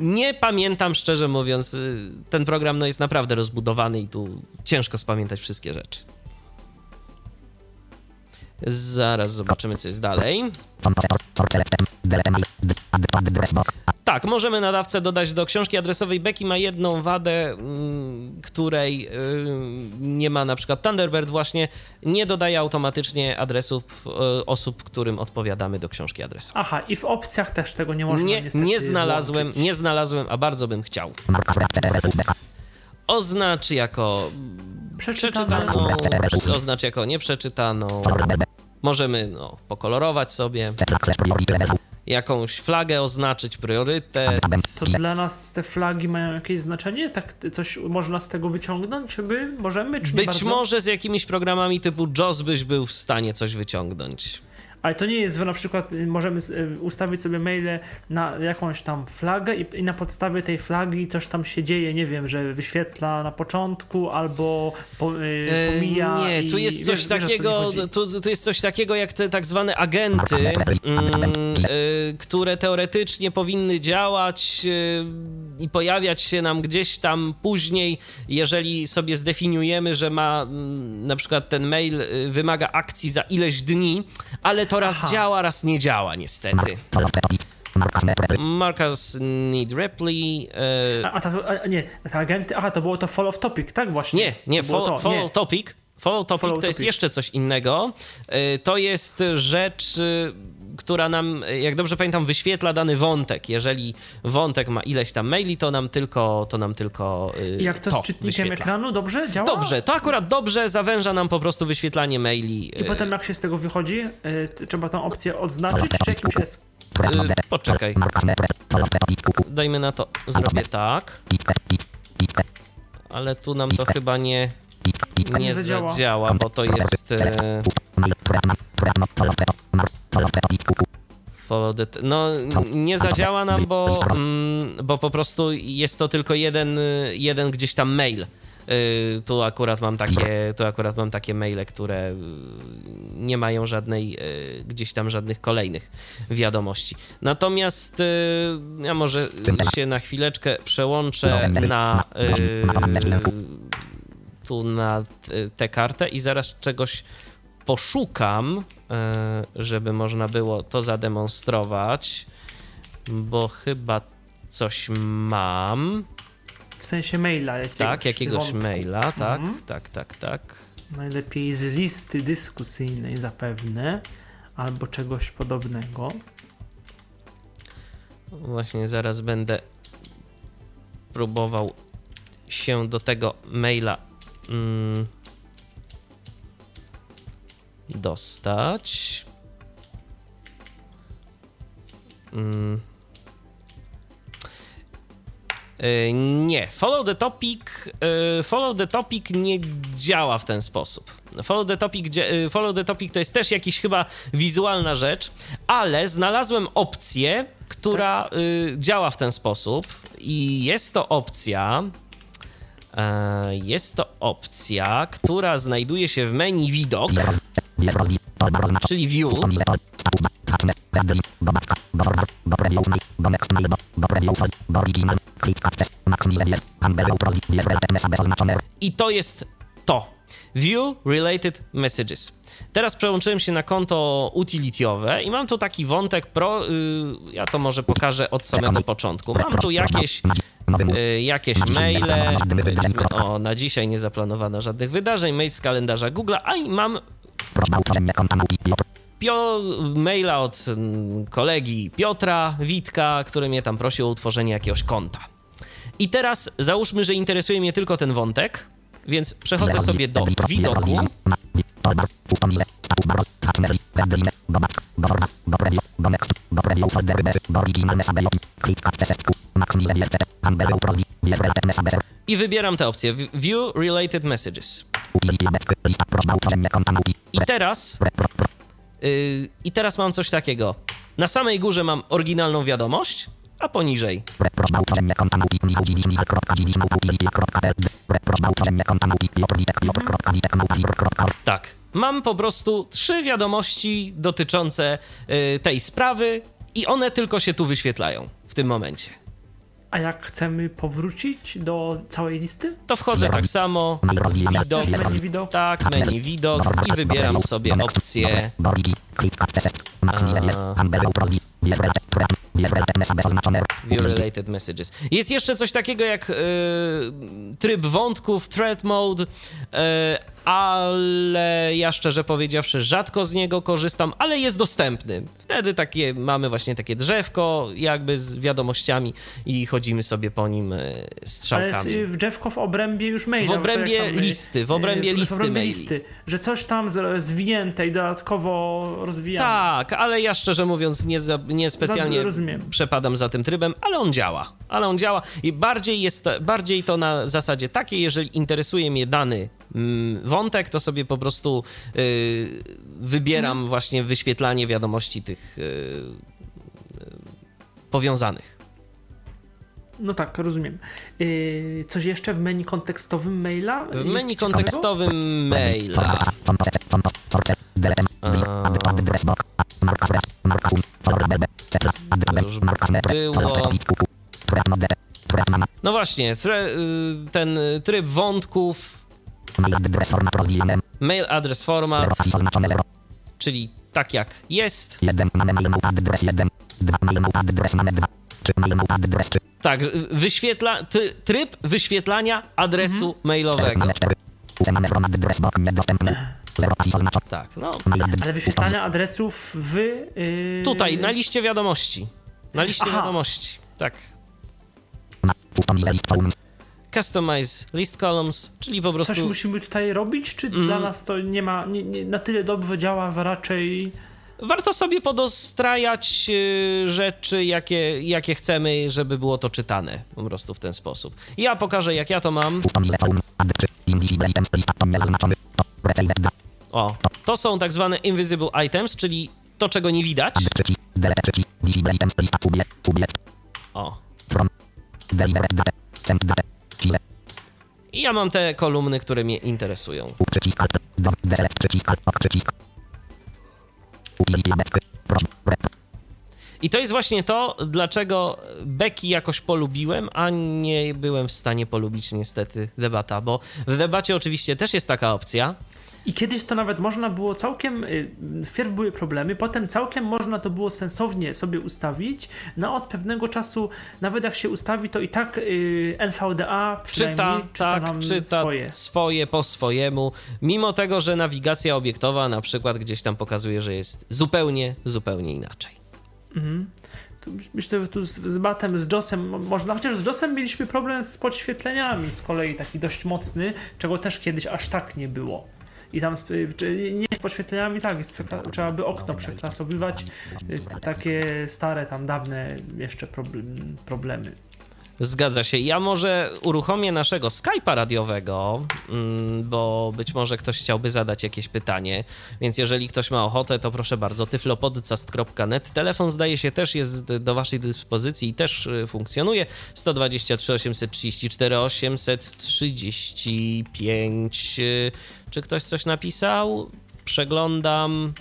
Nie pamiętam, szczerze mówiąc, y, ten program no, jest naprawdę rozbudowany i tu ciężko spamiętać wszystkie rzeczy. Zaraz zobaczymy, co jest dalej. Tak, możemy nadawcę dodać do książki adresowej. Becky ma jedną wadę, mm, której y, nie ma na przykład Thunderbird właśnie, nie dodaje automatycznie adresów y, osób, którym odpowiadamy do książki adresowej. Aha, i w opcjach też tego nie można Nie, nie znalazłem, włączyć. nie znalazłem, a bardzo bym chciał. Oznacz jako przeczytaną, oznacz jako nieprzeczytaną. Możemy no, pokolorować sobie, jakąś flagę oznaczyć, priorytet. To dla nas te flagi mają jakieś znaczenie? Tak coś można z tego wyciągnąć? By, możemy, czy Być bardzo? może z jakimiś programami typu JOS byś był w stanie coś wyciągnąć. Ale to nie jest, że na przykład y, możemy y, ustawić sobie maile na jakąś tam flagę i, i na podstawie tej flagi coś tam się dzieje, nie wiem, że wyświetla na początku albo po, y, E, pomija. Nie, tu jest coś wiesz, takiego, tu, tu jest coś takiego jak te tak zwane agenty, mm, y, które teoretycznie powinny działać i pojawiać się nam gdzieś tam później, jeżeli sobie zdefiniujemy, że ma mm, na przykład ten mail wymaga akcji za ileś dni, ale to raz Aha. działa, raz nie działa niestety. Marcus need reply. y, A, a, ta, a nie, te agenty, aha, to było to follow topic, tak właśnie? Nie, nie, To follow, to, follow nie. topic. Follow topic Follow to jest topic. jeszcze coś innego. Y, To jest rzecz, która nam, jak dobrze pamiętam, wyświetla dany wątek. Jeżeli wątek ma ileś tam maili, to nam tylko to nam tylko y, I Jak to, z czytnikiem wyświetla. ekranu, dobrze? Działa? Dobrze, to akurat dobrze zawęża nam po prostu wyświetlanie maili. I y, potem jak się z tego wychodzi, y, t- trzeba tą opcję odznaczyć, czy jakimś es- y, Poczekaj, dajmy na to, zrobię tak, ale tu nam to chyba nie. Nie zadziała. zadziała, bo to jest... t- No, nie zadziała nam, bo, mm, bo po prostu jest to tylko jeden, jeden gdzieś tam mail. Y, Tu akurat mam takie, tu akurat mam takie maile, które y, nie mają żadnej, gdzieś tam żadnych kolejnych wiadomości. Natomiast ja może się na chwileczkę przełączę na y, tu na t- tę kartę i zaraz czegoś poszukam, e, żeby można było to zademonstrować, bo chyba coś mam. w sensie maila jakiegoś. Tak, jakiegoś wątku. maila, tak, Mhm. tak, tak, tak. Najlepiej z listy dyskusyjnej zapewne, albo czegoś podobnego. Właśnie zaraz będę próbował się do tego maila mm, dostać. Mm. Y, Nie, follow the topic, y, follow the topic nie działa w ten sposób. Follow the topic, y, follow the topic to jest też jakiś chyba wizualna rzecz, ale znalazłem opcję, która y, działa w ten sposób i jest to opcja, jest to opcja, która znajduje się w menu widok, czyli view. I to jest to. View Related Messages. Teraz przełączyłem się na konto utilityowe i mam tu taki wątek pro. Y, ja to może pokażę od samego początku. Mam tu jakieś, jakieś maile. O, na dzisiaj nie zaplanowano żadnych wydarzeń, mail z kalendarza Google, a i mam pio, maila od mm, kolegi Piotra Witka, który mnie tam prosił o utworzenie jakiegoś konta. I teraz załóżmy, że interesuje mnie tylko ten wątek, więc przechodzę sobie do widoku. Max I wybieram tę opcję View Related Messages. I teraz, yy, I teraz mam coś takiego. Na samej górze mam oryginalną wiadomość, a poniżej. Tak. Mam po prostu trzy wiadomości dotyczące yy, tej sprawy i one tylko się tu wyświetlają w tym momencie. A jak chcemy powrócić do całej listy? To wchodzę tak samo, widok, menu widok. tak, menu widok i wybieram sobie opcję. A. View Related Messages. Jest jeszcze coś takiego jak y, tryb wątków, thread mode, y, ale ja szczerze powiedziawszy rzadko z niego korzystam, ale jest dostępny. Wtedy takie mamy właśnie takie drzewko jakby z wiadomościami i chodzimy sobie po nim Ale strzałkami. y, w drzewko w obrębie już maila. W obrębie listy, w obrębie listy w obrębie maili. listy, że coś tam zwinięte i dodatkowo rozwijane. Tak, ale ja szczerze mówiąc nie, za, nie specjalnie rozumiem. przepadam za tym trybem, ale on działa. Ale on działa i bardziej jest to, bardziej to na zasadzie takiej, jeżeli interesuje mnie dany mm, wątek, to sobie po prostu y, wybieram Mhm. właśnie wyświetlanie wiadomości tych y, y, powiązanych. No tak, rozumiem. Y, coś jeszcze w menu kontekstowym maila? W menu kontekstowym maila. No właśnie, tre, y, ten y, tryb wątków, Mail address format czyli tak jak jest. Tak, wyświetla, ty, tryb wyświetlania adresu Cztery. mailowego. Tak, no. Ale wyświetlania adresów w... y, tutaj na liście wiadomości. Na liście Aha. wiadomości. Tak. Customize list columns, czyli po Coś prostu. musimy tutaj robić, czy Mm. dla nas to nie ma, nie, nie, na tyle dobrze działa, że raczej... Warto sobie podostrajać y, rzeczy, jakie, jakie chcemy, żeby było to czytane po prostu w ten sposób. Ja pokażę, jak ja to mam. O, to są tak zwane invisible items, czyli to, czego nie widać. O. I ja mam te kolumny, które mnie interesują. I to jest właśnie to, dlaczego Beki jakoś polubiłem, a nie byłem w stanie polubić niestety debata, bo w debacie oczywiście też jest taka opcja. I kiedyś to nawet można było całkiem, y, wpierw były problemy, potem całkiem można to było sensownie sobie ustawić, no od pewnego czasu, nawet jak się ustawi, to i tak y, NVDA przynajmniej Czyta, czyta tak, czyta swoje. swoje po swojemu, mimo tego, że nawigacja obiektowa na przykład gdzieś tam pokazuje, że jest zupełnie, zupełnie inaczej. tu myślę, że tu z, z Batem, z Josem można, chociaż z Josem mieliśmy problem z podświetleniami z kolei taki dość mocny, czego też kiedyś aż tak nie było. I tam czy nie z podświetleniami, tak, jest trzeba by okno przeklasowywać, y, takie stare, tam dawne jeszcze problem, problemy. Zgadza się. Ja może uruchomię naszego Skype'a radiowego, mm, bo być może ktoś chciałby zadać jakieś pytanie, więc jeżeli ktoś ma ochotę, to proszę bardzo, tyflopodcast.net. Telefon zdaje się też jest do waszej dyspozycji i też y, funkcjonuje. 123 834 835. Y, Czy ktoś coś napisał? Przeglądam.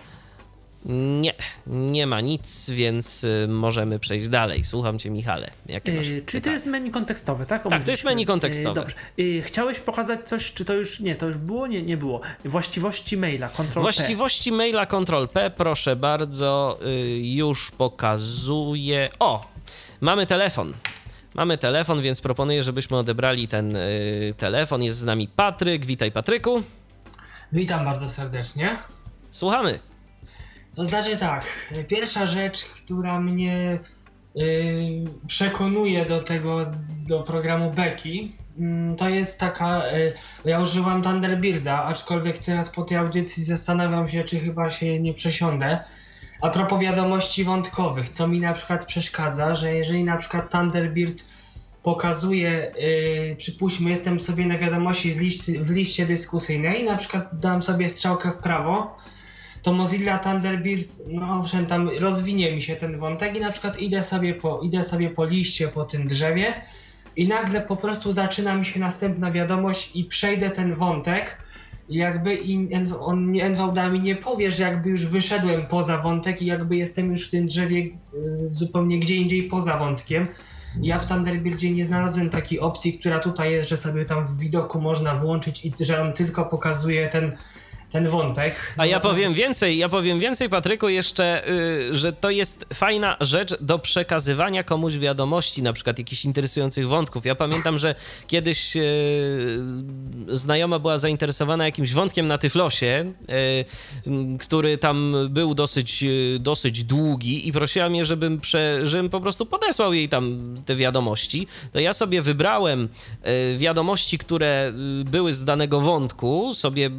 Nie, nie ma nic, więc y, możemy przejść dalej. Słucham cię, Michale. Jakie masz Yy, czy to jest menu kontekstowe, tak? to jest menu kontekstowe. Yy, dobrze. Yy, chciałeś pokazać coś, czy to już nie, to już było? Nie, nie było. Właściwości maila, Ctrl Właściwości maila Ctrl P, proszę bardzo, y, już pokazuję. O, mamy telefon. Mamy telefon, więc proponuję, żebyśmy odebrali ten y, telefon. Jest z nami Patryk. Witaj, Patryku. Witam bardzo serdecznie. Słuchamy. To znaczy tak, pierwsza rzecz, która mnie y, przekonuje do tego, do programu Becky, mm, to jest taka, y, ja używam Thunderbirda, aczkolwiek teraz po tej audycji zastanawiam się, czy chyba się nie przesiądę. A propos wiadomości wątkowych, co mi na przykład przeszkadza, że jeżeli na przykład Thunderbird pokazuje, yy, przypuśćmy, jestem sobie na wiadomości w liście dyskusyjnej na przykład dam sobie strzałkę w prawo, to Mozilla Thunderbird, no owszem, tam rozwinie mi się ten wątek i na przykład idę sobie po, idę sobie po liście, po tym drzewie i nagle po prostu zaczyna mi się następna wiadomość i przejdę ten wątek jakby i on nie NVDA mi nie powie, że jakby już wyszedłem poza wątek i jakby jestem już w tym drzewie y, zupełnie gdzie indziej poza wątkiem. Ja w Thunderbirdzie nie znalazłem takiej opcji, która tutaj jest, że sobie tam w widoku można włączyć i że on tylko pokazuje ten, ten wątek. A ja powiem więcej, ja powiem więcej, Patryku, jeszcze, y, że to jest fajna rzecz do przekazywania komuś wiadomości, na przykład jakichś interesujących wątków. Ja pamiętam, że kiedyś y, znajoma była zainteresowana jakimś wątkiem na Tyflosie, y, m, który tam był dosyć, y, dosyć długi i prosiła mnie, żebym, prze, żebym po prostu podesłał jej tam te wiadomości. To ja sobie wybrałem y, wiadomości, które y, były z danego wątku, sobie y,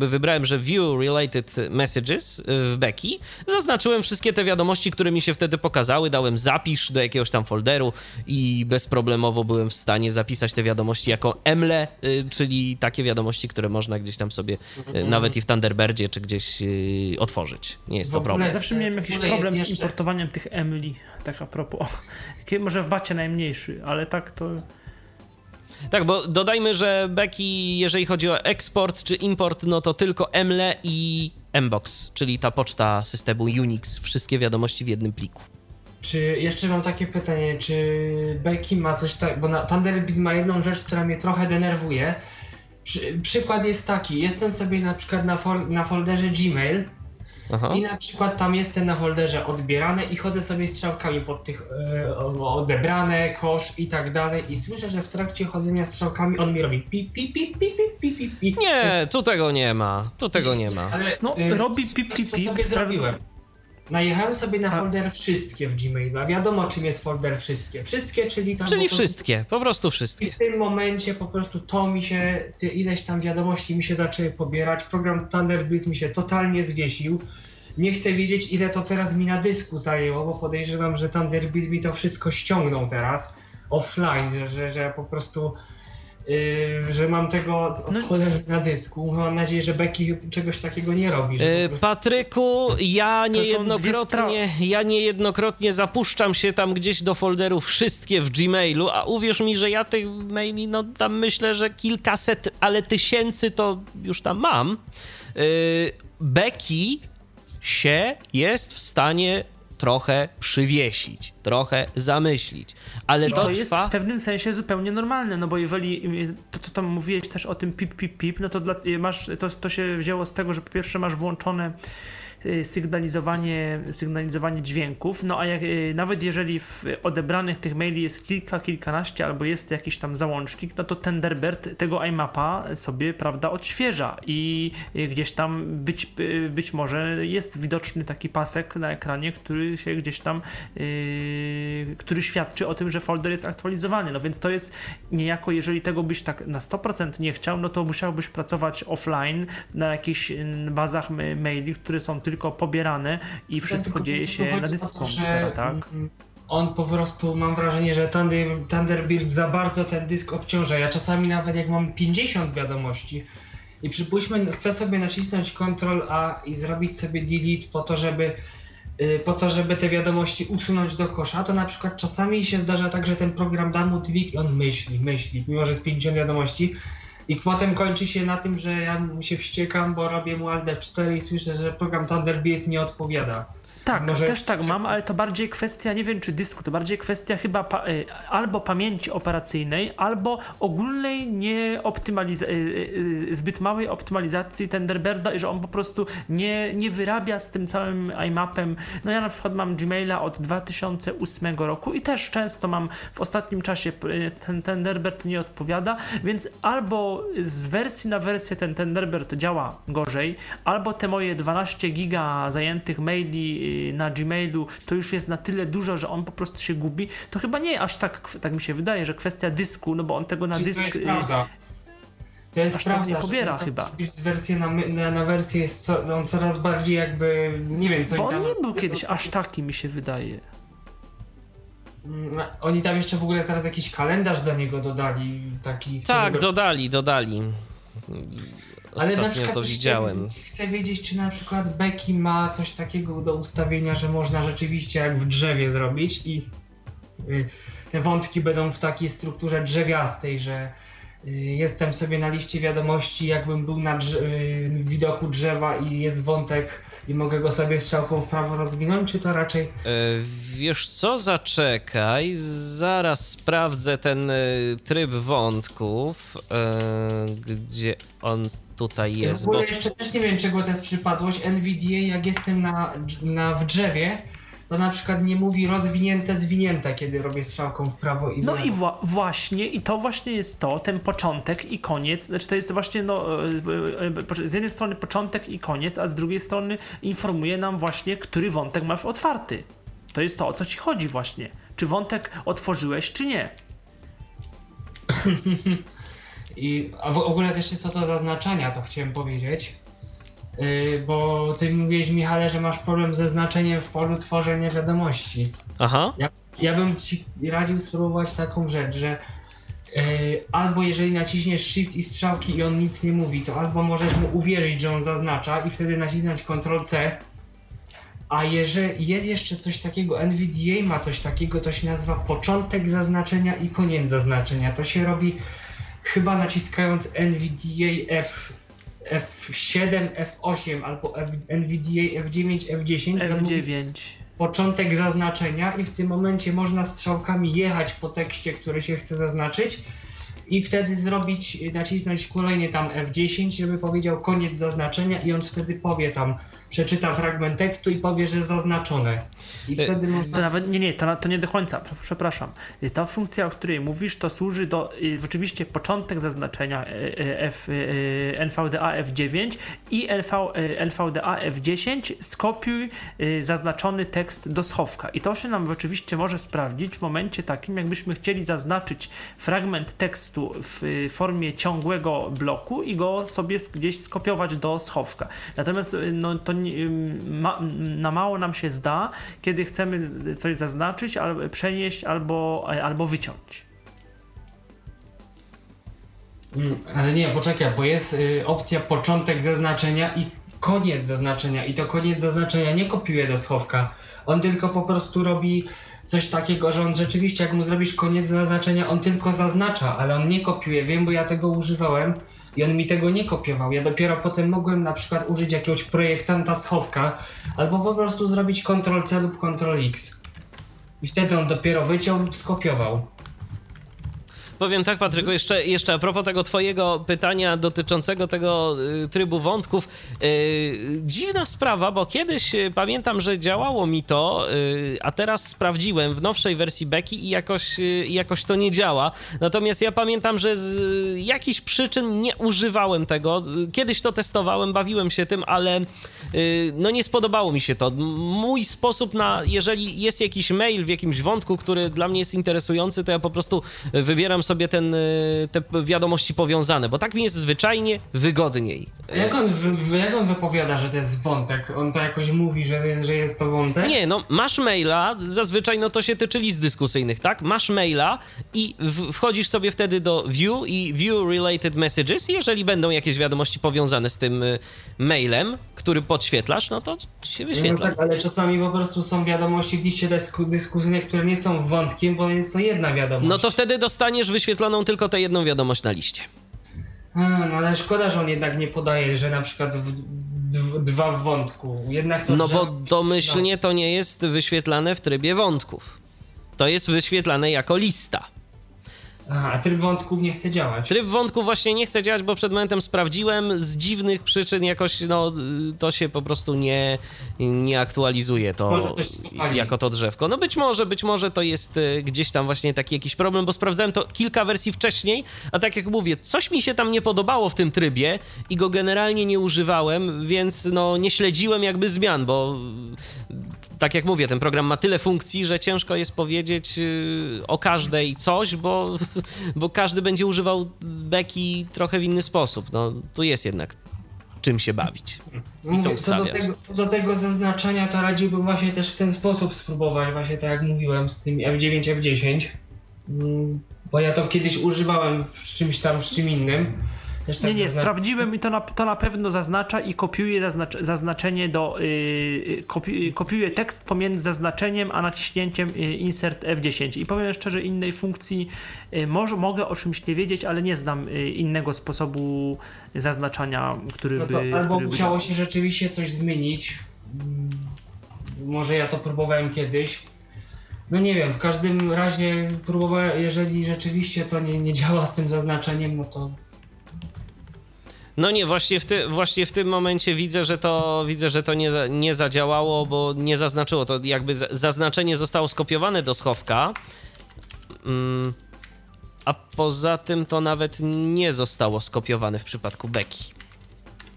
jakby wybrałem, że view related messages y, w Becky, zaznaczyłem wszystkie te wiadomości, które mi się wtedy pokazały, dałem zapisz do jakiegoś tam folderu i bezproblemowo byłem w stanie zapisać te wiadomości jako emle, y, czyli takie wiadomości, które można gdzieś tam sobie y, nawet i w Thunderbirdzie czy gdzieś otworzyć. Nie jest W to ogóle- problem. Ja zawsze miałem jakiś problem z importowaniem tych emli, tak a propos. [LAUGHS] Może w bacie najmniejszy, ale tak to... Tak, bo dodajmy, że Becky, jeżeli chodzi o eksport czy import, no to tylko emle i mbox, czyli ta poczta systemu Unix, wszystkie wiadomości w jednym pliku. Czy jeszcze mam takie pytanie, czy Becky ma coś tak, bo na Thunderbird ma jedną rzecz, która mnie trochę denerwuje. Przy, przykład jest taki, jestem sobie na przykład na, na folderze Gmail Aha. i na przykład tam jestem na folderze odbierane i chodzę sobie strzałkami pod tych e, odebrane, kosz i tak dalej i słyszę, że w trakcie chodzenia strzałkami on mi robi pip, pip, pip, pip, pip, pip, pip. Nie, tu tego nie ma, tu tego nie ma. Ale No, e, robi pip, pip, co pip, sobie zrobiłem? Najechałem sobie na A- folder wszystkie w Gmailu, a wiadomo czym jest folder wszystkie. Wszystkie, czyli tam... Czyli po prostu- wszystkie, po prostu I wszystkie. w tym momencie po prostu to mi się, ty, ileś tam wiadomości mi się zaczęły pobierać, program Thunderbird mi się totalnie zwiesił. Nie chcę wiedzieć ile to teraz mi na dysku zajęło, bo podejrzewam, że Thunderbird mi to wszystko ściągnął teraz offline, że, że, że po prostu yy, że mam tego od, No- na dysku. Mam nadzieję, że Becky czegoś takiego nie robi. Po prostu... Patryku, ja niejednokrotnie, ja niejednokrotnie zapuszczam się tam gdzieś do folderów wszystkie w Gmailu, a uwierz mi, że ja tych maili, no tam myślę, że kilkaset, ale tysięcy to już tam mam. E, Becky się jest w stanie trochę przywiesić, trochę zamyślić, ale I to, to jest trwa... w pewnym sensie zupełnie normalne, no bo jeżeli y, to, co tam mówiłeś też o tym pip, pip, pip, no to dla, y, masz, to, to się wzięło z tego, że po pierwsze masz włączone sygnalizowanie, sygnalizowanie dźwięków, no a jak, y, nawet jeżeli w odebranych tych maili jest kilka, kilkanaście albo jest jakiś tam załącznik, no to Tenderbird tego iMapa sobie, prawda, odświeża i y, gdzieś tam być, być może jest widoczny taki pasek na ekranie, który się gdzieś tam, yy, który świadczy o tym, że folder jest aktualizowany, no więc to jest niejako, jeżeli tego byś tak na 100% nie chciał, no to musiałbyś pracować offline na jakichś bazach maili, które są tylko pobierane i wszystko tylko dzieje się na dysku komputera, tak? On po prostu, mam wrażenie, że Thunder, Thunderbird za bardzo ten dysk obciąża. Ja czasami nawet jak mam 50 wiadomości i przypuśćmy, chcę sobie nacisnąć Ctrl A i zrobić sobie delete po to, żeby y, po to, żeby te wiadomości usunąć do kosza, to na przykład czasami się zdarza tak, że ten program da mu delete i on myśli, myśli, mimo że jest 50 wiadomości i potem kończy się na tym, że ja mu się wściekam, bo robię mu Alt F4 i słyszę, że program Thunderbird nie odpowiada. Tak, Może też tak mam, ale to bardziej kwestia, nie wiem czy dysku, to bardziej kwestia chyba pa, y, albo pamięci operacyjnej, albo ogólnej nieoptymalizacji, y, y, zbyt małej optymalizacji Tenderbirda i że on po prostu nie, nie wyrabia z tym całym iMapem. No ja na przykład mam Gmaila od 2008 roku i też często mam w ostatnim czasie ten Tenderbird nie odpowiada, więc albo z wersji na wersję ten Tenderbird działa gorzej, albo te moje 12 giga zajętych maili na Gmailu to już jest na tyle dużo, że on po prostu się gubi, to chyba nie aż tak, tak mi się wydaje, że kwestia dysku, no bo on tego na Czyli dysk... To jest y, prawda. To jest prawda, nie pobiera że chyba. Z wersji na, na, na wersję jest co, on coraz bardziej jakby, nie wiem co Bo on nie był kiedyś aż taki, mi się wydaje. Mm, oni tam jeszcze w ogóle teraz jakiś kalendarz do niego dodali. Taki, tak, dodali, dodali. Ostatnio Ale na przykład to widziałem. Chcę wiedzieć, czy na przykład Becky ma coś takiego do ustawienia, że można rzeczywiście jak w drzewie zrobić i y, te wątki będą w takiej strukturze drzewiastej, że y, jestem sobie na liście wiadomości, jakbym był na y, widoku drzewa i jest wątek i mogę go sobie strzałką w prawo rozwinąć, czy to raczej... E, wiesz co, zaczekaj, zaraz sprawdzę ten tryb wątków, e, gdzie on tutaj jest. W ogóle bo... jeszcze też nie wiem, czego to jest przypadłość. NVDA, jak jestem na, na w drzewie, to na przykład nie mówi rozwinięte, zwinięte, kiedy robię strzałką w prawo i w No i wła właśnie, i to właśnie jest to, ten początek i koniec, znaczy to jest właśnie, no, e, e, z jednej strony początek i koniec, a z drugiej strony informuje nam właśnie, który wątek masz otwarty. To jest to, o co ci chodzi właśnie. Czy wątek otworzyłeś, czy nie. [LAUGHS] I, a w ogóle też co to za znaczenia, to chciałem powiedzieć. Yy, bo ty mówiłeś, Michale, że masz problem ze znaczeniem w polu tworzenia wiadomości. Aha. Ja, ja bym ci radził spróbować taką rzecz, że yy, albo jeżeli naciśniesz Shift i strzałki i on nic nie mówi, to albo możesz mu uwierzyć, że on zaznacza i wtedy nacisnąć Ctrl C. A jeżeli jest jeszcze coś takiego, NVDA ma coś takiego, to się nazywa początek zaznaczenia i koniec zaznaczenia. To się robi chyba naciskając NVDA F, F7, F8 albo F, NVDA F9, F10. F9. Początek zaznaczenia i w tym momencie można strzałkami jechać po tekście, który się chce zaznaczyć i wtedy zrobić, nacisnąć kolejnie tam F10, żeby powiedział koniec zaznaczenia i on wtedy powie tam, przeczyta fragment tekstu i powie, że zaznaczone. I y, wtedy można... To nawet, nie, nie, to, to nie do końca, przepraszam. Y, ta funkcja, o której mówisz, to służy do y, rzeczywiście początek zaznaczenia F, NVDA F9 i LV, NVDA F10 skopiuj zaznaczony tekst do schowka. I to się nam rzeczywiście może sprawdzić w momencie takim, jakbyśmy chcieli zaznaczyć fragment tekstu w formie ciągłego bloku i go sobie gdzieś skopiować do schowka. Natomiast no, to ma, na mało nam się zda, kiedy chcemy coś zaznaczyć, albo przenieść, albo, albo wyciąć. Mm, ale nie, poczekaj, bo jest y, opcja początek zaznaczenia i koniec zaznaczenia i to koniec zaznaczenia nie kopiuje do schowka. On tylko po prostu robi coś takiego, że on rzeczywiście, jak mu zrobisz koniec zaznaczenia, on tylko zaznacza, ale on nie kopiuje. Wiem, bo ja tego używałem i on mi tego nie kopiował. Ja dopiero potem mogłem na przykład użyć jakiegoś projektanta schowka albo po prostu zrobić Ctrl-C lub Ctrl-X. I wtedy on dopiero wyciął lub skopiował. Powiem tak, Patryku, jeszcze, jeszcze a propos tego twojego pytania dotyczącego tego y, trybu wątków. Y, dziwna sprawa, bo kiedyś y, pamiętam, że działało mi to, a teraz sprawdziłem w nowszej wersji Becky i jakoś, jakoś to nie działa. Natomiast ja pamiętam, że z jakichś przyczyn nie używałem tego. Kiedyś to testowałem, bawiłem się tym, ale no nie spodobało mi się to. Mój sposób na, jeżeli jest jakiś mail w jakimś wątku, który dla mnie jest interesujący, to ja po prostu wybieram sobie ten, y, te wiadomości powiązane, bo tak mi jest zwyczajnie wygodniej. Jak on, wy, jak on wypowiada, że to jest wątek? On to jakoś mówi, że, że jest to wątek? Nie, no masz maila, zazwyczaj no to się tyczy list dyskusyjnych, tak? Masz maila i w, wchodzisz sobie wtedy do view i view related messages i jeżeli będą jakieś wiadomości powiązane z tym y, mailem, który podświetlasz, no to się No wyświetla. tak, ale czasami po prostu są wiadomości w liście dysku, dyskusyjne, które nie są wątkiem, bo jest to jedna wiadomość. No to wtedy dostaniesz wyświetloną tylko tę jedną wiadomość na liście. A, no ale szkoda, że on jednak nie podaje, że na przykład w, dwa w wątku. Jednak to No bo domyślnie to nie jest wyświetlane w trybie wątków. To jest wyświetlane jako lista. Aha, a tryb wątków nie chce działać. Tryb wątków właśnie nie chce działać, bo przed momentem sprawdziłem. Z dziwnych przyczyn jakoś no, to się po prostu nie, nie aktualizuje to Może coś skopali. jako to drzewko. No być może, być może to jest e, gdzieś tam właśnie taki jakiś problem, bo sprawdzałem to kilka wersji wcześniej, a tak jak mówię, coś mi się tam nie podobało w tym trybie i go generalnie nie używałem, więc no nie śledziłem jakby zmian, bo tak jak mówię, ten program ma tyle funkcji, że ciężko jest powiedzieć yy, o każdej coś, bo, [LAUGHS] bo każdy będzie używał beki trochę w inny sposób. No, tu jest jednak czym się bawić. Mówię, co, do tego, co do tego zaznaczenia, to radziłbym właśnie też w ten sposób spróbować, właśnie tak jak mówiłem z tym F9, F10. Mm, Bo ja to kiedyś używałem w czymś tam, w czym innym. Też tak Nie, nie, zaznacz- sprawdziłem i to na, to na pewno zaznacza i kopiuje zaznacz, zaznaczenie do. Yy, kopi, kopiuje tekst pomiędzy zaznaczeniem a naciśnięciem yy, insert F10. I powiem szczerze, innej funkcji yy, może, mogę o czymś nie wiedzieć, ale nie znam innego sposobu zaznaczania, który No by. to albo który by musiało działał. się rzeczywiście coś zmienić. Może ja to próbowałem kiedyś. No nie wiem, w każdym razie próbowałem, jeżeli rzeczywiście to nie, nie działa z tym zaznaczeniem, no to No nie, właśnie w, ty, właśnie w tym momencie widzę, że to, widzę, że to nie, nie zadziałało, bo nie zaznaczyło. To jakby za- zaznaczenie zostało skopiowane do schowka. Mm, a poza tym to nawet nie zostało skopiowane w przypadku Beki.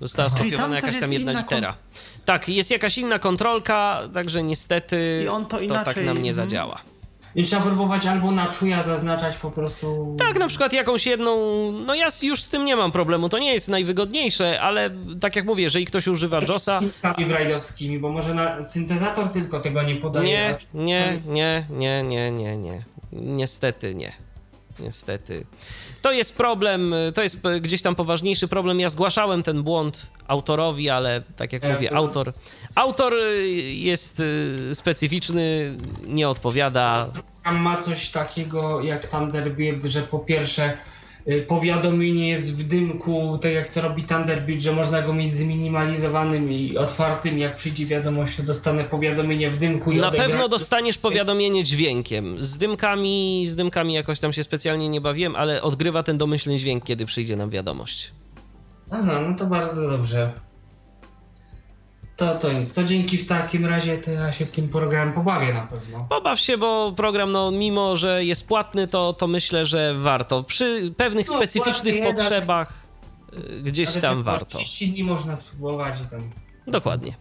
Została tam skopiowana coś jakaś tam jedna inna kon- litera. Tak, jest jakaś inna kontrolka, także niestety I on to tak inaczej- nam nie mhm. zadziała. I trzeba próbować albo na czuja zaznaczać po prostu. Tak, na przykład jakąś jedną. No ja już z tym nie mam problemu. To nie jest najwygodniejsze, ale tak jak mówię, jeżeli ktoś używa JOSa. Z synkami brailleowskimi, bo może na syntezator tylko tego nie podaje. Nie, nie, nie, nie, nie, nie, nie. Niestety nie. Niestety. To jest problem, to jest gdzieś tam poważniejszy problem. Ja zgłaszałem ten błąd autorowi, ale tak jak Ja mówię, to- autor, autor jest y, specyficzny, nie odpowiada. Tam ma coś takiego jak Thunderbird, że po pierwsze powiadomienie jest w dymku, tak jak to robi Thunderbird, że można go mieć zminimalizowanym i otwartym. Jak przyjdzie wiadomość, to dostanę powiadomienie w dymku i Na odegra- pewno dostaniesz powiadomienie dźwiękiem. Z dymkami, z dymkami jakoś tam się specjalnie nie bawiłem, ale odgrywa ten domyślny dźwięk, kiedy przyjdzie nam wiadomość. Aha, no to bardzo dobrze. To, to nic. To dzięki w takim razie to ja się w tym programie pobawię na pewno. Pobaw się, bo program, no mimo że jest płatny, to, to myślę, że warto. Przy pewnych No, specyficznych jest, potrzebach y, gdzieś Ale tam warto. 30 dni można spróbować i tam. Dokładnie.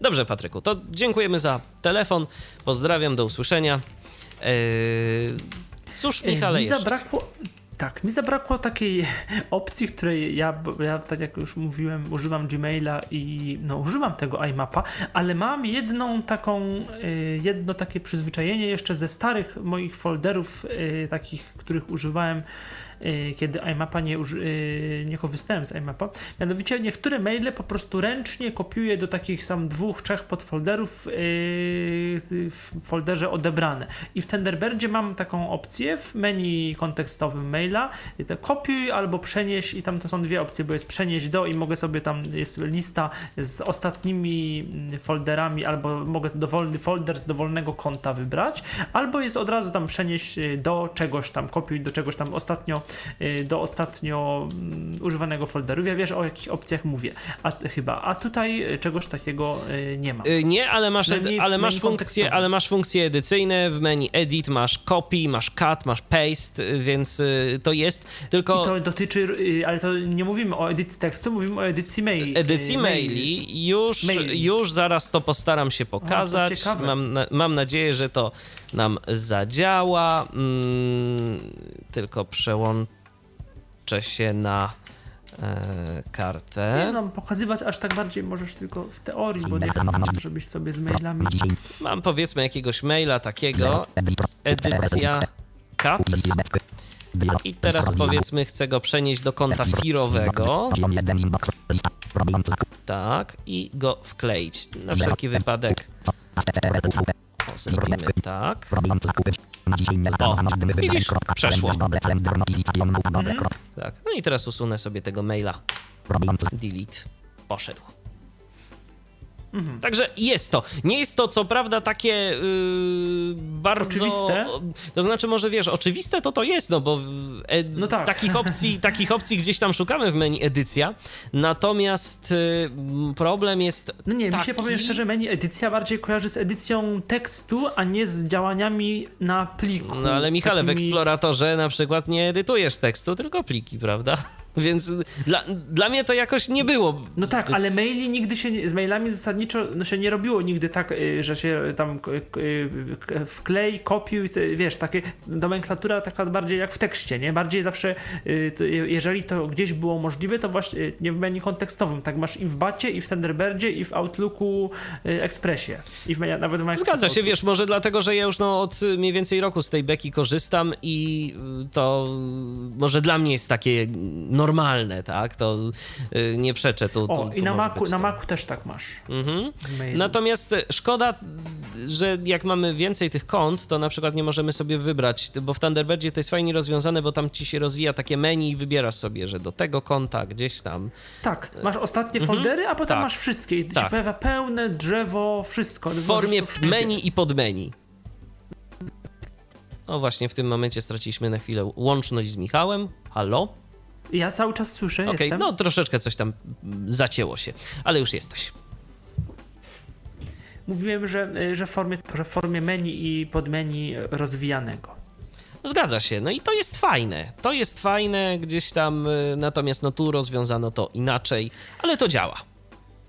Dobrze. Patryku, to dziękujemy za telefon. Pozdrawiam, do usłyszenia. Yy, Cóż, Michale, mi jeszcze? zabrakło. Tak, mi zabrakło takiej opcji, której ja, ja, tak jak już mówiłem, używam Gmaila i no, używam tego iMapa, ale mam jedną taką, y, jedno takie przyzwyczajenie jeszcze ze starych moich folderów, y, takich, których używałem kiedy iMapa nie, y, nie korzystałem z iMapa. Mianowicie niektóre maile po prostu ręcznie kopiuję do takich tam dwóch, trzech podfolderów y, w folderze odebrane. I w Thunderbirdzie mam taką opcję w menu kontekstowym maila, to kopiuj albo przenieś i tam to są dwie opcje, bo jest przenieść do i mogę sobie tam, jest lista z ostatnimi folderami, albo mogę dowolny folder z dowolnego konta wybrać, albo jest od razu tam przenieść do czegoś tam, kopiuj do czegoś tam ostatnio, do ostatnio używanego folderu. Ja wiesz o jakich opcjach mówię, a, chyba, a tutaj czegoś takiego nie ma. Nie, ale masz, ale masz funkcje, ale masz funkcje edycyjne, w menu edit masz copy, masz cut, masz paste, więc to jest tylko... I to dotyczy, ale to nie mówimy o edycji tekstu, mówimy o edycji maili. Edycji maili, już, maili. już zaraz to postaram się pokazać. Mam, mam nadzieję, że to nam zadziała. Mm, tylko przełączę się na e, kartę. Nie no, pokazywać aż tak bardziej możesz tylko w teorii, bo nie żebyś sobie z mailami... Mam powiedzmy jakiegoś maila takiego, edycja cut. I teraz powiedzmy chcę go przenieść do konta firowego. Tak, i go wkleić. Na wszelki wypadek. O, zrobimy tak. O, widzisz, przeszło. Mhm. Tak, no i teraz usunę sobie tego maila. Delete. Poszedł. Mhm. Także jest to. Nie jest to co prawda takie yy, bardzo... Oczywiste? To znaczy może wiesz, oczywiste to to jest, no bo e, no tak. takich, opcji, [LAUGHS] takich opcji gdzieś tam szukamy w menu edycja, natomiast yy, problem jest No nie, taki... mi się powiem szczerze, menu edycja bardziej kojarzy z edycją tekstu, a nie z działaniami na pliku. No ale Michale, takimi... w Eksploratorze na przykład nie edytujesz tekstu, tylko pliki, prawda? Więc dla, dla mnie to jakoś nie było. No tak, ale maili nigdy się, z mailami zasadniczo no się nie robiło nigdy tak, y, że się tam y, wklej, kopiuj, wiesz, takie nomenklatura taka bardziej jak w tekście, nie? Bardziej zawsze, y, jeżeli to gdzieś było możliwe, to właśnie nie w menu kontekstowym, tak masz i w Bacie, i w Thunderbirdzie, i w Outlooku Expressie, i w menu, nawet w Microsoft Zgadza się, wiesz, może dlatego, że ja już no, od mniej więcej roku z tej beki korzystam i to może dla mnie jest takie normalne, tak? To y, nie przeczę tu. O, tu, i na Macu, na Macu też tak masz. Mhm. Natomiast szkoda, że jak mamy więcej tych kont, to na przykład nie możemy sobie wybrać, bo w Thunderbirdzie to jest fajnie rozwiązane, bo tam ci się rozwija takie menu i wybierasz sobie, że do tego konta gdzieś tam. Tak, masz ostatnie mhm. foldery, a potem tak. masz wszystkie i tak. się pojawia pełne drzewo, wszystko. W formie menu i podmenu. O właśnie, w tym momencie straciliśmy na chwilę łączność z Michałem. Halo? Ja cały czas słyszę, Okej, okay, no troszeczkę coś tam zacięło się, ale już jesteś. Mówiłem, że, że, w formie, że w formie menu i podmenu rozwijanego. Zgadza się, no i to jest fajne. To jest fajne gdzieś tam, y, natomiast no tu rozwiązano to inaczej, ale to działa.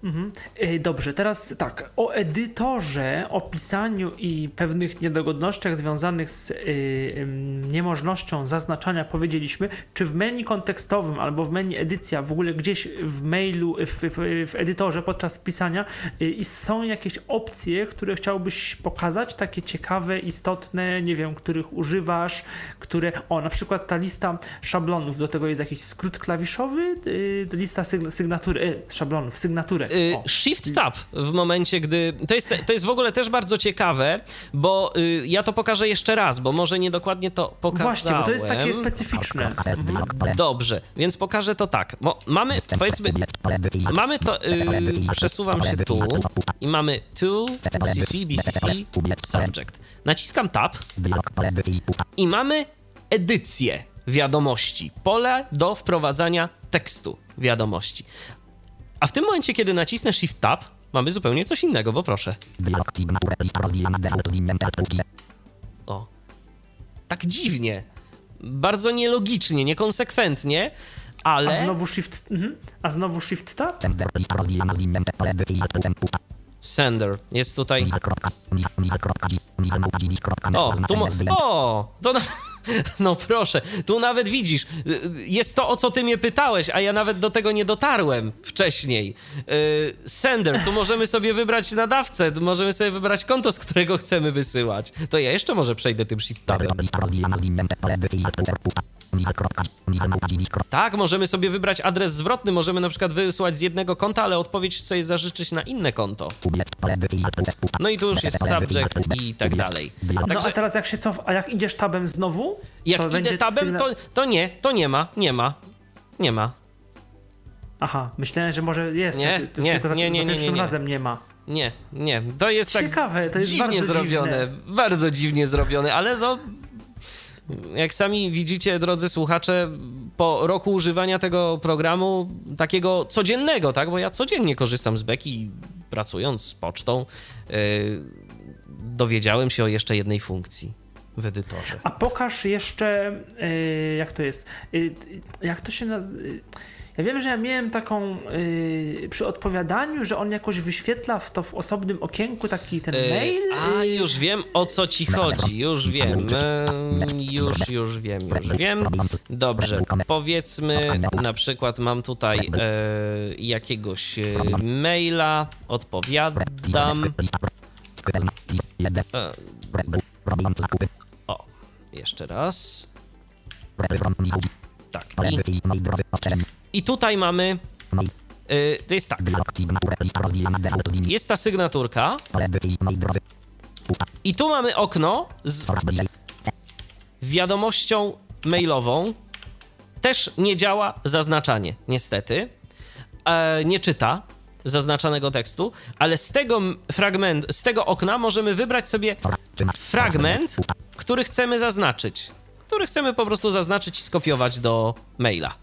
Mhm. E, dobrze, teraz tak. O edytorze, o pisaniu i pewnych niedogodnościach związanych z yy, niemożnością zaznaczania powiedzieliśmy. Czy w menu kontekstowym albo w menu edycja, w ogóle gdzieś w mailu, w, w, w edytorze podczas pisania yy, są jakieś opcje, które chciałbyś pokazać, takie ciekawe, istotne, nie wiem, których używasz, które. O, na przykład ta lista szablonów, do tego jest jakiś skrót klawiszowy, lista sygnatury, szablonów, sygnaturek Y, shift Tab w momencie, gdy. To jest, to jest w ogóle też bardzo ciekawe, bo y, ja to pokażę jeszcze raz, bo może niedokładnie to pokazałem. Właśnie, bo to jest takie specyficzne. Dobrze, więc pokażę to tak. Bo mamy, powiedzmy, mamy to. Y, przesuwam się tu i mamy to, CC, BCC, subject. Naciskam Tab i mamy edycję wiadomości, pole do wprowadzania tekstu wiadomości. A w tym momencie, kiedy nacisnę Shift Tab, mamy zupełnie coś innego, bo proszę. O. Tak dziwnie. Bardzo nielogicznie, niekonsekwentnie, ale... A znowu Shift... Mhm. A znowu Shift Tab? Sender. Jest tutaj... O, tu mo... O! To na... No proszę, tu nawet widzisz, jest to o co ty mnie pytałeś, a ja nawet do tego nie dotarłem wcześniej. Y, sender, tu możemy sobie wybrać nadawcę, możemy sobie wybrać konto, z którego chcemy wysyłać. To ja jeszcze może przejdę tym shift tabem. Tak, możemy sobie wybrać adres zwrotny, możemy na przykład wysłać z jednego konta, ale odpowiedź sobie zażyczyć na inne konto. No i tu już jest subject i tak dalej. No a Także teraz jak się cof... A jak idziesz tabem znowu? Jak to idę tabem, to, to nie, to nie ma, nie ma, nie ma. Aha, myślałem, że może jest. Nie, tak, nie, tylko za, nie, nie, nie, pierwszym nie. razem nie ma. Nie, nie, to jest tak Ciekawe, to jest dziwnie zrobione, dziwne. bardzo dziwnie zrobione, ale no jak sami widzicie, drodzy słuchacze, po roku używania tego programu, takiego codziennego, tak, bo ja codziennie korzystam z Beki, pracując z pocztą, yy, dowiedziałem się o jeszcze jednej funkcji w edytorze. A pokaż jeszcze, y, jak to jest, y, jak to się nazywa. Ja wiem, że ja miałem taką y, przy odpowiadaniu, że on jakoś wyświetla w to w osobnym okienku taki ten Yy, mail. A, y, już wiem o co ci chodzi, już wiem, yy, już, już wiem, już wiem. Dobrze, powiedzmy na przykład mam tutaj e, jakiegoś e, maila, odpowiadam. Jeszcze raz. Tak, i, i tutaj mamy. E, to jest tak, jest ta sygnaturka i tu mamy okno z wiadomością mailową. Też nie działa zaznaczanie, niestety. E, nie czyta zaznaczanego tekstu, ale z tego fragment, z tego okna możemy wybrać sobie fragment, który chcemy zaznaczyć. Który chcemy po prostu zaznaczyć i skopiować do maila.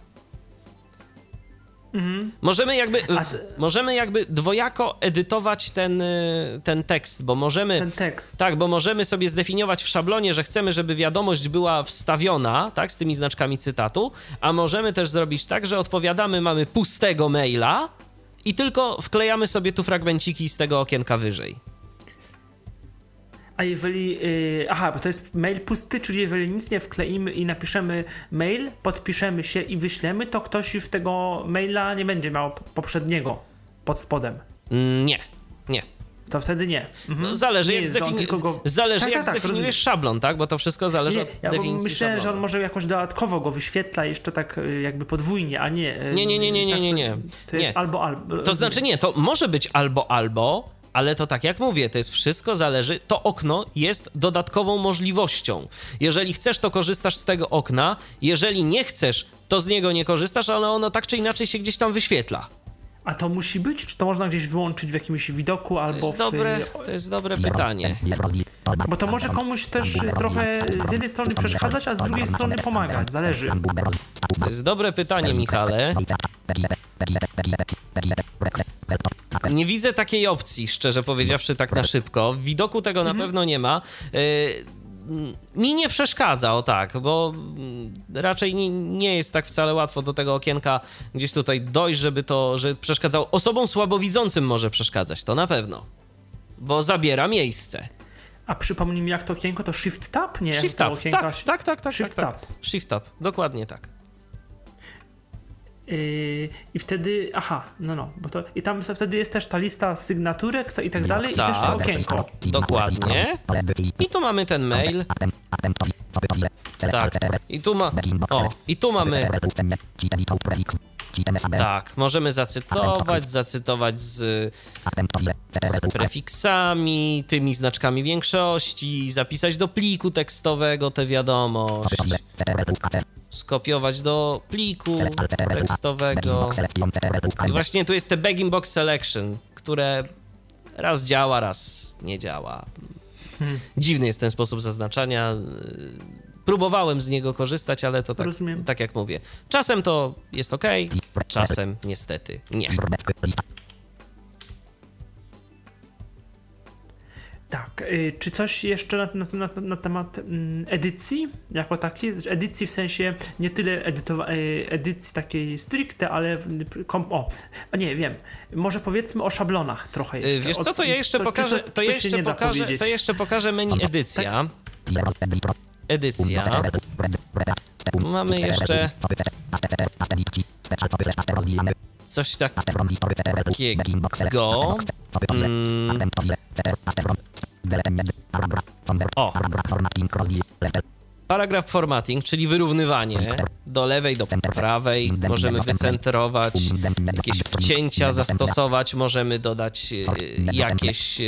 Możemy jakby, Mhm. Ty- możemy jakby dwojako edytować ten, y, ten tekst, bo możemy. ten tekst. Tak, bo możemy sobie zdefiniować w szablonie, że chcemy, żeby wiadomość była wstawiona, tak, z tymi znaczkami cytatu, a możemy też zrobić tak, że odpowiadamy, mamy pustego maila i tylko wklejamy sobie tu fragmenciki z tego okienka wyżej. A jeżeli. y, aha, bo to jest mail pusty, czyli jeżeli nic nie wkleimy i napiszemy mail, podpiszemy się i wyślemy, to ktoś już tego maila nie będzie miał poprzedniego pod spodem. Mm, Nie, nie. To wtedy nie. Mhm. No, zależy, nie jak, jest, zdefini- go... zależy Tak, jak tak, tak, zdefiniujesz rozumiem. szablon, tak? Bo to wszystko zależy Nie, od ja definicji myślałem, że on może jakoś dodatkowo go wyświetla jeszcze tak y, jakby podwójnie, a nie. y, Nie, nie, nie, nie, nie, tak, nie, nie. To jest Nie. albo albo. To znaczy nie, to może być albo albo, ale to tak jak mówię, to jest wszystko zależy, to okno jest dodatkową możliwością. Jeżeli chcesz, to korzystasz z tego okna, jeżeli nie chcesz, to z niego nie korzystasz, ale ono tak czy inaczej się gdzieś tam wyświetla. A to musi być? Czy to można gdzieś wyłączyć w jakimś widoku To albo jest w. dobre, to jest dobre pytanie. Bo to może komuś też y, trochę z jednej strony przeszkadzać, a z drugiej strony pomagać. Zależy. To jest dobre pytanie, Michale. Nie widzę takiej opcji, szczerze powiedziawszy, tak na szybko. W widoku tego na pewno nie ma. Mi nie przeszkadza, o tak, bo raczej nie, nie jest tak wcale łatwo do tego okienka gdzieś tutaj dojść, żeby to, że przeszkadzało. Osobom słabowidzącym może przeszkadzać, to na pewno. Bo zabiera miejsce. A przypomnij mi, jak to okienko to Shift Tab? Nie, Shift Tab, tak, tak, tak, tak, Shift tak, tak. Tab. Shift Tab, dokładnie tak. Yy, I wtedy, aha, no no, bo to i tam wtedy jest też ta lista sygnaturek co i tak dalej i też to Tak. okienko. Dokładnie. I tu mamy ten mail. Tak. I tu ma. O, i tu mamy. Tak, możemy zacytować, zacytować z, z prefiksami, tymi znaczkami większości, zapisać do pliku tekstowego tę wiadomość, skopiować do pliku tekstowego. I właśnie tu jest te begging box selection, które raz działa, raz nie działa. Dziwny jest ten sposób zaznaczania. Próbowałem z niego korzystać, ale to tak, Rozumiem. tak jak mówię. Czasem to jest ok, czasem niestety nie. Tak, yy, czy coś jeszcze na, na, na, na temat mm, edycji jako takiej? Edycji w sensie nie tyle edytowa- yy, edycji takiej stricte, ale kom- o, nie wiem, może powiedzmy o szablonach trochę Y, jeszcze. Wiesz co, to ja jeszcze co- pokażę, to jeszcze pokażę, to jeszcze pokażę menu edycja. Edycja. Mamy jeszcze coś takiego. Mm, o, paragraf formatting, czyli wyrównywanie do lewej, do prawej. Możemy wycentrować, jakieś wcięcia zastosować, możemy dodać e, jakieś e,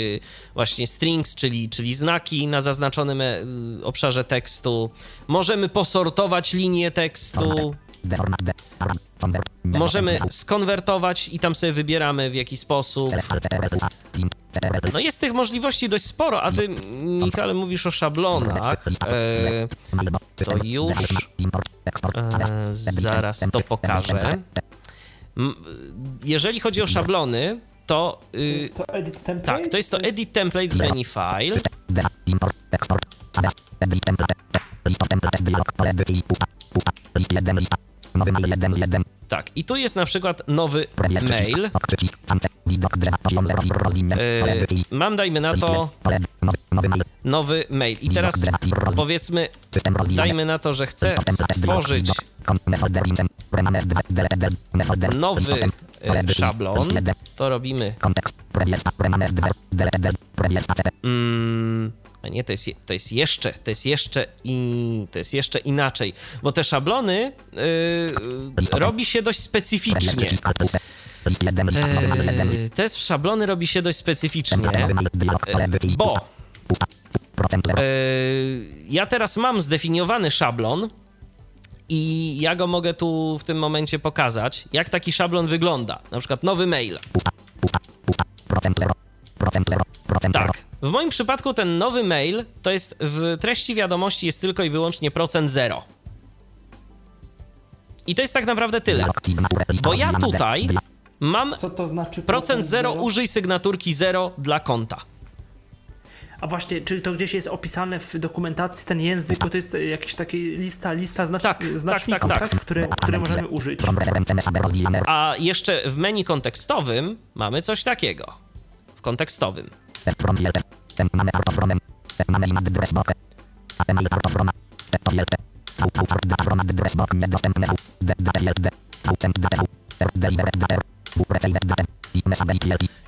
właśnie strings, czyli, czyli znaki na zaznaczonym e, obszarze tekstu. Możemy posortować linię tekstu. Możemy skonwertować i tam sobie wybieramy w jaki sposób. No jest tych możliwości dość sporo, a ty, Michale, mówisz o szablonach. E, to już e, zaraz to pokażę. Jeżeli chodzi o szablony, to... To Y, jest to edit template? tak, to jest to edit template z menu file. Template, list of templates, blok, pole edycji, pusta, pusta, list 1, lista, nowy mail 1, 1, Tak, i tu jest na przykład nowy mail. ok, przycisk, sance, widok drzewa, poziom 0, fir, rozwinięty, pole edycji, mam, dajmy na to, 1, pole, nowy, mail. I teraz powiedzmy, dajmy na to, że chcę stworzyć nowy e, szablon. list 1, To robimy Mm, nie, to jest, je- to jest jeszcze, to jest jeszcze i to jest jeszcze inaczej, bo te szablony yy, robi się dość specyficznie. przycisk, alt, puste, list 1, lista, nowy mail 1, Yy, te szablony robi się dość specyficznie, edycji, bo yy, ja teraz mam zdefiniowany szablon i ja go mogę tu w tym momencie pokazać, jak taki szablon wygląda. Na przykład nowy mail. Tak. W moim przypadku ten nowy mail to jest w treści wiadomości jest tylko i wyłącznie procent zero. I to jest tak naprawdę tyle. Bo ja tutaj mam Co to znaczy procent zero, użyj sygnaturki zero dla konta. A właśnie, czy to gdzieś jest opisane w dokumentacji ten język, bo to jest jakaś taka lista, lista znacz... Tak, tak, znaczników, tak, tak. Które, które możemy użyć. A jeszcze w menu kontekstowym mamy coś takiego. Kontekstowym.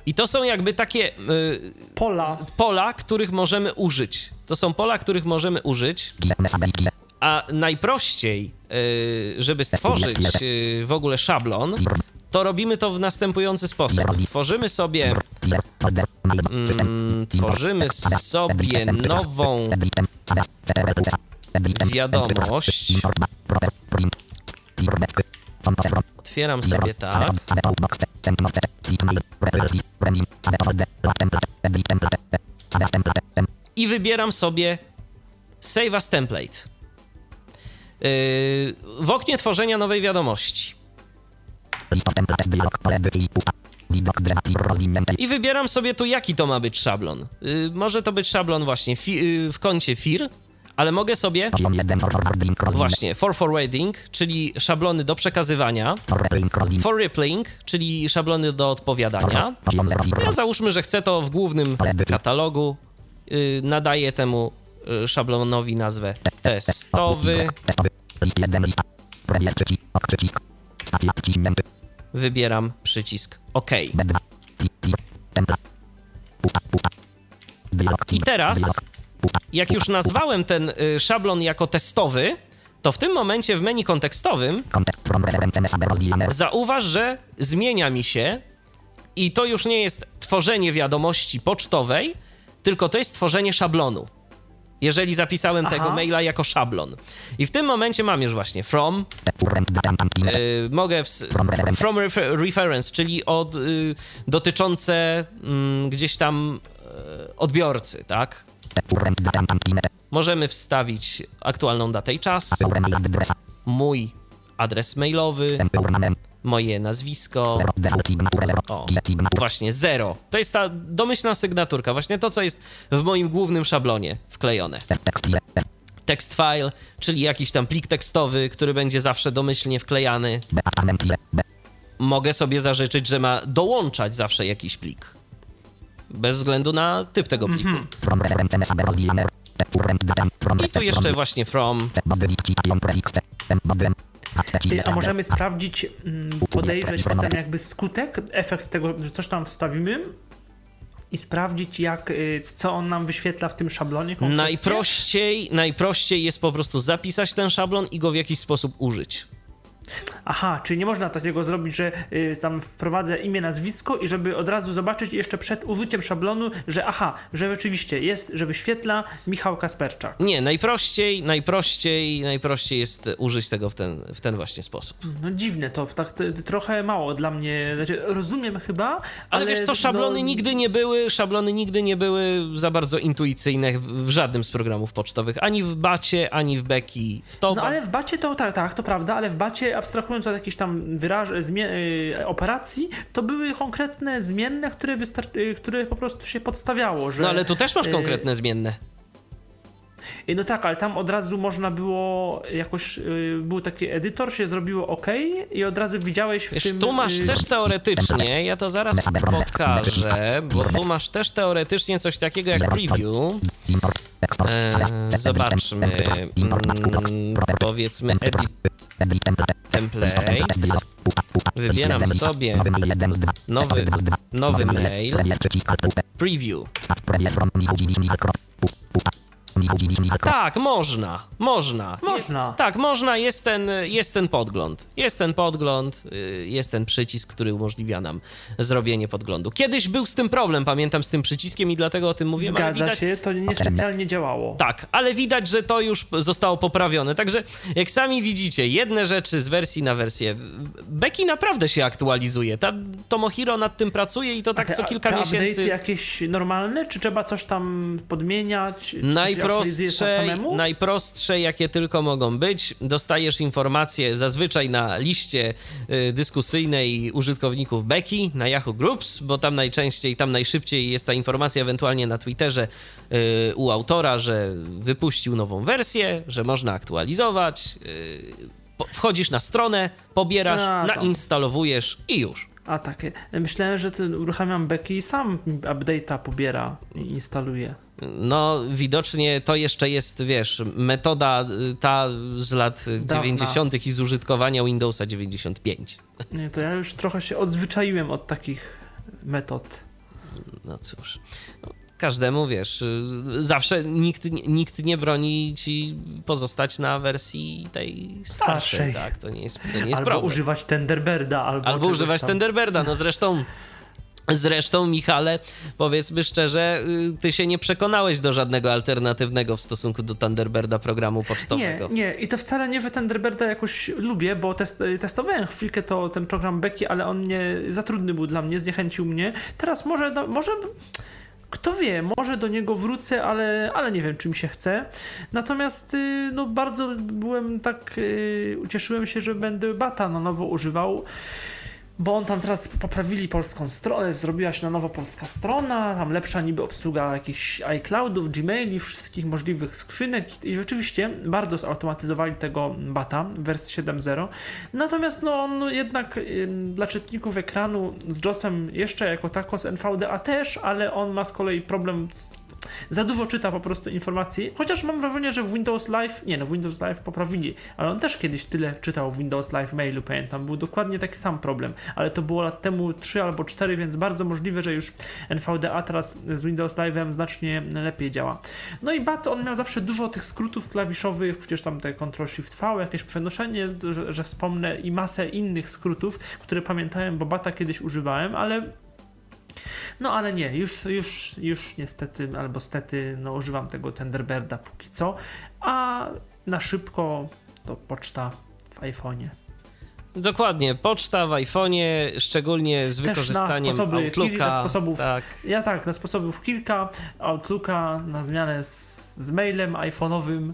I to są jakby takie y, Pola. pola, których możemy użyć. To są pola, których możemy użyć. A najprościej, y, żeby stworzyć y, w ogóle szablon, to robimy to w następujący sposób. Tworzymy sobie, mm, tworzymy sobie nową wiadomość. Otwieram sobie tak. I wybieram sobie Save as Template. Yy, w oknie tworzenia nowej wiadomości. I wybieram sobie tu, jaki to ma być szablon. Yy, może to być szablon właśnie fi- yy, w kącie FIR, ale mogę sobie właśnie for forwarding, czyli szablony do przekazywania, for replaying, czyli szablony do odpowiadania. Ja załóżmy, że chcę to w głównym katalogu. Yy, nadaję temu yy, szablonowi nazwę testowy. Wybieram przycisk OK. I teraz, jak już nazwałem ten y, szablon jako testowy, to w tym momencie w menu kontekstowym zauważ, że zmienia mi się i to już nie jest tworzenie wiadomości pocztowej, tylko to jest tworzenie szablonu. Jeżeli zapisałem Aha. tego maila jako szablon. I w tym momencie mam już właśnie from, y, mogę w, from refer, reference, czyli od, y, dotyczące mm, gdzieś tam y, odbiorcy, tak? Możemy wstawić aktualną datę i czas, mój adres mailowy, moje nazwisko. O, właśnie, zero. To jest ta domyślna sygnaturka, właśnie to, co jest w moim głównym szablonie wklejone. Text file, czyli jakiś tam plik tekstowy, który będzie zawsze domyślnie wklejany. Mogę sobie zażyczyć, że ma dołączać zawsze jakiś plik. Bez względu na typ tego pliku. I tu jeszcze właśnie from. Ty, a możemy sprawdzić, mm, podejrzeć potem jakby skutek, efekt tego, że coś tam wstawimy i sprawdzić, jak, y, co on nam wyświetla w tym szablonie konkretnie? Najprościej, najprościej jest po prostu zapisać ten szablon i go w jakiś sposób użyć. Aha, czyli nie można takiego zrobić, że y, tam wprowadzę imię, nazwisko i żeby od razu zobaczyć jeszcze przed użyciem szablonu, że aha, że rzeczywiście jest, że wyświetla Michał Kasperczak. Nie, najprościej, najprościej, najprościej jest użyć tego w ten, w ten właśnie sposób. No dziwne to, tak to, trochę mało dla mnie, znaczy rozumiem chyba, ale... Ale, wiesz co, szablony no, nigdy nie były, szablony nigdy nie były za bardzo intuicyjne w, w żadnym z programów pocztowych, ani w Bacie, ani w Beki, w Toba. No ale w bacie to tak, tak, to prawda, ale w bacie abstrahując od jakichś tam wyraż, zmie- y, operacji, to były konkretne zmienne, które, y, które po prostu się podstawiało, że... No ale tu też masz y, konkretne zmienne. No tak, ale tam od razu można było jakoś, y, był taki edytor, się zrobiło OK i od razu widziałeś w Wiesz, tym... tu masz y, też teoretycznie, ja to zaraz pokażę, bo tu masz też teoretycznie coś takiego jak preview. E, Select. zobaczmy, mm, powiedzmy edit template. Wybieram sobie Nowy nowy, mail, preview. Tak, można, można. Można. Jest, tak, można, jest ten, jest ten podgląd. Jest ten podgląd, y, jest ten przycisk, który umożliwia nam zrobienie podglądu. Kiedyś był z tym problem, pamiętam, z tym przyciskiem i dlatego o tym mówiłem, ale Zgadza widać, się, to niespecjalnie działało. Tak, ale widać, że to już zostało poprawione. Także jak sami widzicie, jedne rzeczy z wersji na wersję. Beki naprawdę się aktualizuje. Ta Tomohiro nad tym pracuje i to tak co kilka te miesięcy. update'y jakieś normalne, czy trzeba coś tam podmieniać? Czy Najprostsze, jakie tylko mogą być. Dostajesz informacje zazwyczaj na liście y, dyskusyjnej użytkowników Beki na Yahoo Groups, bo tam najczęściej, tam najszybciej jest ta informacja, ewentualnie na Twitterze y, u autora, że wypuścił nową wersję, że można aktualizować. y, Wchodzisz na stronę, pobierasz, A, nainstalowujesz i już. A takie. Myślałem, że ten uruchamiam Becky i sam update'a pobiera i instaluje. No, widocznie to jeszcze jest, wiesz, metoda y, ta z lat Dawna. 90. i z użytkowania Windowsa 95. [LAUGHS] Nie, to ja już trochę się odzwyczaiłem od takich metod. No cóż. No, każdemu, wiesz, y, zawsze nikt, nikt nie broni ci pozostać na wersji tej starszej. Starszej. Tak, to nie jest, to nie jest albo problem. używać Tenderberda, albo, Albo używać tam. Tenderberda. No zresztą. Zresztą, Michale, powiedzmy szczerze, y, ty się nie przekonałeś do żadnego alternatywnego w stosunku do Thunderbirda programu Nie, pocztowego. nie, i to wcale nie, że Tenderberda jakoś lubię, bo test, testowałem chwilkę to ten program Becky, ale on nie za trudny był dla mnie, zniechęcił mnie. Teraz może, no, może kto wie, może do niego wrócę, ale, ale nie wiem, czy mi się chce. Natomiast y, no, bardzo byłem tak, y, ucieszyłem się, że będę Bata na nowo używał. Bo on tam teraz poprawili polską stronę, zrobiła się na nowo polska strona, tam lepsza niby obsługa jakichś iCloudów, Gmaili, wszystkich możliwych skrzynek i rzeczywiście bardzo zautomatyzowali tego bata wersji 7.0. Natomiast no on jednak ym, dla czytników ekranu z JOSem jeszcze jako tako z NVDA też, ale on ma z kolei problem z za dużo czyta po prostu informacji, chociaż mam wrażenie, że w Windows Live, nie no, Windows Live poprawili, ale on też kiedyś tyle czytał w Windows Live mailu, pamiętam, był dokładnie taki sam problem, ale to było lat temu 3 albo 4, więc bardzo możliwe, że już NVDA teraz z Windows Live'em znacznie lepiej działa. No i BAT, on miał zawsze dużo tych skrótów klawiszowych, przecież tam te Ctrl Shift V, jakieś przenoszenie, że, że wspomnę i masę innych skrótów, które pamiętałem, bo BATA kiedyś używałem, ale no ale nie, już, już, już niestety albo stety no, używam tego Tenderberda póki co, a na szybko to poczta w iPhone'ie. Dokładnie, poczta w iPhone'ie, szczególnie z Też na wykorzystaniem sposoby, Outlooka. kilka sposobów. Tak. Ja tak, na sposobów kilka, Outlooka na zmianę z, z mailem iPhone'owym.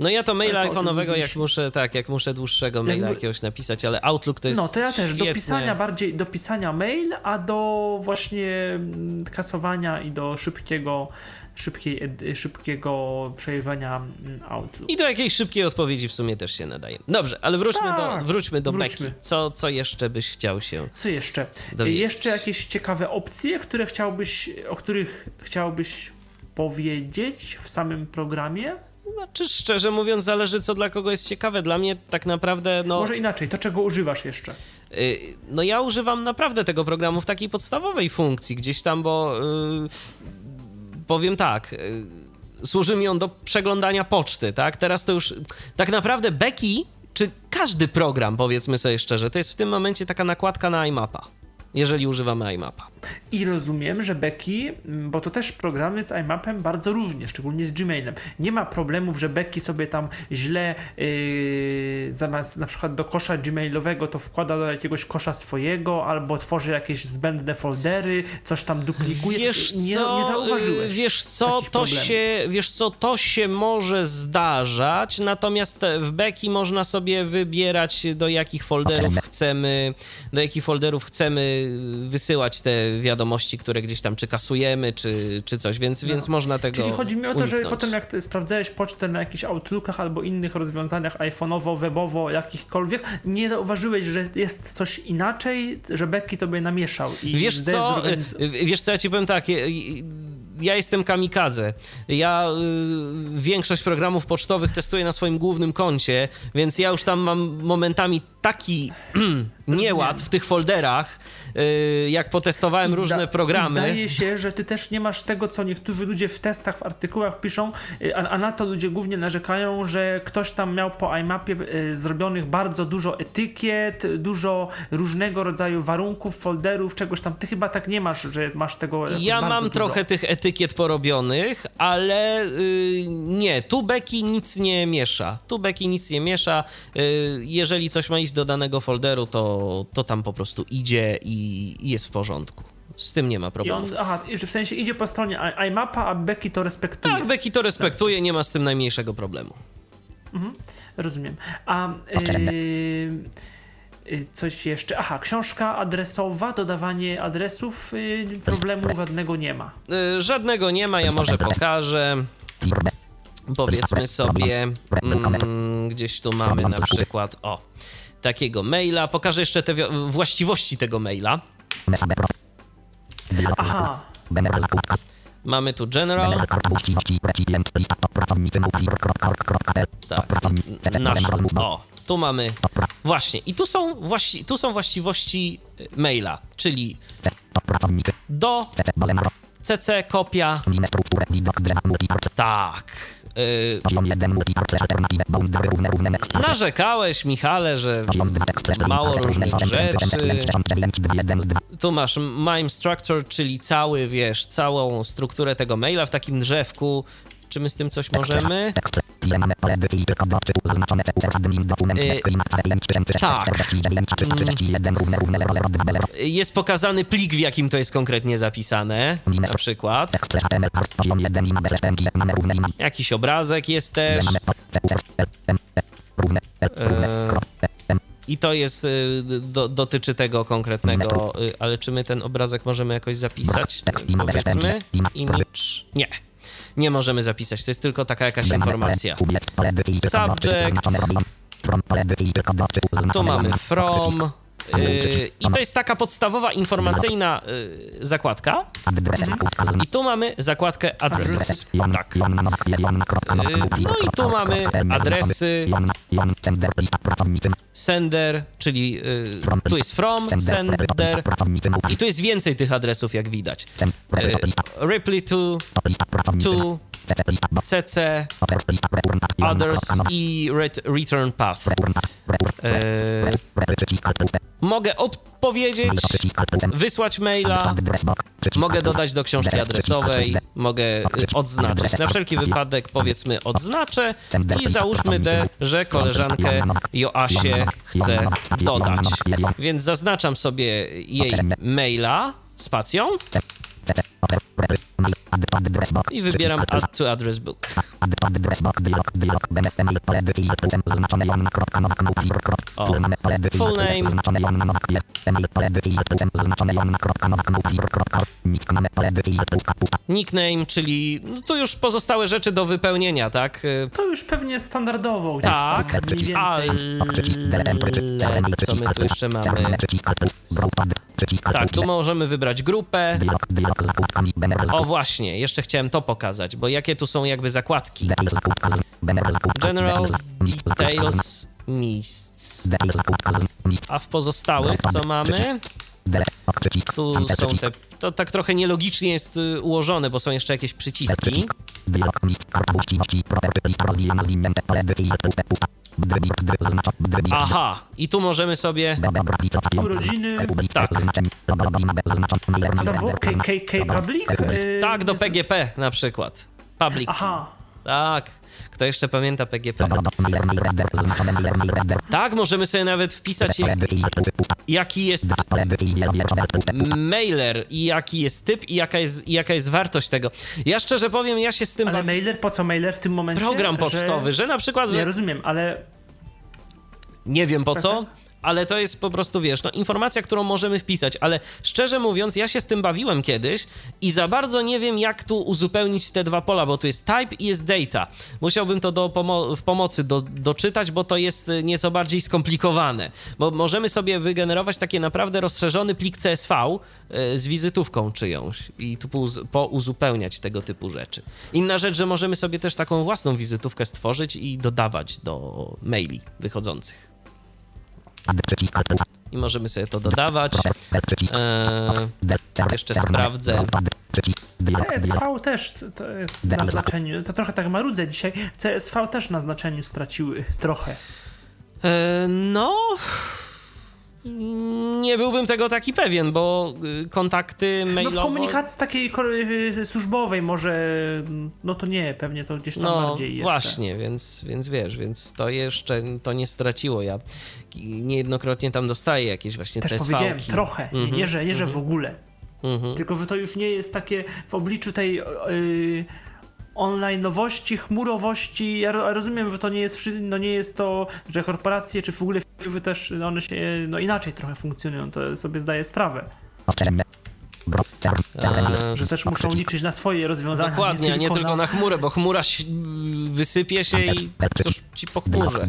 No ja to maila iPhone'owego, jak muszę, tak, jak muszę dłuższego maila Jakby- jakiegoś napisać, ale Outlook to jest No to ja też, do świetne. pisania bardziej, do pisania mail, a do właśnie mm, kasowania i do szybkiego, szybkiej, szybkiego przejrzenia mm, Outlook. I do jakiejś szybkiej odpowiedzi w sumie też się nadaje. Dobrze, ale wróćmy Tak, do, wróćmy do wróćmy. Beki. Co, co jeszcze byś chciał się... Co jeszcze? Dowiedzieć. Jeszcze jakieś ciekawe opcje, które chciałbyś, o których chciałbyś powiedzieć w samym programie? Znaczy, szczerze mówiąc, zależy co dla kogo jest ciekawe. Dla mnie tak naprawdę, no... Może inaczej, to czego używasz jeszcze? Y, No ja używam naprawdę tego programu w takiej podstawowej funkcji gdzieś tam, bo y, powiem tak, y, służy mi on do przeglądania poczty, tak? Teraz to już tak naprawdę Becky, czy każdy program, powiedzmy sobie szczerze, to jest w tym momencie taka nakładka na iMapa, jeżeli używamy iMapa. I rozumiem, że Becky, m, bo to też programy z iMapem bardzo różnie, szczególnie z Gmailem. Nie ma problemów, że Becky sobie tam źle yy, zamiast na przykład do kosza gmailowego to wkłada do jakiegoś kosza swojego, albo tworzy jakieś zbędne foldery, coś tam duplikuje. Wiesz nie, co, nie zauważyłeś. y, Wiesz co, to problemów. się, wiesz co, to się może zdarzać, natomiast w Becky można sobie wybierać do jakich folderów chcemy, do jakich folderów chcemy wysyłać te wiadomości, które gdzieś tam czy kasujemy, czy, czy coś, więc, więc można tego No. Czyli chodzi mi o to, że uniknąć. potem jak sprawdzałeś pocztę na jakichś Outlookach albo innych rozwiązaniach iPhone'owo, webowo, jakichkolwiek, nie zauważyłeś, że jest coś inaczej, że Becky tobie namieszał i Wiesz co, wiesz co, ja ci powiem tak, ja jestem kamikadze. Ja y, większość programów pocztowych testuję na swoim głównym koncie, więc ja już tam mam momentami taki [CLEARS THROAT] nieład w tych folderach, jak potestowałem zda- różne programy. Zdaje się, że ty też nie masz tego, co niektórzy ludzie w testach, w artykułach piszą, y, a, a na to ludzie głównie narzekają, że ktoś tam miał po iMapie y, zrobionych bardzo dużo etykiet, dużo różnego rodzaju warunków, folderów, czegoś tam. Ty chyba tak nie masz, że masz tego Ja mam dużo. trochę tych etykiet porobionych, ale y, nie, tu Becky nic nie miesza. Tu Becky nic nie miesza. Y, jeżeli coś ma iść do danego folderu, to, to tam po prostu idzie i, i jest w porządku. Z tym nie ma problemów. aha, że w sensie idzie po stronie iMapa, a Becky to respektuje. Tak, Becky to respektuje, nie ma z tym najmniejszego problemu. Rozumiem. A yy, yy, coś jeszcze? Aha, książka adresowa, dodawanie adresów, yy, problemu żadnego nie ma. Y, żadnego nie ma, ja może pokażę. Powiedzmy sobie, mm, gdzieś tu mamy na przykład, o, takiego maila. Pokażę jeszcze te właściwości tego maila. Aha, Mamy tu general, tak, nasz, o, tu mamy, właśnie, i tu są, właści, tu są właściwości y, maila, czyli do, cc, kopia, tak. Y, narzekałeś, Michale, że mało różnych rzeczy. Tu masz MIME structure, czyli cały, wiesz, całą strukturę tego maila w takim drzewku. Czy my z tym coś możemy? Jest pokazany plik, w jakim to jest konkretnie zapisane. Na przykład. Jakiś obrazek jest też. E, I to jest, y, do, dotyczy tego konkretnego, y, ale czy my ten obrazek możemy jakoś zapisać? Powiedzmy, image. Nie, nie możemy zapisać, to jest tylko taka jakaś informacja. Subject. Tu mamy from. Y, I to jest taka podstawowa informacyjna y, zakładka. I tu mamy zakładkę address. Tak. Y, No i tu mamy adresy sender, czyli tu jest from, sender i tu jest więcej tych adresów, jak widać. Y, reply to, to, cc, others i ret- return path. Y, Mogę odpowiedzieć, wysłać maila, mogę dodać do książki adresowej, mogę odznaczyć. Na wszelki wypadek powiedzmy odznaczę i załóżmy D, że koleżankę Joasię chcę dodać. Więc zaznaczam sobie jej maila spacją i wybieram Add to Address Book. O, full name, nickname, czyli no to już pozostałe rzeczy do wypełnienia, tak? Y, to już pewnie standardowo. Tak, więcej. ale co my tu jeszcze mamy? Tak, tu możemy wybrać grupę. O właśnie, jeszcze chciałem to pokazać, bo jakie tu są jakby zakładki. General, Details. List. A w pozostałych co mamy? Tu są te. To tak trochę nielogicznie jest y, ułożone, bo są jeszcze jakieś przyciski. Aha, i tu możemy sobie. Urodziny. Tak. K, K, K. Public? Yy, Tak, do PGP na przykład. Public. Aha. Tak. Kto jeszcze pamięta PGP? Tak, możemy sobie nawet wpisać, jaki jest mailer i jaki jest typ i jaka jest, i jaka jest wartość tego. Ja szczerze powiem, ja się z tym Ale bawię. mailer, po co mailer w tym momencie? Program pocztowy, że na przykład, Nie że rozumiem, ale nie wiem po Tak, co, ale to jest po prostu, wiesz, no, informacja, którą możemy wpisać, ale szczerze mówiąc, ja się z tym bawiłem kiedyś i za bardzo nie wiem, jak tu uzupełnić te dwa pola, bo tu jest type i jest data. Musiałbym to do pomo- w pomocy do, doczytać, bo to jest y, nieco bardziej skomplikowane, bo możemy sobie wygenerować taki naprawdę rozszerzony plik CSV y, z wizytówką czyjąś i tu pouz- pouzupełniać tego typu rzeczy. Inna rzecz, że możemy sobie też taką własną wizytówkę stworzyć i dodawać do maili wychodzących i możemy sobie to dodawać. Eee, jeszcze sprawdzę. CSV też na znaczeniu. To trochę tak marudzę dzisiaj. CSV też na znaczeniu straciły trochę. eee, no. Nie byłbym tego taki pewien, bo y, kontakty No mailowe. w komunikacji takiej ko- y, służbowej może, no to nie, pewnie to gdzieś tam No bardziej jeszcze. właśnie, więc, więc wiesz, więc to jeszcze to nie straciło. Ja niejednokrotnie tam dostaję jakieś właśnie Też CSV. powiedziałem trochę, nie, nie, że, nie, że w ogóle. Mhm. Tylko, że to już nie jest takie w obliczu tej yy, online'owości, chmurowości. Ja ro- rozumiem, że to nie jest, no nie jest to, że korporacje czy w ogóle firmy też no one się no inaczej trochę funkcjonują, to sobie zdaję sprawę. Eee, Że też muszą liczyć na swoje rozwiązania. Dokładnie, a nie tylko na chmurę, bo chmura wysypie się i cóż ci po chmurze.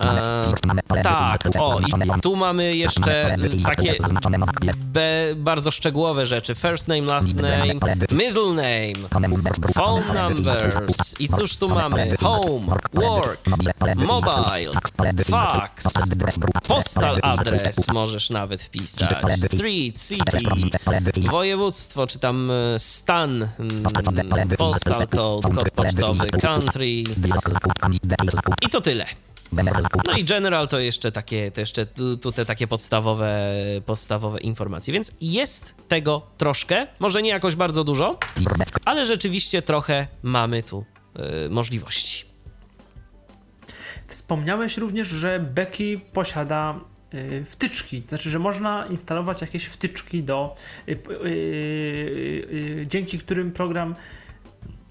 Eee. Tak, o i tu mamy jeszcze takie bardzo szczegółowe rzeczy. First name, last name, middle name, phone numbers. I cóż tu mamy? Home, work, Mobile. Fax. Postal adres możesz nawet wpisać, street, city. Województwo, czy tam e, stan, Postal code, kod pocztowy, country i to tyle. No i general to jeszcze takie, to jeszcze tu, tu te takie podstawowe, podstawowe informacje, więc jest tego troszkę, może nie jakoś bardzo dużo, ale rzeczywiście trochę mamy tu y, możliwości. Wspomniałeś również, że Becky posiada wtyczki, znaczy, że można instalować jakieś wtyczki do y, y, y, dzięki którym program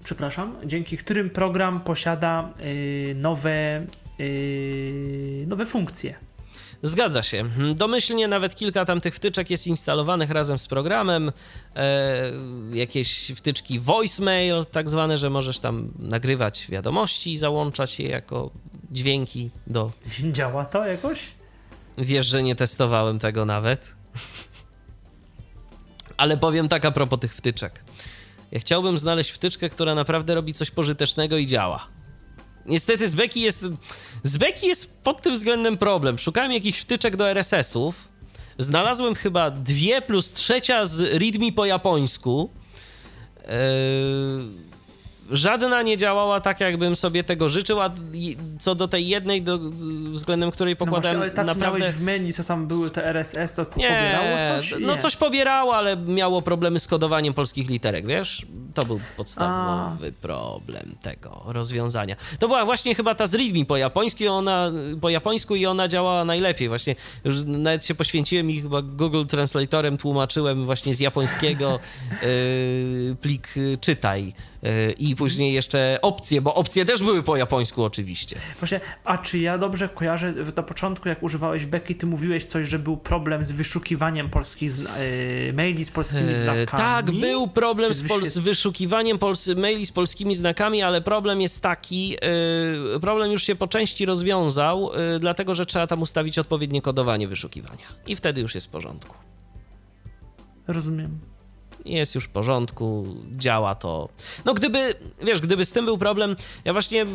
przepraszam, dzięki którym program posiada y, nowe y, nowe funkcje. Zgadza się. Domyślnie nawet kilka tam tych wtyczek jest instalowanych razem z programem. E, jakieś wtyczki voicemail, tak zwane, że możesz tam nagrywać wiadomości i załączać je jako dźwięki do. Działa to jakoś? Wiesz, że nie testowałem tego nawet. Ale powiem tak a propos tych wtyczek. Ja chciałbym znaleźć wtyczkę, która naprawdę robi coś pożytecznego i działa. Niestety z Beki jest. Z Beki jest pod tym względem problem. Szukałem jakichś wtyczek do RSS-ów. Znalazłem chyba dwie plus trzecia z README po japońsku. Yy, żadna nie działała tak, jakbym sobie tego życzył, a co do tej jednej, do, względem której No właśnie, pokładałem ale naprawdę... w menu, co tam były te RSS, to Nie, pobierało coś? no Nie. coś pobierało, ale miało problemy z kodowaniem polskich literek, wiesz? To był podstawowy problem tego rozwiązania. To była właśnie chyba ta z README po japońsku, i ona, po japońsku i ona działała najlepiej. Właśnie już nawet się poświęciłem i chyba Google Translatorem tłumaczyłem właśnie z japońskiego yy, [LAUGHS] plik yy, czytaj. I później jeszcze opcje, bo opcje też były po japońsku oczywiście. Właśnie, a czy ja dobrze kojarzę, że na początku jak używałeś Becky, ty mówiłeś coś, że był problem z wyszukiwaniem polskich zna- e, maili z polskimi E, znakami? Tak, był problem z, pol- z wyszukiwaniem pols- maili z polskimi znakami, ale problem jest taki, e, problem już się po części rozwiązał, dlatego że trzeba tam ustawić odpowiednie kodowanie wyszukiwania. I wtedy już jest w porządku. Rozumiem. Jest już w porządku, działa to. No gdyby, wiesz, gdyby z tym był problem, ja właśnie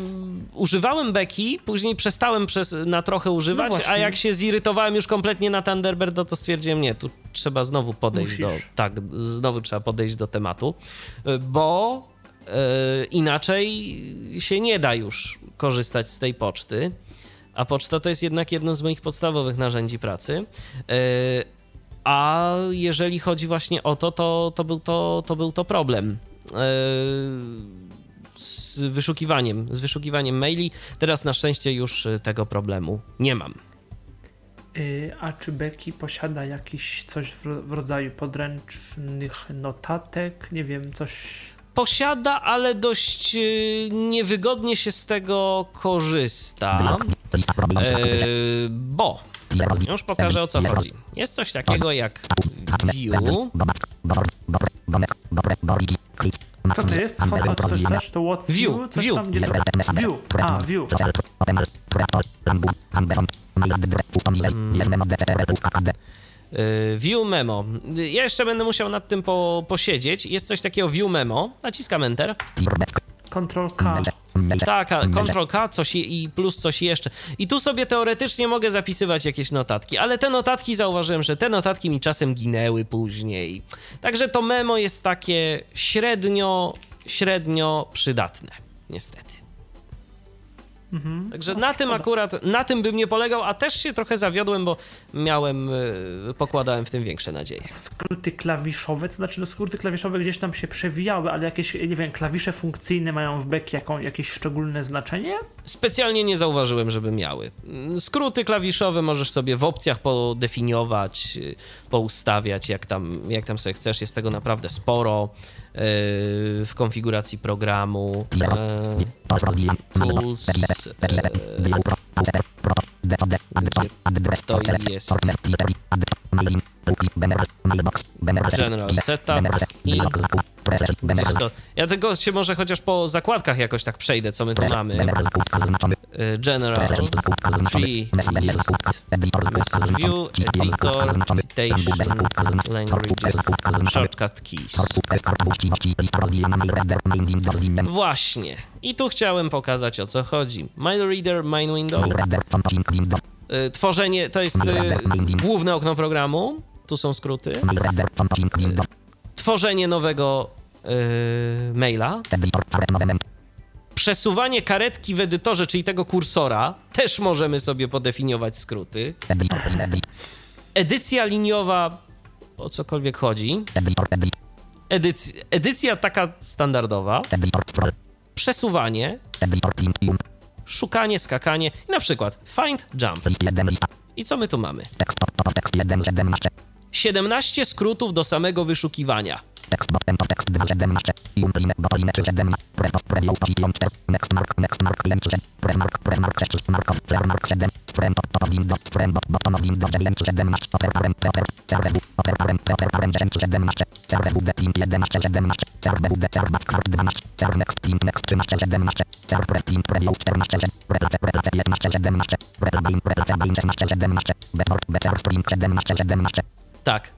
używałem Beki, później przestałem przez, na trochę używać, No a jak się zirytowałem już kompletnie na Thunderbird, no to stwierdziłem, nie, tu trzeba znowu podejść do, Musisz. tak, znowu trzeba podejść do tematu, bo y, inaczej się nie da już korzystać z tej poczty, a poczta to jest jednak jedno z moich podstawowych narzędzi pracy. A jeżeli chodzi właśnie o to, to, to, był, to, to był to problem. Yy, Z wyszukiwaniem, z wyszukiwaniem maili. Teraz na szczęście już y, tego problemu nie mam. Y, A czy Becky posiada jakiś coś w, rodzaju podręcznych notatek? Nie wiem, coś. Posiada, ale dość y, niewygodnie się z tego korzysta. Bo już pokażę o co chodzi. Jest coś takiego jak view. Co to jest? To jest też? To what's View, view? Coś view. tam gdzie to... View. A, view. Yy, View Memo. Ja jeszcze będę musiał nad tym po, posiedzieć. Jest coś takiego View Memo. Naciskam Enter. Ctrl K. Tak, Ctrl K coś i plus coś jeszcze. I tu sobie teoretycznie mogę zapisywać jakieś notatki, ale te notatki zauważyłem, że te notatki mi czasem ginęły później. Także to memo jest takie średnio, średnio przydatne, niestety. Także na tym akurat, na tym bym nie polegał, a też się trochę zawiodłem, bo miałem, y, pokładałem w tym większe nadzieje. Skróty klawiszowe, to znaczy no skróty klawiszowe gdzieś tam się przewijały, ale jakieś, nie wiem, klawisze funkcyjne mają w Becky jaką, jakieś szczególne znaczenie? Specjalnie nie zauważyłem, żeby miały. Skróty klawiszowe możesz sobie w opcjach podefiniować, y, poustawiać, jak tam, jak tam sobie chcesz. Jest tego naprawdę sporo w konfiguracji programu. Yy, Tools, to jest General Setup i to... Ja tego się może chociaż po zakładkach jakoś tak przejdę, co my tu mamy. General, Tree, View, Editor, Station, Languages, Shortcut Keys. Właśnie. I tu chciałem pokazać o co chodzi. Mail Reader, Main Window. Y, Tworzenie to jest y, główne okno programu. Tu są skróty. Tworzenie nowego y, maila. Przesuwanie karetki w edytorze, czyli tego kursora, też możemy sobie podefiniować skróty. Edycja liniowa, o cokolwiek chodzi. Edyc edycja taka standardowa. Przesuwanie, szukanie, skakanie i na przykład find, jump. I co my tu mamy? 17 skrótów do samego wyszukiwania. Tekst bottom of tekst 217 Umplime botoline 37 Prefos preview position 4 Next mark next mark link 7 Pref mark pref mark 6 mark of clear mark 7 Frame top top of windows Frame bot bottom of windows link 17 Upper parent upper CRW Upper parent upper parent 17 CRW print 11 17 CRW CR back 12 CR next print next 13 17 CR pref print preview 14 Replace replace 11 17 Replace replace bin 16 17 Backward sprint 17 17 Tak.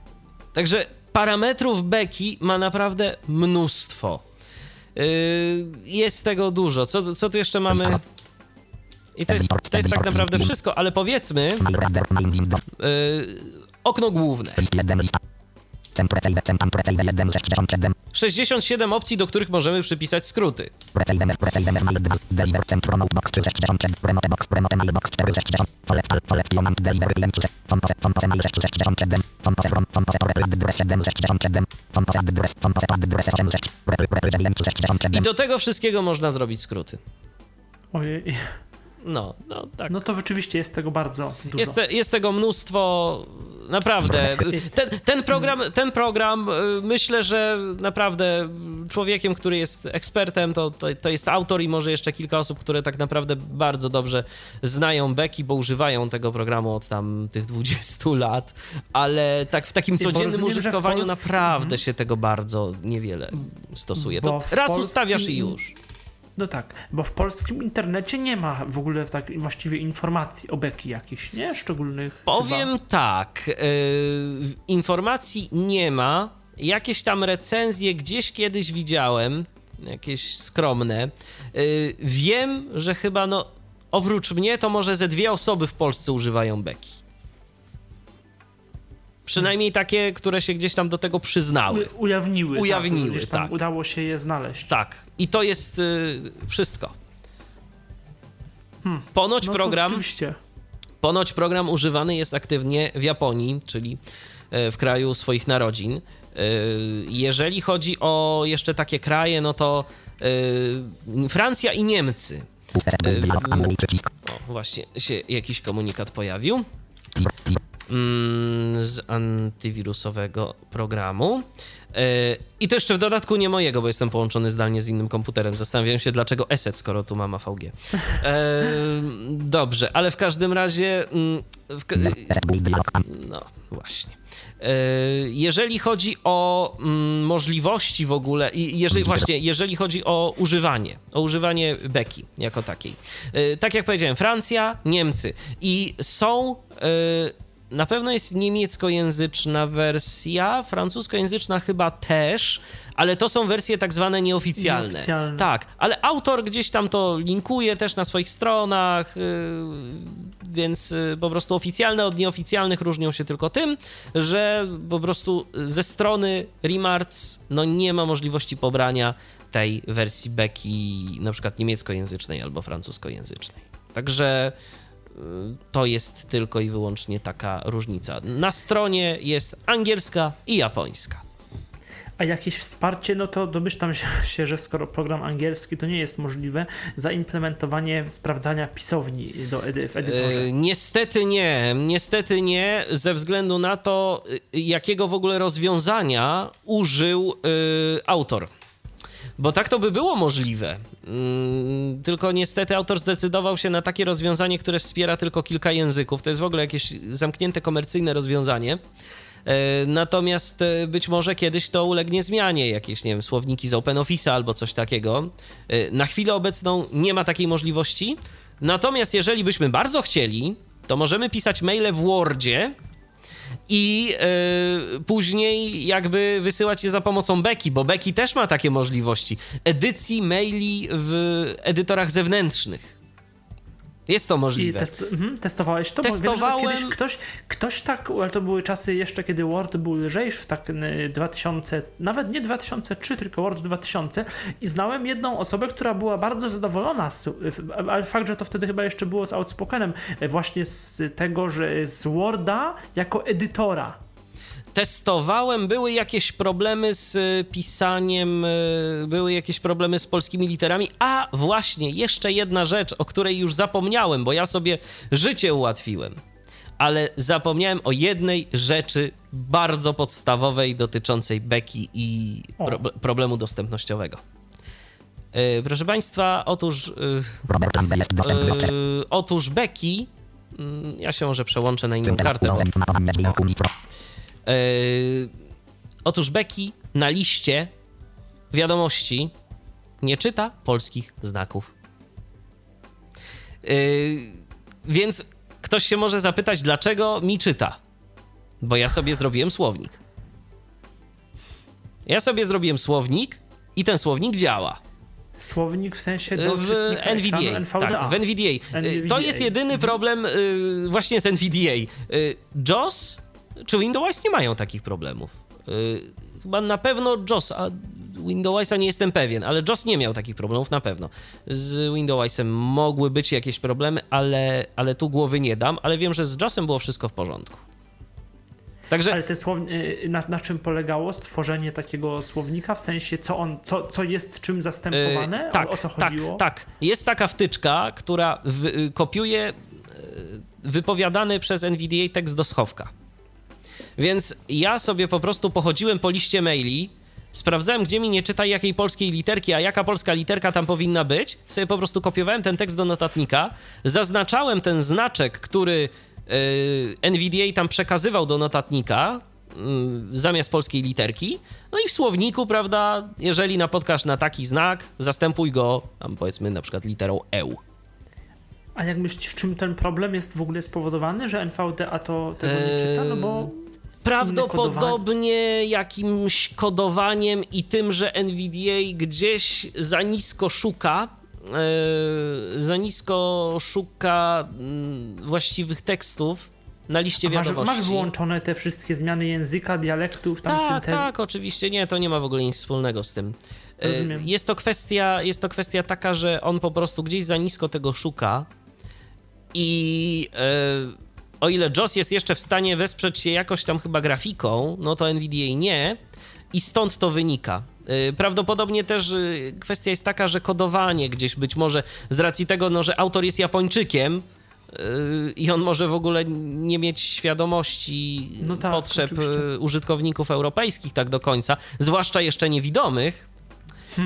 Także parametrów beki ma naprawdę mnóstwo. Yy, jest tego dużo. Co, co tu jeszcze mamy? I to jest, to jest tak naprawdę wszystko, ale powiedzmy yy, okno główne. 67 67 opcji, do których możemy przypisać skróty. Precejwe precejwe mail 2 Deliver centrum box 3 67 Remote box remote mail box 4 60 Solec al solec pionant deliver link 3 Compose compose mail 6 67 Compose from compose for address 7 67 Compose address compose address 8 6 Reply link 67 I do tego wszystkiego można zrobić skróty. Ojej. No, no tak. No to rzeczywiście jest tego bardzo dużo. Jest, te, jest tego mnóstwo, naprawdę. [LAUGHS] Ten, ten, program, ten program, y, myślę, że naprawdę człowiekiem, który jest ekspertem, to, to, to jest autor i może jeszcze kilka osób, które tak naprawdę bardzo dobrze znają Becky, bo używają tego programu od tam tych 20 [LAUGHS] lat, ale tak w takim codziennym użytkowaniu Polsce- naprawdę Mhm. się tego bardzo niewiele stosuje. To raz ustawiasz i już. No tak, bo w polskim internecie nie ma w ogóle tak właściwie informacji o Becky jakichś, nie? Szczególnych Powiem tak, yy, informacji nie ma. jakieś tam recenzje gdzieś kiedyś widziałem, jakieś skromne. Y, wiem, że chyba no oprócz mnie to może ze dwie osoby w Polsce używają beki. Przynajmniej takie, które się gdzieś tam do tego przyznały. U, ujawniły. Ujawniły, tak, tak. Udało się je znaleźć. Tak. I to jest y, wszystko. Ponoć No program. Ponoć program używany jest aktywnie w Japonii, czyli e, w kraju swoich narodzin. E, Jeżeli chodzi o jeszcze takie kraje, no to e, Francja i Niemcy. O, właśnie się jakiś komunikat pojawił z antywirusowego programu. E, I to jeszcze w dodatku nie mojego, bo jestem połączony zdalnie z innym komputerem. Zastanawiam się, dlaczego ESET, skoro tu mam AVG. E, dobrze, ale w każdym razie. mm, W, no, właśnie. E, Jeżeli chodzi o mm, możliwości w ogóle, jeżeli, właśnie, jeżeli chodzi o używanie, o używanie beki jako takiej. E, Tak jak powiedziałem, Francja, Niemcy i są. Na pewno jest niemieckojęzyczna wersja, francuskojęzyczna chyba też, ale to są wersje tak zwane nieoficjalne. Nieoficjalne. Tak, ale autor gdzieś tam to linkuje też na swoich stronach, yy, więc yy, po prostu oficjalne od nieoficjalnych różnią się tylko tym, że po prostu ze strony Remarts no nie ma możliwości pobrania tej wersji beki na przykład niemieckojęzycznej albo francuskojęzycznej. Także to jest tylko i wyłącznie taka różnica. Na stronie jest angielska i japońska. A jakieś wsparcie, no to domyślam się, [LAUGHS] że skoro program angielski, to nie jest możliwe zaimplementowanie sprawdzania pisowni do edy- w edytorze. E, niestety nie, niestety nie, ze względu na to, y, jakiego w ogóle rozwiązania użył y, autor. Bo tak to by było możliwe. Mm, tylko niestety autor zdecydował się na takie rozwiązanie, które wspiera tylko kilka języków. To jest w ogóle jakieś zamknięte komercyjne rozwiązanie. E, Natomiast e, być może kiedyś to ulegnie zmianie, jakieś, nie wiem, słowniki z OpenOffice'a albo coś takiego. E, Na chwilę obecną nie ma takiej możliwości. Natomiast jeżeli byśmy bardzo chcieli, to możemy pisać maile w Wordzie i e, później jakby wysyłać je za pomocą Beki, bo Beki też ma takie możliwości. Edycji maili w edytorach zewnętrznych. Jest to możliwe. test, mhm, testowałeś to? Testowałem. Bo wiem, kiedyś ktoś, ktoś tak, ale to były czasy jeszcze, kiedy Word był lżejszy, tak y, 2000, nawet nie 2003, tylko Word 2000 i znałem jedną osobę, która była bardzo zadowolona, z, ale fakt, że to wtedy chyba jeszcze było z Outspokenem, y, właśnie z tego, że z Worda jako edytora. Testowałem, były jakieś problemy z y, pisaniem, y, były jakieś problemy z polskimi literami, a właśnie jeszcze jedna rzecz, o której już zapomniałem, bo ja sobie życie ułatwiłem. Ale zapomniałem o jednej rzeczy bardzo podstawowej dotyczącej beki i pro problemu dostępnościowego. Y, Proszę Państwa, otóż, y, Robert Lambert jest dostępny w y, otóż beki, mm, ja się może przełączę na inną kartę, bo otóż Becky na liście wiadomości nie czyta polskich znaków. Yy, więc ktoś się może zapytać, dlaczego mi czyta? Bo ja sobie zrobiłem słownik. Ja sobie zrobiłem słownik i ten słownik działa. Słownik w sensie do W NVDA. NVDA. Tak, w NVDA. Y, To NVDA. jest jedyny problem y, właśnie z NVDA. Y, JOS czy Windows nie mają takich problemów. Y, Chyba na pewno JOS, a Windowsa nie jestem pewien, ale JOS nie miał takich problemów na pewno. Z Windowsem mogły być jakieś problemy, ale, ale tu głowy nie dam, ale wiem, że z JOSem było wszystko w porządku. Także Ale te słow... y, na, na czym polegało stworzenie takiego słownika? W sensie, co on, co, co jest czym zastępowane? E, tak, o, o co tak, chodziło? tak. Jest taka wtyczka, która w, y, kopiuje y, wypowiadany przez NVDA tekst do schowka. Więc ja sobie po prostu pochodziłem po liście maili, sprawdzałem, gdzie mi nie czyta jakiej polskiej literki, a jaka polska literka tam powinna być. Sobie po prostu kopiowałem ten tekst do notatnika, zaznaczałem ten znaczek, który y, NVDA tam przekazywał do notatnika, y, zamiast polskiej literki. No i w słowniku, prawda, jeżeli napotkasz na taki znak, zastępuj go, tam powiedzmy na przykład literą E EU. A jak myślisz, czym ten problem jest w ogóle spowodowany, że NVDA to tego nie czyta? No bo Prawdopodobnie jakimś kodowaniem i tym, że NVDA gdzieś za nisko szuka, yy, za nisko szuka yy, właściwych tekstów na liście A masz, wiadomości. masz wyłączone te wszystkie zmiany języka, dialektów, tam Tak, syntez- tak, oczywiście. Nie, to nie ma w ogóle nic wspólnego z tym. E, Rozumiem. Jest to, kwestia, jest to kwestia taka, że on po prostu gdzieś za nisko tego szuka i e, o ile JOS jest jeszcze w stanie wesprzeć się jakoś tam chyba grafiką, no to NVDA nie i stąd to wynika. E, Prawdopodobnie też e, kwestia jest taka, że kodowanie gdzieś być może z racji tego, no, że autor jest Japończykiem, e, i on może w ogóle nie mieć świadomości No tak, potrzeb oczywiście. użytkowników europejskich tak do końca, zwłaszcza jeszcze niewidomych, e,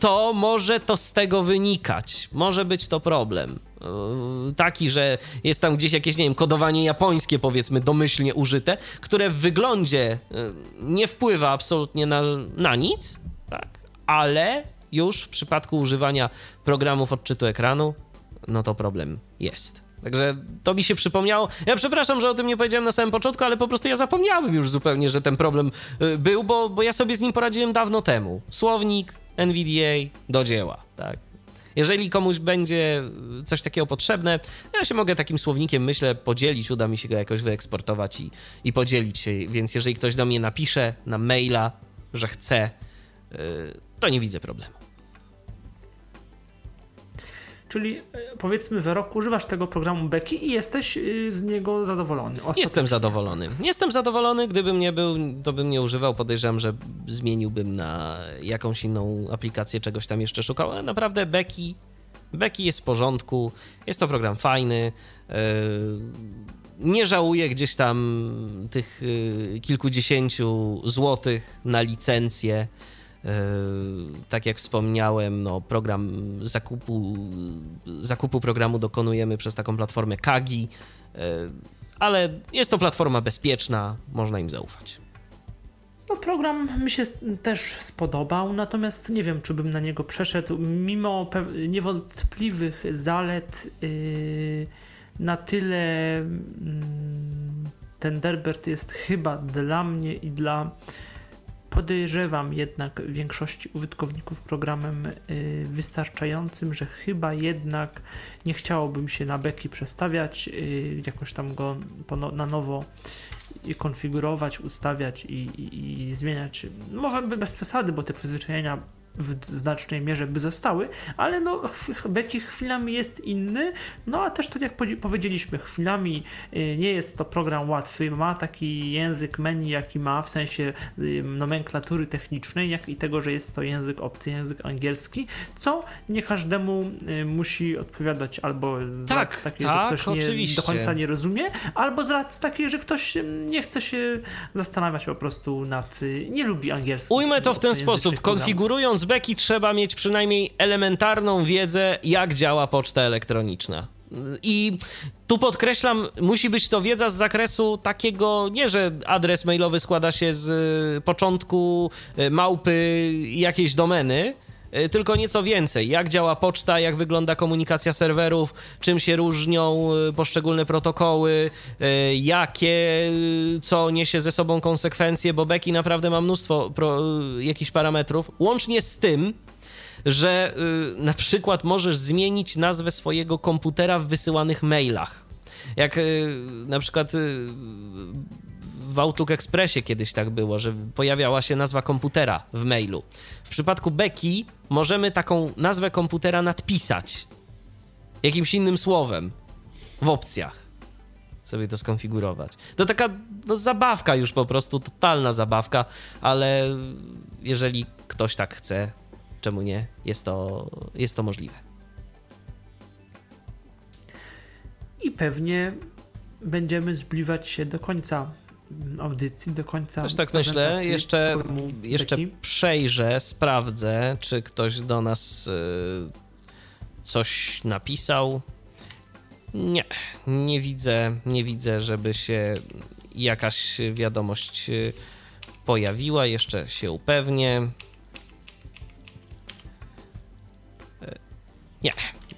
to może to z tego wynikać. Może być to problem. E, Taki, że jest tam gdzieś jakieś, nie wiem, kodowanie japońskie, powiedzmy, domyślnie użyte, które w wyglądzie e, nie wpływa absolutnie na, na nic, tak? ale już w przypadku używania programów odczytu ekranu, no to problem jest. Także to mi się przypomniało. Ja przepraszam, że o tym nie powiedziałem na samym początku, ale po prostu ja zapomniałem już zupełnie, że ten problem y, był, bo, bo ja sobie z nim poradziłem dawno temu. Słownik, NVDA, do dzieła, tak. Jeżeli komuś będzie coś takiego potrzebne, ja się mogę takim słownikiem, myślę, podzielić, uda mi się go jakoś wyeksportować i, i podzielić się. Więc jeżeli ktoś do mnie napisze na maila, że chce, y, to nie widzę problemu. Czyli e, powiedzmy, że rok używasz tego programu Becky i jesteś y, z niego zadowolony. Jestem zadowolony. Jestem zadowolony, gdybym nie był, to bym nie używał. Podejrzewam, że zmieniłbym na jakąś inną aplikację, czegoś tam jeszcze szukał, ale naprawdę Becky, Becky jest w porządku, jest to program fajny. yy, Nie żałuję gdzieś tam tych kilkudziesięciu złotych na licencję. Yy, Tak jak wspomniałem, no, program zakupu, zakupu programu dokonujemy przez taką platformę Kagi, yy, ale jest to platforma bezpieczna, można im zaufać. No, program mi się też spodobał, natomiast nie wiem, czy bym na niego przeszedł, mimo niewątpliwych zalet yy, na tyle mm, ten Derbert jest chyba dla mnie i dla podejrzewam jednak większości użytkowników programem yy, wystarczającym, że chyba jednak nie chciałbym się na beki przestawiać, yy, jakoś tam go na nowo konfigurować, ustawiać i, i, i zmieniać. Może by bez przesady, bo te przyzwyczajenia w znacznej mierze by zostały, ale no Becky chwilami jest inny, no a też tak jak powiedzieliśmy, chwilami y, nie jest to program łatwy, ma taki język menu jaki ma, w sensie y, nomenklatury technicznej, jak i tego, że jest to język obcy, język angielski, co nie każdemu y, musi odpowiadać albo z Tak, takiej, tak, że ktoś nie, do końca nie rozumie, albo z racji takiej, że ktoś nie chce się zastanawiać po prostu nad, nie lubi angielskiego. Ujmę to w ten sposób. Konfigurując beki trzeba mieć przynajmniej elementarną wiedzę, jak działa poczta elektroniczna. I tu podkreślam, musi być to wiedza z zakresu takiego, nie że adres mailowy składa się z y, początku y, małpy jakiejś domeny, tylko nieco więcej. Jak działa poczta, jak wygląda komunikacja serwerów, czym się różnią y, poszczególne protokoły, y, jakie, co niesie ze sobą konsekwencje, bo Becky naprawdę ma mnóstwo pro, jakichś parametrów, łącznie z tym, że na przykład możesz zmienić nazwę swojego komputera w wysyłanych mailach. Jak na przykład w Outlook Expressie kiedyś tak było, że pojawiała się nazwa komputera w mailu. W przypadku Becky możemy taką nazwę komputera nadpisać jakimś innym słowem w opcjach. Sobie to skonfigurować. To taka no, zabawka już po prostu, totalna zabawka, ale jeżeli ktoś tak chce, czemu nie? Jest to, jest to możliwe. I pewnie będziemy zbliżać się do końca audycji, do końca. Też tak myślę. Jeszcze, jeszcze przejrzę, sprawdzę, czy ktoś do nas y, coś napisał. Nie, nie widzę, nie widzę, żeby się jakaś wiadomość y, pojawiła. Jeszcze się upewnię. Y, Nie.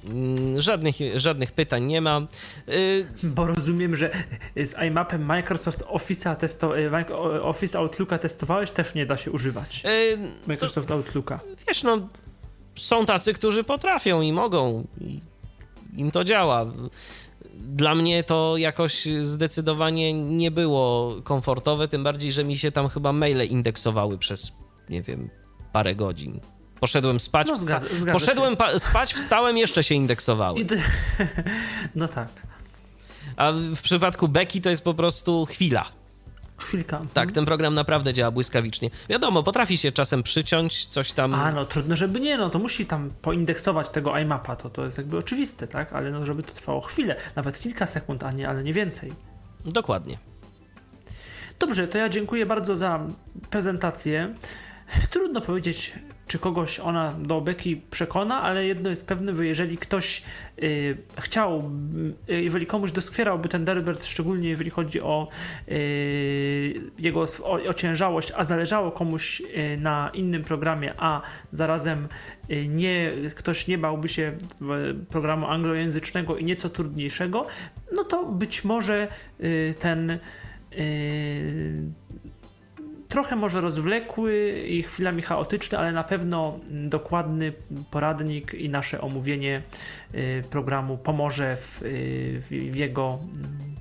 Mm, żadnych, żadnych pytań nie ma. Y, Bo rozumiem, że z iMapem Microsoft Office'a testo, y, Office Outlooka testowałeś, też nie da się używać. y, Microsoft Outlooka. wiesz, no, są tacy, którzy potrafią i mogą, i im to działa. Dla mnie to jakoś zdecydowanie nie było komfortowe, tym bardziej, że mi się tam chyba maile indeksowały przez, nie wiem, parę godzin. Poszedłem spać, No, zgadza- zgadza poszedłem pa- spać, wstałem, jeszcze się indeksowały. Ty... [LAUGHS] No tak. A w przypadku Beki to jest po prostu chwila. Chwilka. Tak, ten program naprawdę działa błyskawicznie. Wiadomo, potrafi się czasem przyciąć, coś tam. A no trudno, żeby nie, no to musi tam poindeksować tego iMapa, to, to jest jakby oczywiste, tak? Ale no żeby to trwało chwilę, nawet kilka sekund, a nie, ale nie więcej. Dokładnie. Dobrze, to ja dziękuję bardzo za prezentację. Trudno powiedzieć, czy kogoś ona do beki przekona, ale jedno jest pewne, że jeżeli ktoś y, chciał, y, jeżeli komuś doskwierałby ten Delbert, szczególnie jeżeli chodzi o y, jego o, ociężałość, a zależało komuś y, na innym programie, a zarazem y, nie, ktoś nie bałby się programu anglojęzycznego i nieco trudniejszego, no to być może y, ten trochę może rozwlekły i chwilami chaotyczny, ale na pewno dokładny poradnik i nasze omówienie y, programu pomoże w, y, w, jego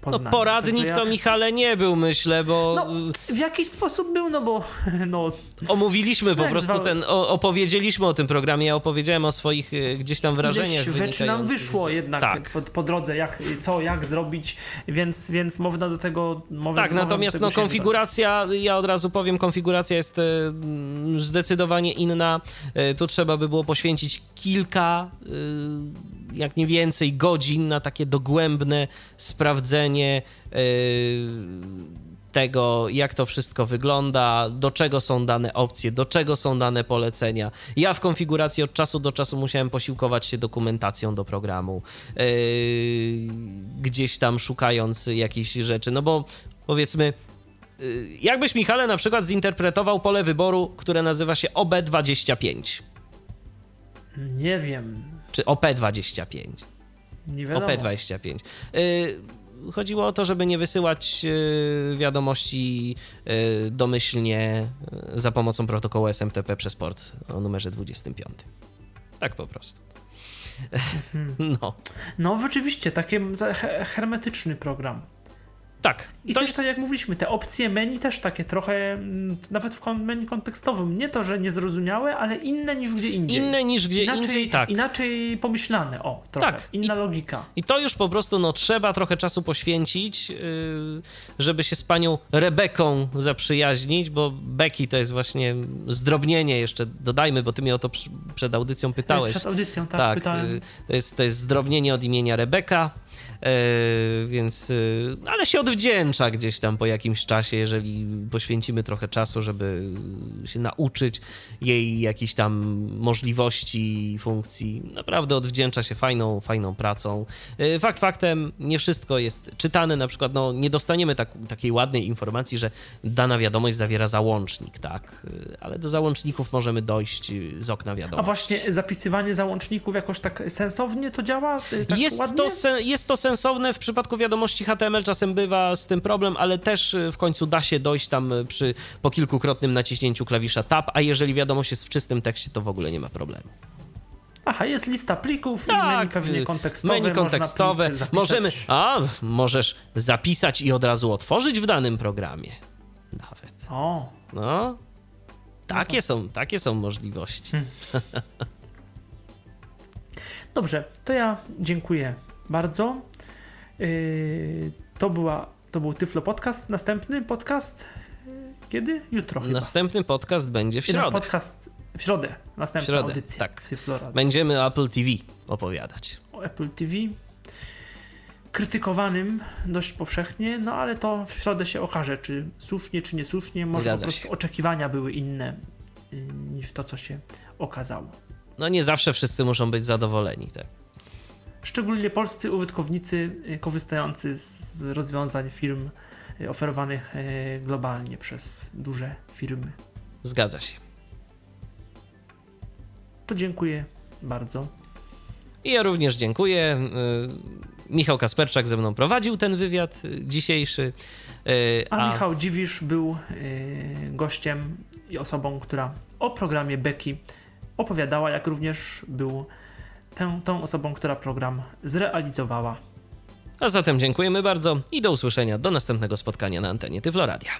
No, poznaniu. poradnik Także ja- to Michale nie był, myślę, bo No, w jakiś sposób był, no bo [LAUGHS] no, omówiliśmy po jak prostu zwał- ten, o, opowiedzieliśmy o tym programie, ja opowiedziałem o swoich y, gdzieś tam wrażeniach. ileś rzeczy nam wyszło z- jednak Tak. po, po drodze, jak, co, jak zrobić, więc, więc można do tego... Można, Tak, natomiast no, konfiguracja, ja od razu powiem, konfiguracja jest e, zdecydowanie inna. E, Tu trzeba by było poświęcić kilka, e, jak nie więcej, godzin na takie dogłębne sprawdzenie tego, jak to wszystko wygląda, do czego są dane opcje, do czego są dane polecenia. Ja w konfiguracji od czasu do czasu musiałem posiłkować się dokumentacją do programu, gdzieś tam szukając jakichś rzeczy, no bo powiedzmy, jakbyś Michale na przykład zinterpretował pole wyboru, które nazywa się OB25, Nie wiem, czy OP25. nie wiadomo. OP25. Y, Chodziło o to, żeby nie wysyłać y, wiadomości y, domyślnie y, za pomocą protokołu SMTP przez port o numerze 25. Tak po prostu. [LAUGHS] No, No rzeczywiście, taki he- hermetyczny program. Tak. I To też jest, tak jak mówiliśmy, te opcje menu też takie trochę, mm, nawet w menu kontekstowym, nie to, że niezrozumiałe, ale inne niż gdzie indziej. inne niż gdzie inaczej, indziej, tak. Inaczej pomyślane, o, trochę. Tak. Inna logika. I to już po prostu no, trzeba trochę czasu poświęcić, yy, żeby się z panią Rebeką zaprzyjaźnić, bo Becky to jest właśnie zdrobnienie jeszcze, dodajmy, bo ty mnie o to przed audycją pytałeś. Przed audycją, tak, Tak, pytałem. y, to jest, to jest zdrobnienie od imienia Rebeka, więc, y, ale się odwdzięcza gdzieś tam po jakimś czasie, jeżeli poświęcimy trochę czasu, żeby się nauczyć jej jakichś tam możliwości, funkcji. Naprawdę odwdzięcza się fajną, fajną pracą. Y, Fakt faktem, nie wszystko jest czytane, na przykład no, nie dostaniemy tak, takiej ładnej informacji, że dana wiadomość zawiera załącznik, tak, ale do załączników możemy dojść z okna A wiadomości. właśnie zapisywanie załączników jakoś tak sensownie to działa? Tak jest, ładnie? to sen, jest to sensowne w przypadku wiadomości HTML, czasem bywa z tym problem, ale też y, w końcu da się dojść tam y, przy po kilkukrotnym naciśnięciu klawisza Tab, a jeżeli wiadomość jest w czystym tekście, to w ogóle nie ma problemu. Aha, jest lista plików i Tak, menu pewnie y, kontekstowe. menu kontekstowe. Możemy, a możesz zapisać i od razu otworzyć w danym programie. Nawet. O, No. Takie są, takie są możliwości. [LAUGHS] Dobrze, to ja dziękuję bardzo. Yy, to, była, to był Tyflo Podcast. Następny podcast yy, kiedy? Jutro chyba. Następny podcast będzie w Jeden środę. Podcast w środę. Następna W środę, audycja. tak. Będziemy o Apple TV opowiadać. O Apple TV. Krytykowanym dość powszechnie, no ale to w środę się okaże, czy słusznie, czy niesłusznie. Może Zgadza po prostu się. oczekiwania były inne yy, niż to, co się okazało. No nie zawsze wszyscy muszą być zadowoleni, tak. Szczególnie polscy użytkownicy y, korzystający z rozwiązań firm y, oferowanych y, globalnie przez duże firmy. Zgadza się. To dziękuję bardzo. I ja również dziękuję. Michał Kasperczak ze mną prowadził ten wywiad dzisiejszy. Y, A Michał Dziwisz był gościem i osobą, która o programie Beki opowiadała, jak również był tą, tą osobą, która program zrealizowała. A zatem dziękujemy bardzo i do usłyszenia do następnego spotkania na antenie Tyfloradia.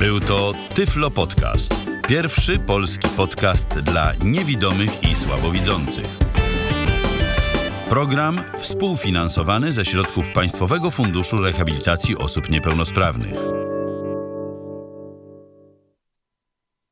Był to Tyflo Podcast. Pierwszy polski podcast dla niewidomych i słabowidzących. Program współfinansowany ze środków Państwowego Funduszu Rehabilitacji Osób Niepełnosprawnych.